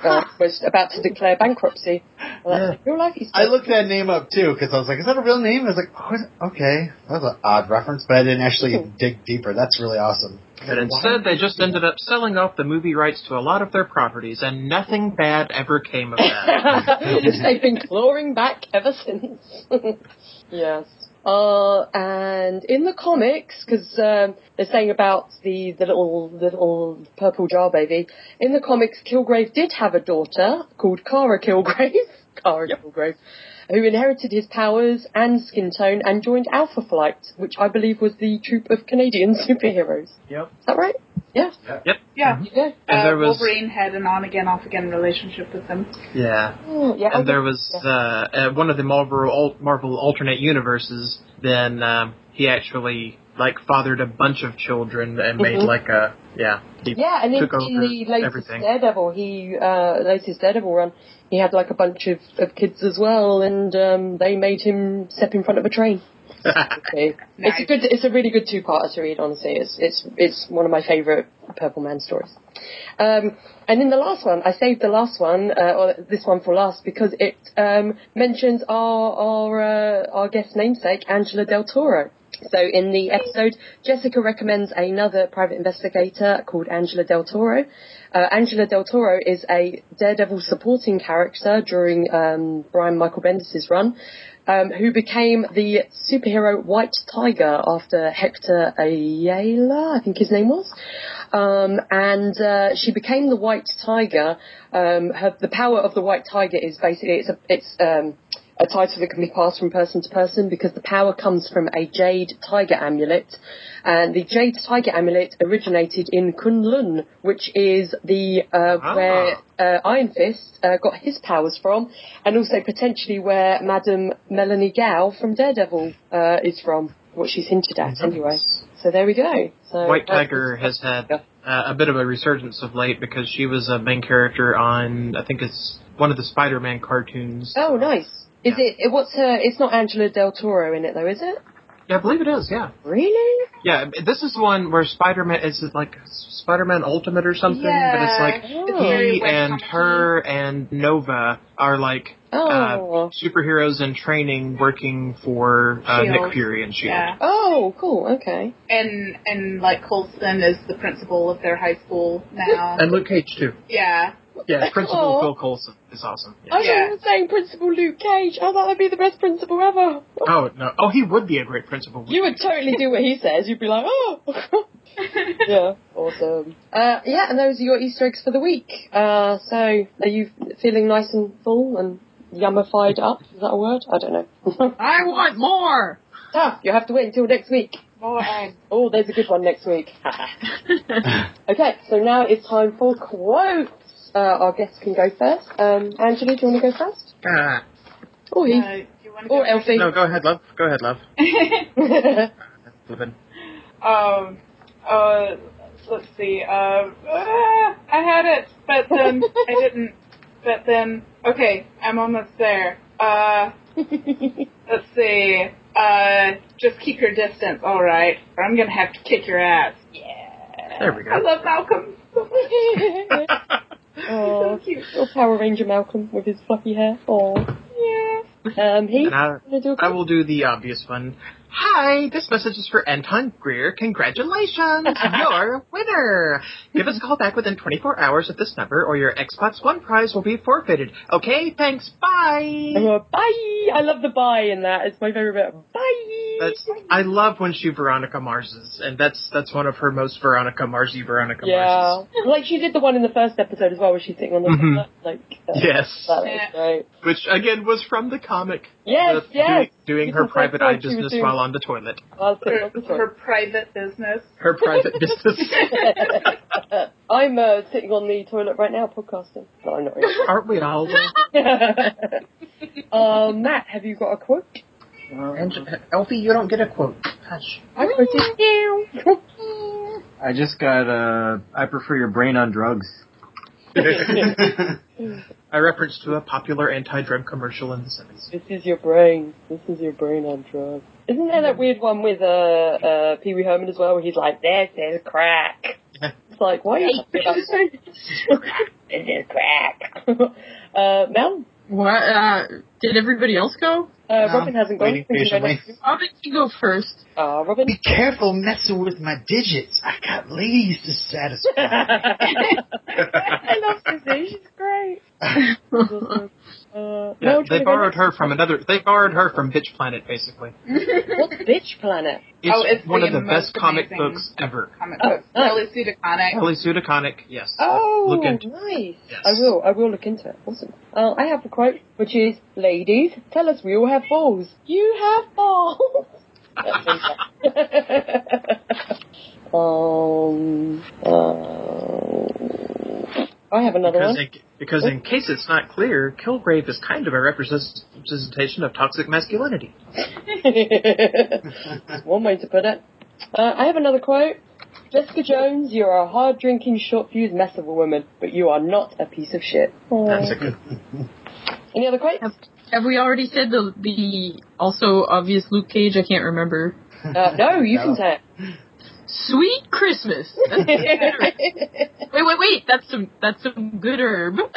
Speaker 1: uh, was about to declare bankruptcy. Well, that's real life Easter
Speaker 4: I looked that name up too because I was like, "Is that a real name?" I was like, oh, "Okay, that was an odd reference," but I didn't actually dig deeper. That's really awesome.
Speaker 3: And instead, they just ended up selling off the movie rights to a lot of their properties, and nothing bad ever came of that.
Speaker 1: Which they've been clawing back ever since. yes. Uh, and in the comics, because um, they're saying about the, the little the little purple jar baby, in the comics, Kilgrave did have a daughter called Kara Kilgrave, Kara Kilgrave, who inherited his powers and skin tone and joined Alpha Flight, which I believe was the troop of Canadian superheroes.
Speaker 6: Yep.
Speaker 1: Is that right? Yeah.
Speaker 3: yep.
Speaker 5: Yeah.
Speaker 1: Yeah.
Speaker 3: And
Speaker 5: Uh,
Speaker 3: there was
Speaker 5: Wolverine had an on again, off again relationship with them.
Speaker 3: yeah.
Speaker 1: Oh, yeah.
Speaker 3: and there was uh, uh, one of the Marvel al- Marvel alternate universes. Then um, he actually like fathered a bunch of children and made
Speaker 1: Mhm.
Speaker 3: like a yeah. He
Speaker 1: Yeah, and in,
Speaker 3: took
Speaker 1: in
Speaker 3: over
Speaker 1: the latest
Speaker 3: everything.
Speaker 1: Daredevil, he uh, latest Daredevil run, he had like a bunch of, of kids as well, and um, they made him step in front of a train. Okay. It's a good, it's a really good two-parter to read. Honestly, it's it's it's one of my favourite Purple Man stories. Um, and in the last one, I saved the last one, uh, or this one for last, because it um, mentions our our uh, our guest namesake Angela Del Toro. So in the episode, Jessica recommends another private investigator called Angela Del Toro. Uh, Angela Del Toro is a Daredevil supporting character during um, Brian Michael Bendis' run, um, who became the superhero White Tiger after Hector Ayala, I think his name was. Um, and uh, she became the White Tiger. Um, her, the power of the White Tiger is basically it's a it's um, a title that can be passed from person to person because the power comes from a jade tiger amulet. And the jade tiger amulet originated in Kunlun, which is the uh,
Speaker 3: Ah.
Speaker 1: where uh, Iron Fist uh, got his powers from, and also potentially where Madam Melanie Gao from Daredevil uh, is from, what she's hinted at anyway. So there we go. So
Speaker 3: White Tiger has had uh, a bit of a resurgence of late because she was a main character on I think it's one of the Spider-Man cartoons.
Speaker 1: Oh, nice. Is
Speaker 3: Yeah.
Speaker 1: it? What's her? It's not Angela Del Toro in it though, is it?
Speaker 3: Yeah, I believe it is. Yeah,
Speaker 1: Really?
Speaker 3: yeah. This is one where Spider-Man is it like Spider-Man Ultimate or something? But it's like
Speaker 1: Oh.
Speaker 3: he and her and Nova are like uh,
Speaker 1: Oh.
Speaker 3: superheroes in training working for uh, Nick Fury and Shield.
Speaker 5: Yeah.
Speaker 1: Oh, cool. Okay.
Speaker 5: And and like Coulson is the principal of their high school now.
Speaker 3: And Luke Cage too.
Speaker 5: yeah.
Speaker 3: Yeah, Principal
Speaker 1: Oh.
Speaker 3: Phil Coulson is awesome.
Speaker 1: I
Speaker 3: Yeah.
Speaker 1: thought
Speaker 5: Yeah.
Speaker 1: you saying Principal Luke Cage. I thought that'd be the best principal ever.
Speaker 3: Oh no! Oh, he would be a great principal.
Speaker 1: You would totally do what he says. You'd be like, oh. yeah. Awesome. Uh, yeah, and those are your Easter eggs for the week. Uh, so, are you feeling nice and full and yummified up? Is that a word? I don't know.
Speaker 2: I want more.
Speaker 1: ah, you have to wait until next week.
Speaker 5: More eggs.
Speaker 1: Oh, there's a good one next week. okay, so now it's time for quotes. Uh, our guests can go first. Um, Angela, do you want to go first?
Speaker 3: Ah.
Speaker 1: Or he?
Speaker 5: Uh, you want to
Speaker 1: Or
Speaker 5: go
Speaker 1: Elfie?
Speaker 3: no, go ahead, love. Go ahead, love. Living.
Speaker 5: um. Uh. Let's see. Uh. ah, I had it, but then I didn't. But then, okay, I'm almost there. Uh. Let's see. Uh. Just keep your distance, all right, or I'm gonna have to kick your ass. Yeah.
Speaker 3: There we go.
Speaker 5: I love Malcolm.
Speaker 1: oh,
Speaker 5: so cute.
Speaker 1: little Power Ranger Malcolm with his fluffy hair. Oh.
Speaker 5: Yeah.
Speaker 1: Um, he?
Speaker 3: And I,
Speaker 1: Wanna do a
Speaker 3: I
Speaker 1: quote?
Speaker 3: will do the obvious one. Hi, this message is for Anton Greer. Congratulations, you're a winner. Give us a call back within 24 hours at this number, or your Xbox One prize will be forfeited. Okay, thanks. Bye.
Speaker 1: Uh, bye! I love the bye in that. It's my favorite bit. Bye!
Speaker 3: That's I love when she Veronica Marses, and that's that's one of her most Veronica Marsy Veronica
Speaker 1: yeah.
Speaker 3: Marses.
Speaker 1: Like she did the one in the first episode as well where she's sitting on the
Speaker 3: Mhm.
Speaker 1: Like, uh,
Speaker 3: Yes.
Speaker 1: That was
Speaker 5: Yeah.
Speaker 1: great.
Speaker 3: Which again was from the comic.
Speaker 1: Yes,
Speaker 3: the-
Speaker 1: yes.
Speaker 3: Doing, doing her private eye business
Speaker 1: doing.
Speaker 3: while on the toilet.
Speaker 1: I'll
Speaker 5: Her, her private business.
Speaker 3: Her private business.
Speaker 1: I'm uh, sitting on the toilet right now podcasting. No, I'm not really.
Speaker 3: Aren't we all?
Speaker 1: uh, Matt, have you got a quote?
Speaker 3: And Elfie, you don't get a quote. Hush.
Speaker 1: I quoted you.
Speaker 6: I just got uh I prefer your brain on drugs.
Speaker 3: I reference to a popular anti-drug commercial in the 70s.
Speaker 1: This is your brain. This is your brain on drugs. Isn't there that weird one with uh, uh, Pee Wee Herman as well, where he's like, "This is crack."
Speaker 3: Yeah.
Speaker 1: It's like, why are you talking about this is crack? uh, Mel,
Speaker 2: What? Uh, did everybody else go?
Speaker 1: uh,
Speaker 4: No,
Speaker 1: Robin hasn't gone.
Speaker 4: waiting
Speaker 1: Think you go
Speaker 4: patiently.
Speaker 1: next?
Speaker 2: Robin can go first.
Speaker 1: Uh, Robin.
Speaker 4: Be careful messing with my digits. I got ladies to satisfy.
Speaker 1: I love Susie. She's great. Uh,
Speaker 3: Yeah, they
Speaker 1: you wanna go
Speaker 3: borrowed her from another. They borrowed her from Bitch Planet, basically.
Speaker 1: What's Bitch Planet?
Speaker 3: It's,
Speaker 5: Oh, it's
Speaker 3: one
Speaker 5: the
Speaker 3: of the best comic books ever.
Speaker 5: Comic
Speaker 1: Oh,
Speaker 5: book.
Speaker 1: oh.
Speaker 5: Kelly Sue DeConnick.
Speaker 3: Kelly Sue DeConnick, yes.
Speaker 1: Oh,
Speaker 3: Look into
Speaker 1: nice.
Speaker 3: Yes.
Speaker 1: I will. I will look into it. Awesome. Uh, I have a quote, which is, "Ladies, tell us we all have balls. You have balls." um. Uh, I have another
Speaker 3: because,
Speaker 1: one.
Speaker 3: in, because in case it's not clear, Kilgrave is kind of a representation of toxic masculinity.
Speaker 1: That's one way to put it. Uh, I have another quote. Jessica Jones, you are a hard drinking, short fused mess of a woman, but you are not a piece of shit. Aw.
Speaker 3: That's a good.
Speaker 1: Any other quotes?
Speaker 2: Have we already said the the also obvious Luke Cage? I can't remember.
Speaker 1: Uh, no, you can
Speaker 4: No.
Speaker 1: say
Speaker 2: Sweet Christmas. That's some good herb. wait, wait, wait. That's some that's some good herb.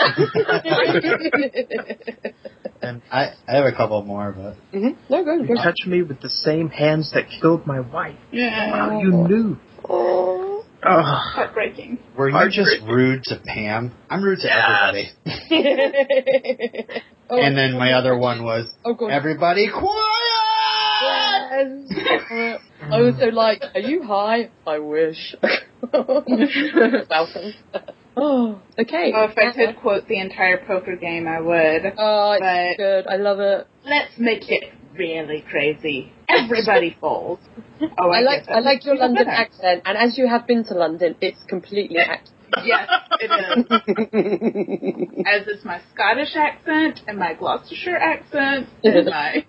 Speaker 3: And
Speaker 4: I, I have a couple more, but
Speaker 1: Mhm. No, go,
Speaker 3: you
Speaker 1: go.
Speaker 3: touch me with the same hands that killed my wife.
Speaker 5: Yeah.
Speaker 3: Wow, you knew.
Speaker 1: Oh.
Speaker 3: Oh.
Speaker 5: Heartbreaking.
Speaker 4: were you just rude to Pam? I'm rude to
Speaker 3: Yes.
Speaker 4: everybody.
Speaker 1: oh,
Speaker 4: And then my other one was
Speaker 1: Oh,
Speaker 4: everybody quiet.
Speaker 1: Yes. Uh, I was so like, are you high? I wish. Welcome. Oh, okay.
Speaker 5: Oh, if I could quote the entire poker game, I would.
Speaker 1: Oh, it's
Speaker 5: But-
Speaker 1: good. I love it.
Speaker 5: Let's make it really crazy. Everybody folds. Oh, I,
Speaker 1: I like I like your London
Speaker 5: better.
Speaker 1: accent, and as you have been to London, it's completely accurate.
Speaker 5: Yes, it is. As is my Scottish accent and my Gloucestershire accent and my.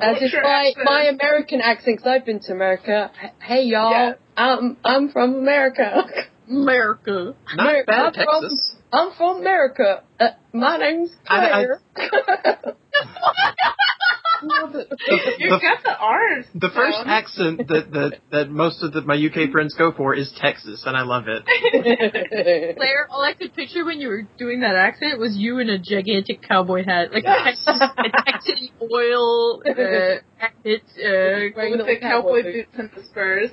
Speaker 1: As is my
Speaker 5: accent.
Speaker 1: my American accent, 'cause I've been to America. Hey y'all,
Speaker 5: Yeah.
Speaker 1: I'm I'm from America.
Speaker 2: America.
Speaker 3: Not
Speaker 1: America.
Speaker 3: bad,
Speaker 1: I'm from-
Speaker 3: Texas.
Speaker 1: I'm from America. Uh, my name's
Speaker 3: I- I-
Speaker 1: Claire.
Speaker 3: The,
Speaker 5: You've
Speaker 3: the,
Speaker 5: got the R's.
Speaker 3: the first
Speaker 5: down.
Speaker 3: accent that, that, that most of the, my UK friends go for is Texas, and I love it.
Speaker 2: Claire, all I could picture when you were doing that accent was you in a gigantic cowboy hat, like a Texas, a Texas oil uh, hat, uh,
Speaker 5: With the cowboy
Speaker 1: boots.
Speaker 5: boots and the spurs.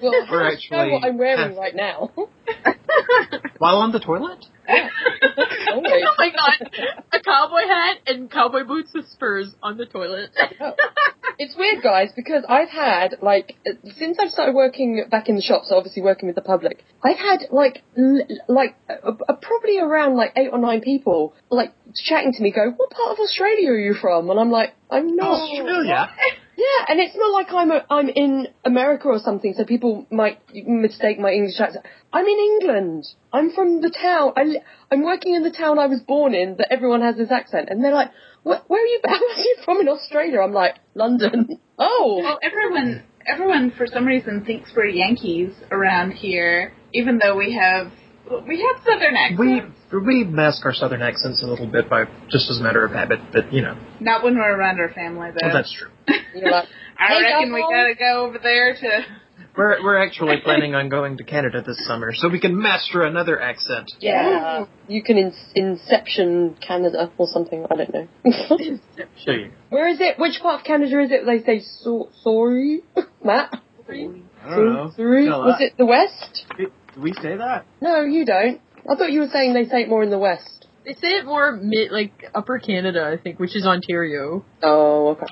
Speaker 1: Well,
Speaker 3: We're
Speaker 1: how do you know
Speaker 3: actually
Speaker 1: what I'm wearing
Speaker 3: half-
Speaker 1: right now.
Speaker 3: While on the toilet?
Speaker 1: Always.
Speaker 2: oh my god, a cowboy hat and cowboy boots with spurs on the toilet.
Speaker 1: It's weird, guys, because I've had like uh, since I've started working back in the shops, obviously working with the public. I've had like l- like uh, uh, probably around like eight or nine people like chatting to me, go, "What part of Australia are you from?" And I'm like, "I'm not."
Speaker 3: Oh, Australia.
Speaker 1: Yeah, and it's not like I'm a, I'm in America or something, so people might mistake my English accent. I'm in England. I'm from the town. I, I'm working in the town I was born in that everyone has this accent, and they're like, "Where, where are you? Where are you from in Australia?" I'm like, "London." Oh,
Speaker 5: Well, everyone, everyone for some reason thinks we're Yankees around here, even though we have we have Southern accents.
Speaker 3: we we mask our southern accents a little bit by just as a matter of habit, but you know,
Speaker 5: Not when we're around our family, though.
Speaker 3: well, that's true.
Speaker 1: you're like,
Speaker 5: I
Speaker 1: Hey,
Speaker 5: reckon we gotta go over there to.
Speaker 3: We're we're actually planning on going to Canada this summer, so we can master another accent.
Speaker 1: yeah, you can in- Inception Canada or something. I don't know.
Speaker 3: There you.
Speaker 1: Where is it? Which part of Canada is it? They say so- sorry, Matt.
Speaker 6: I don't know.
Speaker 1: Sorry.
Speaker 6: Tell
Speaker 1: Was it the West?
Speaker 6: Do we say that?
Speaker 1: No, you don't. I thought you were saying they say it more in the West.
Speaker 2: They say it more mid, like Upper Canada, I think, which is Ontario.
Speaker 1: Oh, okay.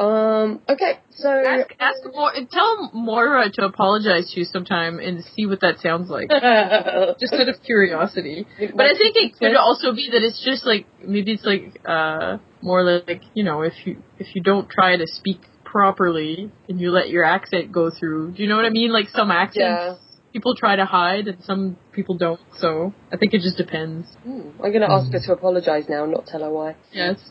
Speaker 1: Um, okay, so.
Speaker 2: Ask, ask Mo- tell Moira to apologize to you sometime and see what that sounds like, just out of curiosity. But I think it could also be that it's just like maybe it's like uh more like you know if you if you don't try to speak properly and you let your accent go through. Do you know what I mean? Like some accents
Speaker 1: Yeah.
Speaker 2: People try to hide and some people don't. So I think it just depends.
Speaker 1: Hmm, I'm gonna ask her to apologise now, not tell her why.
Speaker 2: Yes.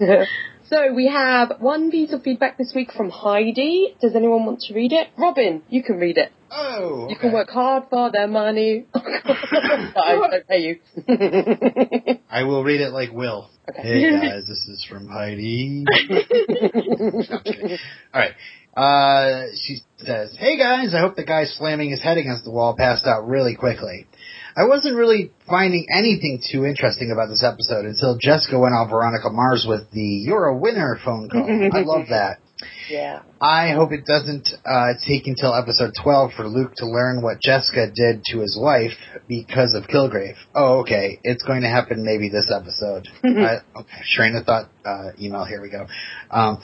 Speaker 1: So we have one piece of feedback this week from Heidi. Does anyone want to read it? Robin, you can read it.
Speaker 4: Oh,
Speaker 1: You can work hard for their money. I don't pay you.
Speaker 4: I will read it like Will.
Speaker 1: Okay.
Speaker 4: Hey guys, this is from Heidi. No, All right. Uh, she says, "Hey guys, I hope the guy slamming his head against the wall passed out really quickly. I wasn't really finding anything too interesting about this episode until Jessica went on Veronica Mars with the "You're a winner" phone call. I love that.
Speaker 1: yeah.
Speaker 4: I hope it doesn't uh, take until episode 12 for Luke to learn what Jessica did to his wife because of Kilgrave. Oh, okay. It's going to happen maybe this episode. I, okay, train of thought uh, email. Here we go. Um,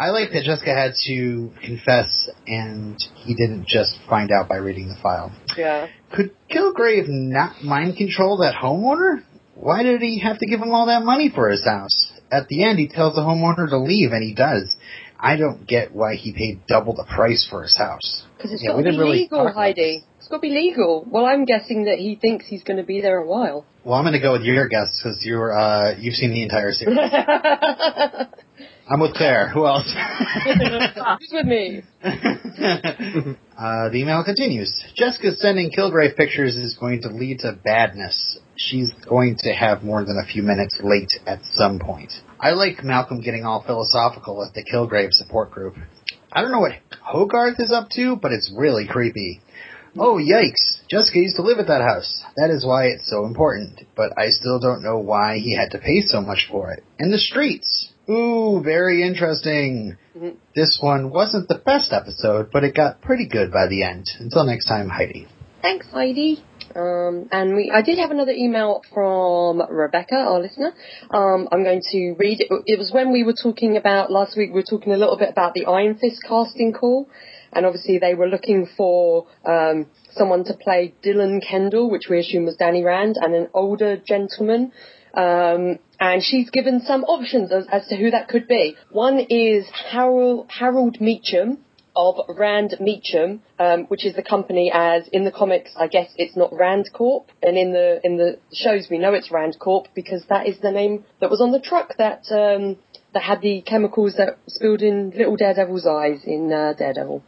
Speaker 4: I like that Jessica had to confess and he didn't just find out by reading the file.
Speaker 1: Yeah.
Speaker 4: Could Kilgrave not mind control that homeowner? Why did he have to give him all that money for his house? At the end, he tells the homeowner to leave, and he does. I don't get why he paid double the price for his house.
Speaker 1: Because it's
Speaker 4: Yeah,
Speaker 1: got to be
Speaker 4: really
Speaker 1: legal, Heidi. It's got to be legal. Well, I'm guessing that he thinks he's going to be there a while.
Speaker 4: Well, I'm going to go with your guess because you're uh, you've seen the entire series. I'm with Claire. Who else?
Speaker 1: Who's with me?
Speaker 4: uh, the email continues. Jessica sending Kilgrave pictures is going to lead to badness. She's going to have more than a few minutes late at some point. I like Malcolm getting all philosophical at the Kilgrave support group. I don't know what Hogarth is up to, but it's really creepy. Oh, yikes. Jessica used to live at that house. That is why it's so important. But I still don't know why he had to pay so much for it. And the streets. Ooh, very interesting.
Speaker 1: Mhm.
Speaker 4: This one wasn't the best episode, but it got pretty good by the end. Until next time, Heidi.
Speaker 1: Thanks, Heidi. Um, and we, I did have another email from Rebecca, our listener. Um, I'm going to read it. It was when we were talking about last week. We were talking a little bit about the Iron Fist casting call, and obviously they were looking for um, someone to play Dylan Kendall, which we assume was Danny Rand, and an older gentleman. Um, and she's given some options as, as to who that could be. One is Harold, Harold Meachum of Rand Meachum, um, which is the company as in the comics, I guess it's not Rand Corp, and in the in the shows we know it's Rand Corp because that is the name that was on the truck that um, that had the chemicals that spilled in Little Daredevil's eyes in uh, Daredevil.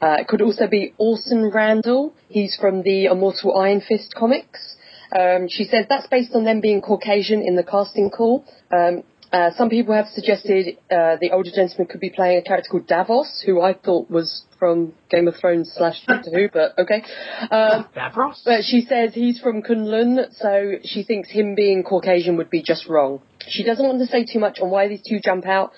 Speaker 1: Uh, it could also be Orson Randall. He's from the Immortal Iron Fist comics. Um, she says that's based on them being Caucasian in the casting call. Um, uh, some people have suggested uh, the older gentleman could be playing a character called Davos, who I thought was from Game of Thrones slash Doctor Who, but okay. Um,
Speaker 3: Davros?
Speaker 1: but she says he's from Kunlun, so she thinks him being Caucasian would be just wrong. She doesn't want to say too much on why these two jump out,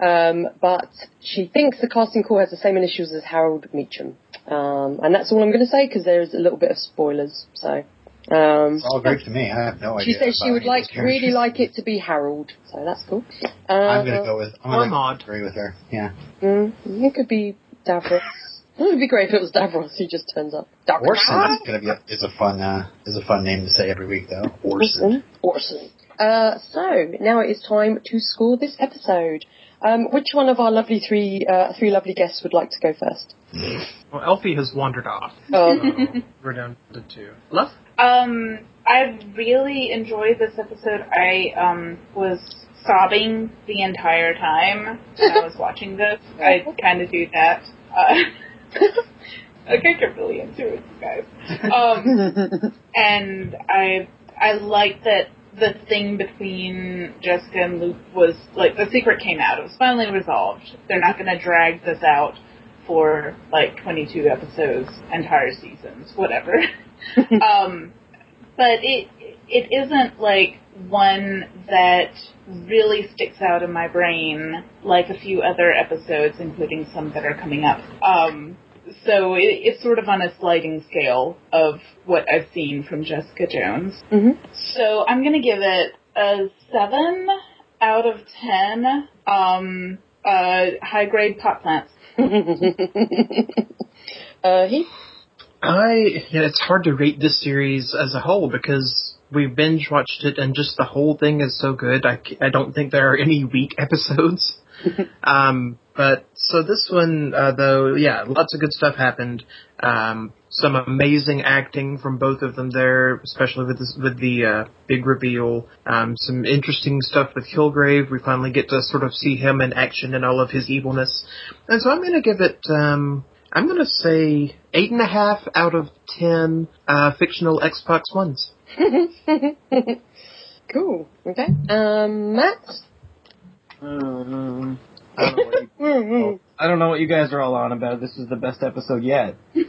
Speaker 1: um, but she thinks the casting call has the same initials as Harold Meachum. Um, and that's all I'm going to say because there's a little bit of spoilers. So um,
Speaker 4: It's all great to me. I have no
Speaker 1: she
Speaker 4: idea.
Speaker 1: She says she would like really like it to be Harold, so that's cool. Uh,
Speaker 4: I'm going to go with. I'm
Speaker 3: Or
Speaker 4: gonna Agree with her. Yeah.
Speaker 1: Mm, it could be Davros. it would be great if it was Davros. He just turns up. Davros.
Speaker 4: Orson is going to be a, is a fun uh, is a fun name to say every week though. Orson.
Speaker 1: Orson. Orson. Uh, so now it is time to score this episode. Um, which one of our lovely three uh, three lovely guests would like to go first?
Speaker 3: Well, Elfie has wandered off.
Speaker 1: Um,
Speaker 3: So we're down to two. Love?
Speaker 5: Um, I really enjoyed this episode. I um was sobbing the entire time when I was watching this. I kind of do that. Uh, I get really into it, you guys. Um, and I I like that the thing between Jessica and Luke was like the secret came out. It was finally resolved. They're not going to drag this out for like 22 episodes, entire seasons, whatever. um, but it it isn't like one that really sticks out in my brain like a few other episodes, including some that are coming up. Um, so it, it's sort of on a sliding scale of what I've seen from Jessica Jones.
Speaker 1: mhm.
Speaker 5: So I'm gonna give it a seven out of ten. Um, uh, high grade pot plants.
Speaker 1: uh, he.
Speaker 3: I, yeah, it's hard to rate this series as a whole because we binge watched it and just the whole thing is so good. I, c- I don't think there are any weak episodes. um, but so this one, uh, though, yeah, lots of good stuff happened. Um, some amazing acting from both of them there, especially with this, with the uh, big reveal. Um, some interesting stuff with Kilgrave. We finally get to sort of see him in action and all of his evilness. And so I'm going to give it. Um, I'm going to say eight and a half out of ten uh, fictional Xbox Ones.
Speaker 1: cool. Okay. Um, Matt.
Speaker 6: Um, I don't, know what you, I don't know what you guys are all on about. This is the best episode yet.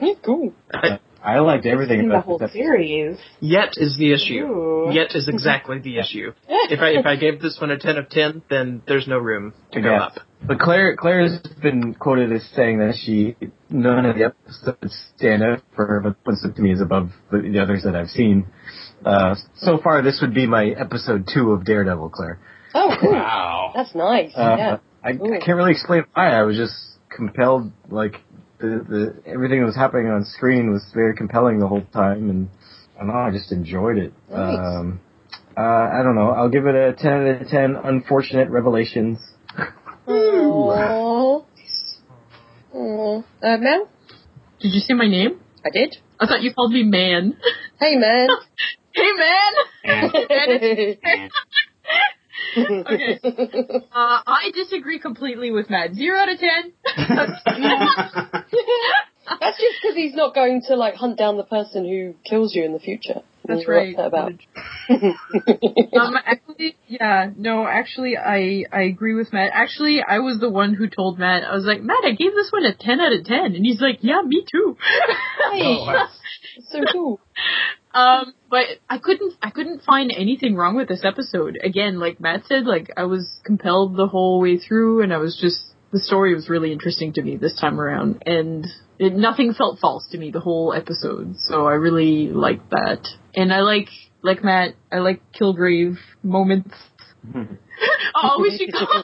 Speaker 1: Yeah, cool.
Speaker 3: I,
Speaker 6: I liked everything
Speaker 5: In the whole
Speaker 6: this
Speaker 5: series.
Speaker 3: yet is the issue.
Speaker 5: Ooh.
Speaker 3: Yet is exactly the issue. If I if I gave this one a ten of ten, then there's no room to go
Speaker 6: Yeah.
Speaker 3: up.
Speaker 6: But Claire, Claire's been quoted as saying that she none of the episodes stand out for her, but One Step to Me is above the, the others that I've seen. Uh, so far, this would be my episode two of Daredevil, Claire.
Speaker 1: Oh, cool.
Speaker 4: Wow.
Speaker 1: That's nice.
Speaker 6: Uh,
Speaker 1: yeah.
Speaker 6: I,
Speaker 1: Ooh.
Speaker 6: I can't really explain why. I was just compelled. Like the, the everything that was happening on screen was very compelling the whole time, and I don't know. I just enjoyed it.
Speaker 1: Nice.
Speaker 6: Um, uh, I don't know. I'll give it a ten out of ten. Unfortunate revelations.
Speaker 1: Aww. Aww. Uh, Mel?
Speaker 2: Did you say my name?
Speaker 1: I did.
Speaker 2: I thought you called me man.
Speaker 1: Hey, man.
Speaker 2: hey man! okay. Uh, I disagree completely with Matt. Zero out of ten.
Speaker 1: That's just because he's not going to like hunt down the person who kills you in the future.
Speaker 2: That's
Speaker 1: What's
Speaker 2: right.
Speaker 1: that about?
Speaker 2: um, actually, yeah, no, actually, I I agree with Matt. Actually, I was the one who told Matt. I was like, Matt, I gave this one a ten out of ten, and he's like, Yeah, me too.
Speaker 1: Hey, that's so cool.
Speaker 2: Um, but I couldn't I couldn't find anything wrong with this episode. Again, like Matt said, like I was compelled the whole way through, and I was just the story was really interesting to me this time around, and it, nothing felt false to me the whole episode. So I really liked that, and I like like Matt, I like Kilgrave moments. oh, we should call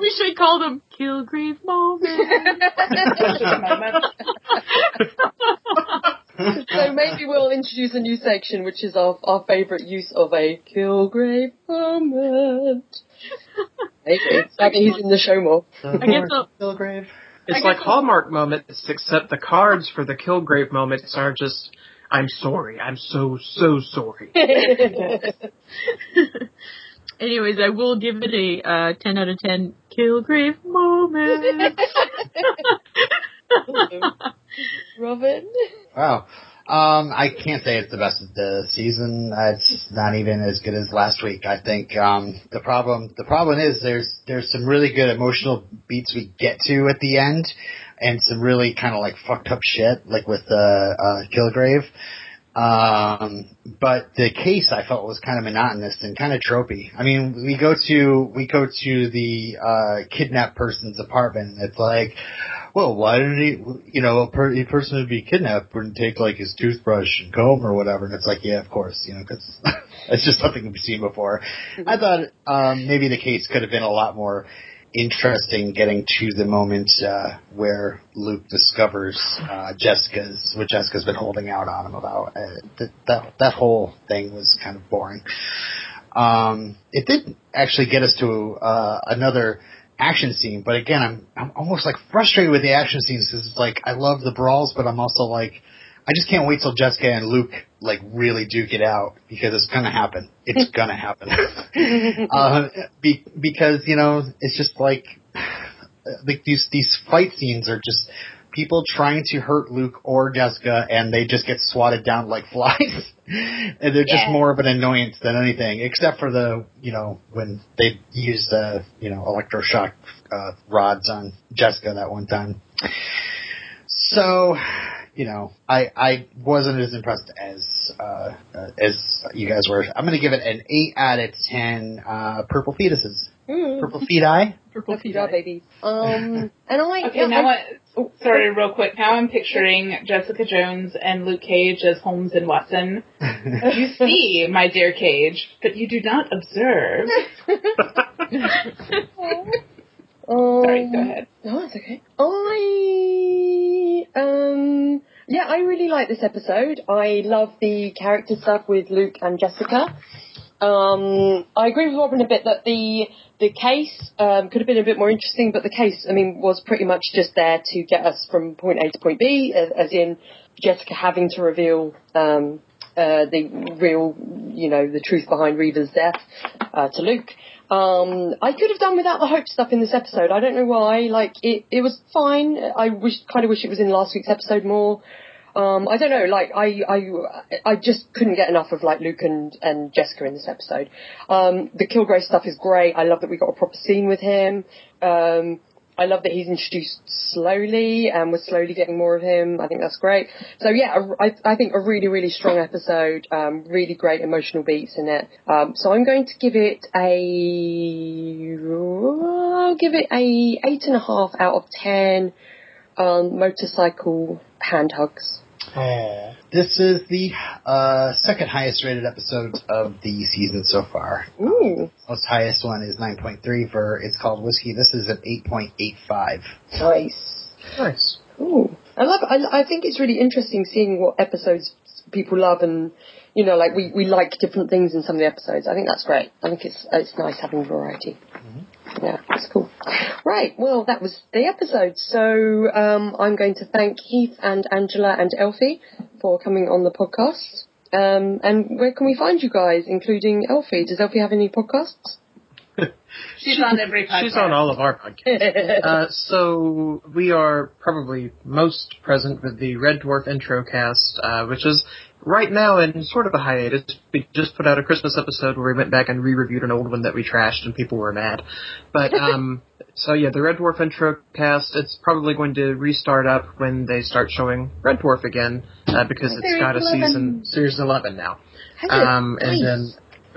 Speaker 2: we should call them Kilgrave moments.
Speaker 5: Moment.
Speaker 1: So maybe we'll introduce a new section, which is our our favourite use of a Kilgrave moment. Maybe. Maybe he's in the show more.
Speaker 2: I guess so.
Speaker 4: Kilgrave.
Speaker 3: It's
Speaker 2: I
Speaker 3: like
Speaker 2: guess-
Speaker 3: Hallmark moments, except the cards for the Kilgrave moments are just, I'm sorry, I'm so, so sorry.
Speaker 2: Anyways, I will give it a uh, 10 out of 10 Kilgrave moment.
Speaker 1: Robin.
Speaker 4: Wow. Um, I can't say it's the best of the season. It's not even as good as last week. I think um, the problem the problem is there's there's some really good emotional beats we get to at the end, and some really kind of like fucked up shit like with uh, uh, Kilgrave. Um, but the case I felt was kind of monotonous and kind of tropey. I mean, we go to we go to the uh, kidnapped person's apartment. It's like, well, why didn't he? You know, a, per, a person who'd be kidnapped wouldn't take like his toothbrush and comb or whatever. And it's like, yeah, of course, you know, because it's just something we've seen before. I thought um, maybe the case could have been a lot more interesting getting to the moment uh, where Luke discovers uh, Jessica's what Jessica's been holding out on him about. Uh, th- that that whole thing was kind of boring. Um, it did actually get us to uh, another action scene, but again, I'm I'm almost like frustrated with the action scenes because it's like I love the brawls, but I'm also like I just can't wait till Jessica and Luke like really duke it out because it's gonna happen. It's gonna happen. uh, be, because you know it's just like like these these fight scenes are just people trying to hurt Luke or Jessica and they just get swatted down like flies. and they're just more of an annoyance than anything, except for the, you know, when they used, uh, you know, electroshock, uh, rods on Jessica that one time. So, you know, I, I wasn't as impressed as, uh, uh, as you guys were. I'm gonna give it an 8 out of 10, uh, purple fetuses.
Speaker 1: Mm.
Speaker 4: Purple feet eye?
Speaker 2: Purple
Speaker 1: Happy
Speaker 2: feet
Speaker 1: dog babies. Um, and I,
Speaker 5: Okay,
Speaker 1: yeah,
Speaker 5: now
Speaker 1: I,
Speaker 5: I, sorry, real quick. Now I'm picturing Jessica Jones and Luke Cage as Holmes and Watson. You see, my dear Cage, but you do not observe.
Speaker 1: um,
Speaker 5: Sorry, go ahead.
Speaker 1: No, it's okay. I um yeah, I really like this episode. I love the character stuff with Luke and Jessica. Um, I agree with Robin a bit that the the case um, could have been a bit more interesting, but the case, I mean, was pretty much just there to get us from point A to point B, as, as in Jessica having to reveal um, uh, the real, you know, the truth behind Reva's death uh, to Luke. Um, I could have done without the Hope stuff in this episode. I don't know why. Like it, it was fine. I wish, kind of wish it was in last week's episode more. Um, I don't know, like I, I, I just couldn't get enough of like Luke and, and Jessica in this episode. Um, the Kilgrave stuff is great. I love that we got a proper scene with him. Um, I love that he's introduced slowly and we're slowly getting more of him. I think that's great. So yeah, I, I think a really, really strong episode. Um, really great emotional beats in it. Um, so I'm going to give it a, I'll give it a eight and a half out of ten. Um, motorcycle hand hugs.
Speaker 4: Oh. This is the uh, second highest rated episode of the season so far.
Speaker 1: Ooh.
Speaker 4: Most highest one is 9.3 for It's Called Whiskey. This is at 8.85.
Speaker 1: Nice.
Speaker 3: Nice.
Speaker 1: Ooh. I love. I, I think it's really interesting seeing what episodes people love, and you know, like we, we like different things in some of the episodes. I think that's great. I think it's it's nice having variety. Yeah, that's cool. Right, well, that was the episode. So um, I'm going to thank Heath and Angela and Elfie for coming on the podcast. Um, and where can we find you guys, including Elfie? Does Elfie have any podcasts?
Speaker 5: She's on every podcast.
Speaker 3: She's on all of our podcasts. Uh, so we are probably most present with the Red Dwarf intro cast, uh, which is right now in sort of a hiatus. We just put out a Christmas episode where we went back and re-reviewed an old one that we trashed and people were mad. But um, so yeah, the Red Dwarf intro cast. It's probably going to restart up when they start showing Red Dwarf again uh, because it's got a
Speaker 5: 11.
Speaker 3: season series eleven now. Um, and then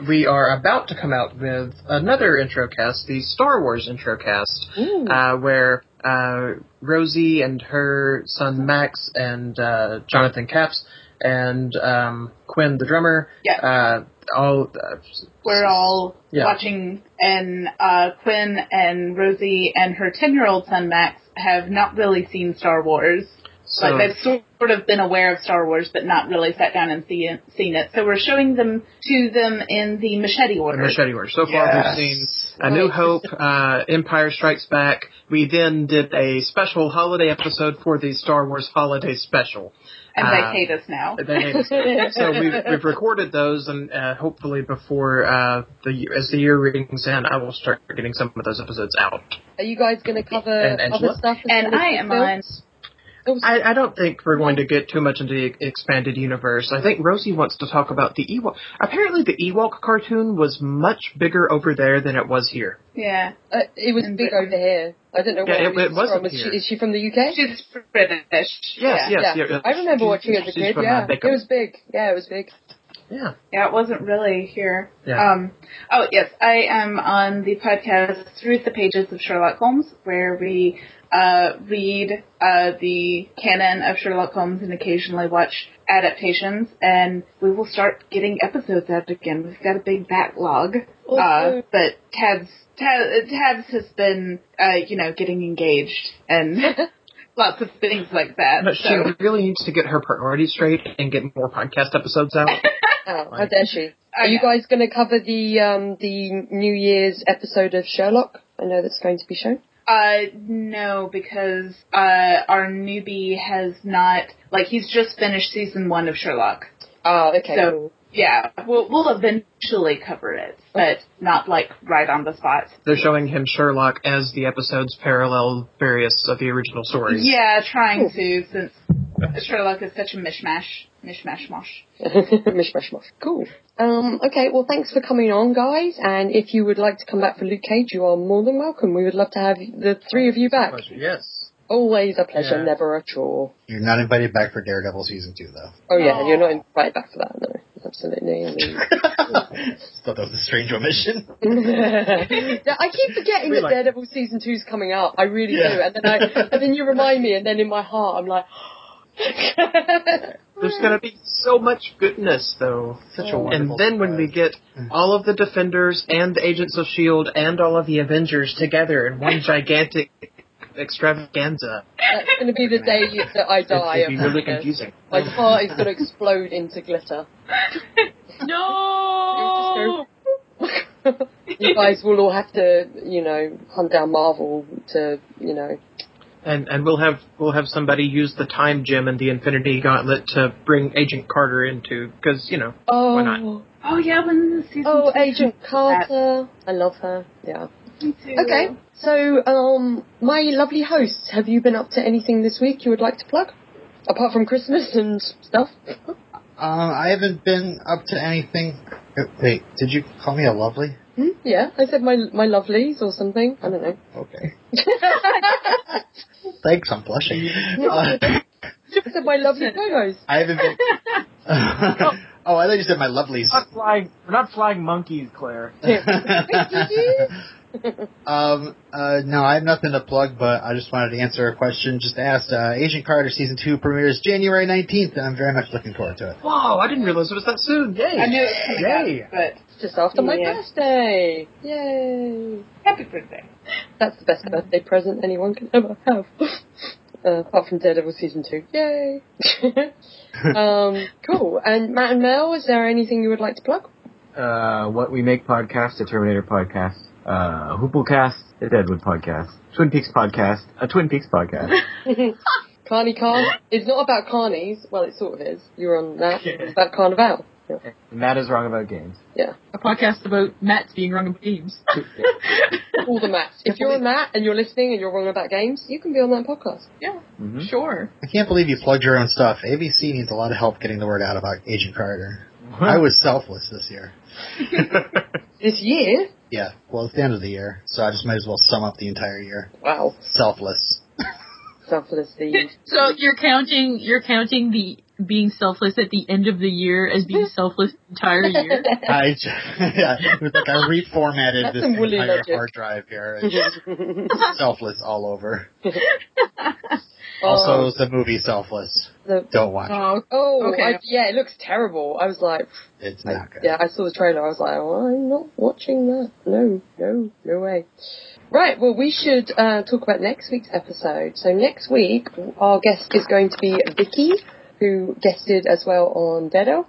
Speaker 3: we are about to come out with another intro cast, the Star Wars intro cast, uh, where uh, Rosie and her son Max and uh, Jonathan Caps and um, Quinn the drummer,
Speaker 5: Yeah.
Speaker 3: uh, all uh,
Speaker 5: We're all
Speaker 3: Yeah.
Speaker 5: watching, and uh, Quinn and Rosie and her 10 year old son Max have not really seen Star Wars.
Speaker 3: so
Speaker 5: Like they've sort of been aware of Star Wars, but not really sat down and see it, seen it. So we're showing them to them in the machete
Speaker 3: the
Speaker 5: order.
Speaker 3: Machete Wars. So far,
Speaker 4: Yes.
Speaker 3: we've seen A New Hope, uh, Empire Strikes Back. We then did a special holiday episode for the Star Wars Holiday Special.
Speaker 5: And
Speaker 3: Uh,
Speaker 5: they hate us now.
Speaker 3: They hate us. so we've, we've recorded those, and uh, hopefully before uh, the year- as the year rings in, I will start getting some of those episodes out.
Speaker 1: Are you guys going to cover
Speaker 3: And Angela?
Speaker 1: other stuff?
Speaker 5: And
Speaker 1: instead of
Speaker 5: I am
Speaker 1: the
Speaker 5: on.
Speaker 1: Films?
Speaker 3: I, I don't think we're going to get too much into the expanded universe. I think Rosie wants to talk about the Ewok. Apparently, the Ewok cartoon was much bigger over there than it was here.
Speaker 5: Yeah,
Speaker 1: Uh, it was big
Speaker 5: Britain.
Speaker 1: over here. I don't know
Speaker 3: Yeah,
Speaker 1: where
Speaker 3: it- it wasn't
Speaker 1: from. Is she,
Speaker 3: here.
Speaker 1: is she from the UK?
Speaker 5: she's British.
Speaker 3: Yes,
Speaker 5: yeah.
Speaker 3: yes,
Speaker 1: yeah.
Speaker 3: yeah.
Speaker 1: I remember
Speaker 3: She's-
Speaker 1: watching it as a kid.
Speaker 3: from, uh,
Speaker 1: Yeah, it was big. Yeah, it was big.
Speaker 3: Yeah.
Speaker 5: Yeah, it wasn't really here.
Speaker 3: Yeah.
Speaker 5: Um, oh, yes, I am on the podcast Through the Pages of Sherlock Holmes, where we uh, read uh, the canon of Sherlock Holmes and occasionally watch adaptations, and we will start getting episodes out again. We've got a big backlog. Uh, but Tabs, Tabs, Tabs has been, uh, you know, getting engaged and lots of things like that.
Speaker 3: But she
Speaker 5: so,
Speaker 3: really needs to get her priorities straight and get more podcast episodes out.
Speaker 1: Oh, how dare she?
Speaker 5: I
Speaker 1: Are you guys going to cover the um, the New Year's episode of Sherlock? I know that's going to be shown.
Speaker 5: Uh, no, because uh, our newbie has not like he's just finished season one of Sherlock.
Speaker 1: Oh, okay.
Speaker 5: So-. Yeah, we'll we'll eventually cover it, but not like right on the spot.
Speaker 3: They're showing him Sherlock as the episodes parallel various of the original stories.
Speaker 5: Yeah, trying to since Sherlock is such a mishmash, mishmash mosh.
Speaker 1: mish, mish, mish. Cool. Um, okay, well, thanks for coming on, guys. And if you would like to come back for Luke Cage, you are more than welcome. We would love to have the three of you back.
Speaker 3: Yes.
Speaker 1: Always a pleasure,
Speaker 3: Yeah.
Speaker 1: never a chore.
Speaker 4: You're not invited back for Daredevil season two, though.
Speaker 1: Oh yeah,
Speaker 5: Aw.
Speaker 1: you're not invited back for that. No, absolutely. I mean-
Speaker 4: Thought that was a strange omission.
Speaker 1: I keep forgetting
Speaker 3: We
Speaker 1: that
Speaker 3: like-
Speaker 1: Daredevil season two is coming out. I really
Speaker 4: Yeah.
Speaker 1: do, and then I, and then you remind me, and then in my heart, I'm like.
Speaker 3: There's gonna be so much goodness, though.
Speaker 4: Such a
Speaker 1: Oh.
Speaker 3: And
Speaker 4: wonderful
Speaker 3: then when we get mm. all of the Defenders and the Agents of S.H.I.E.L.D. And all of the Avengers together in one gigantic extravaganza,
Speaker 1: That's going to be the day that I
Speaker 3: it's
Speaker 1: die.
Speaker 3: gonna be really confusing.
Speaker 1: My heart is going to explode into glitter.
Speaker 2: No!
Speaker 1: you guys will all have to, you know, hunt down Marvel to, you know,
Speaker 3: And and we'll have we'll have somebody use the time gem and the Infinity Gauntlet to bring Agent Carter into because you know
Speaker 1: Oh,
Speaker 3: Why not?
Speaker 5: Oh. oh yeah, when the season.
Speaker 1: oh,
Speaker 5: two
Speaker 1: Agent
Speaker 5: comes
Speaker 1: Carter. I love her. Yeah.
Speaker 5: Me too.
Speaker 1: Okay. So, um, my lovely hosts, have you been up to anything this week you would like to plug? Apart from Christmas and stuff?
Speaker 4: Um, I haven't been up to anything. uh, Wait, did you call me a lovely?
Speaker 1: Hmm? Yeah, I said my my lovelies or something. I don't know.
Speaker 4: Okay. Thanks, I'm blushing. Uh,
Speaker 1: I said my lovely co-host.
Speaker 4: I haven't been. oh, I thought you said my lovelies.
Speaker 6: We're not flying, we're not flying monkeys, Claire.
Speaker 4: um, uh, no, I have nothing to plug, but I just wanted to answer a question just asked. Uh, Agent Carter season two premieres January 19th, and I'm very much looking forward to it.
Speaker 3: Whoa, I didn't realize it was that soon. Yay!
Speaker 5: I knew it was
Speaker 3: Yay!
Speaker 5: up, but
Speaker 1: Just after my
Speaker 5: Yeah.
Speaker 1: birthday. Yay.
Speaker 5: happy birthday.
Speaker 1: That's the best birthday present anyone can ever have. Uh, apart from Daredevil season two. Yay. um, cool. And Matt and Mel, is there anything you would like to plug?
Speaker 6: Uh, what we make podcast, a Terminator podcast, uh, Hooplecast, a Deadwood podcast, Twin Peaks podcast, a Twin Peaks podcast.
Speaker 1: Carney Carn. It's not about carnies. Well, it sort of is. You're on that. It's about Carnival. Yeah.
Speaker 6: Matt is wrong about games.
Speaker 1: yeah.
Speaker 2: A podcast about Matt's being wrong about games.
Speaker 1: All the Matts. If you're a Matt and you're listening and you're wrong about games, you can be on that podcast.
Speaker 2: yeah,
Speaker 6: hmm
Speaker 2: sure.
Speaker 4: I can't believe you plugged your own stuff. ABC needs a lot of help getting the word out about Agent Carter. I was selfless this year.
Speaker 1: This year?
Speaker 4: Yeah, well, it's the end of the year, so I just might as well sum up the entire year.
Speaker 1: Wow.
Speaker 4: Selfless.
Speaker 1: Selfless Steve.
Speaker 2: So you're counting you're counting the being selfless at the end of the year as being selfless the entire year.
Speaker 4: I, j- yeah, it was like I reformatted this
Speaker 1: some
Speaker 4: entire
Speaker 1: logic.
Speaker 4: hard drive here. It's just selfless all over. Also, the movie Selfless.
Speaker 1: the,
Speaker 4: Don't watch it.
Speaker 2: Oh,
Speaker 1: oh,
Speaker 2: Okay.
Speaker 1: I, yeah, it looks terrible. I was like,
Speaker 4: It's
Speaker 1: I-
Speaker 4: not good.
Speaker 1: yeah, I saw the trailer. I was like, oh, I'm not watching that. No, no, no way. Right, well, we should uh, talk about next week's episode. So next week, our guest is going to be Vicky, who guested as well on Dedo.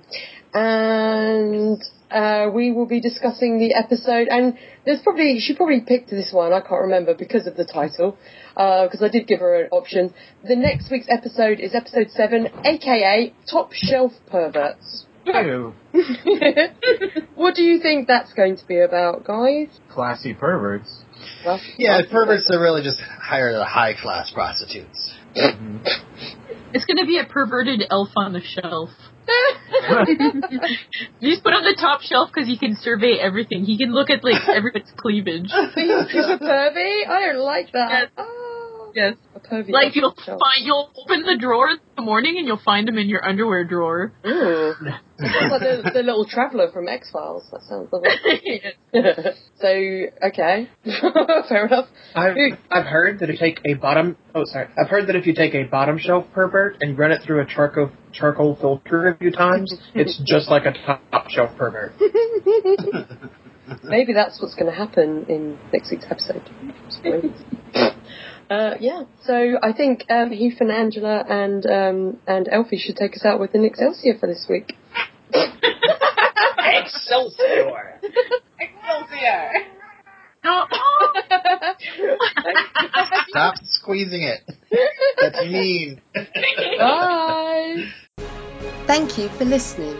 Speaker 1: And uh, we will be discussing the episode. And there's probably, she probably picked this one, I can't remember because of the title, because I did give her an option. The next week's episode is episode 7, aka Top Shelf Perverts.
Speaker 6: Ew.
Speaker 1: what do you think that's going to be about, guys?
Speaker 6: Classy perverts.
Speaker 1: Well,
Speaker 4: Yeah, perverts are really just hire the high class prostitutes.
Speaker 6: Mhm.
Speaker 2: it's gonna be a perverted elf on the shelf. You just put on the top shelf because he can survey everything. He can look at like everyone's cleavage.
Speaker 1: He's a pervy? I don't like that.
Speaker 2: Yes.
Speaker 1: Oh,
Speaker 2: Yes.
Speaker 1: a pervy.
Speaker 2: Like you'll
Speaker 1: shelf.
Speaker 2: find you'll open the drawer in the morning and you'll find him in your underwear drawer.
Speaker 1: Ooh. Sounds like the, the little traveller from X Files. That sounds lovely. so, okay. Fair enough.
Speaker 3: I've, I've heard that if you take a bottom oh sorry I've heard that if you take a bottom shelf pervert and run it through a charcoal charcoal filter a few times, it's just like a top shelf pervert.
Speaker 1: Maybe that's what's going to happen in next week's episode. Uh, yeah, so I think um, Heath and Angela and um, and Elfie should take us out with an Excelsior for this week.
Speaker 3: Excelsior!
Speaker 5: Excelsior!
Speaker 2: No.
Speaker 4: Stop squeezing it. That's mean.
Speaker 1: Bye.
Speaker 7: Thank you for listening.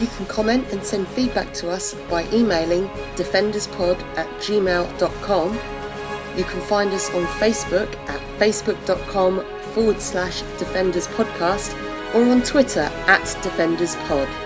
Speaker 7: You can comment and send feedback to us by emailing defenderspod at gmail.com. You can find us on Facebook at facebook.com forward slash defenders podcast or on Twitter at defenderspod.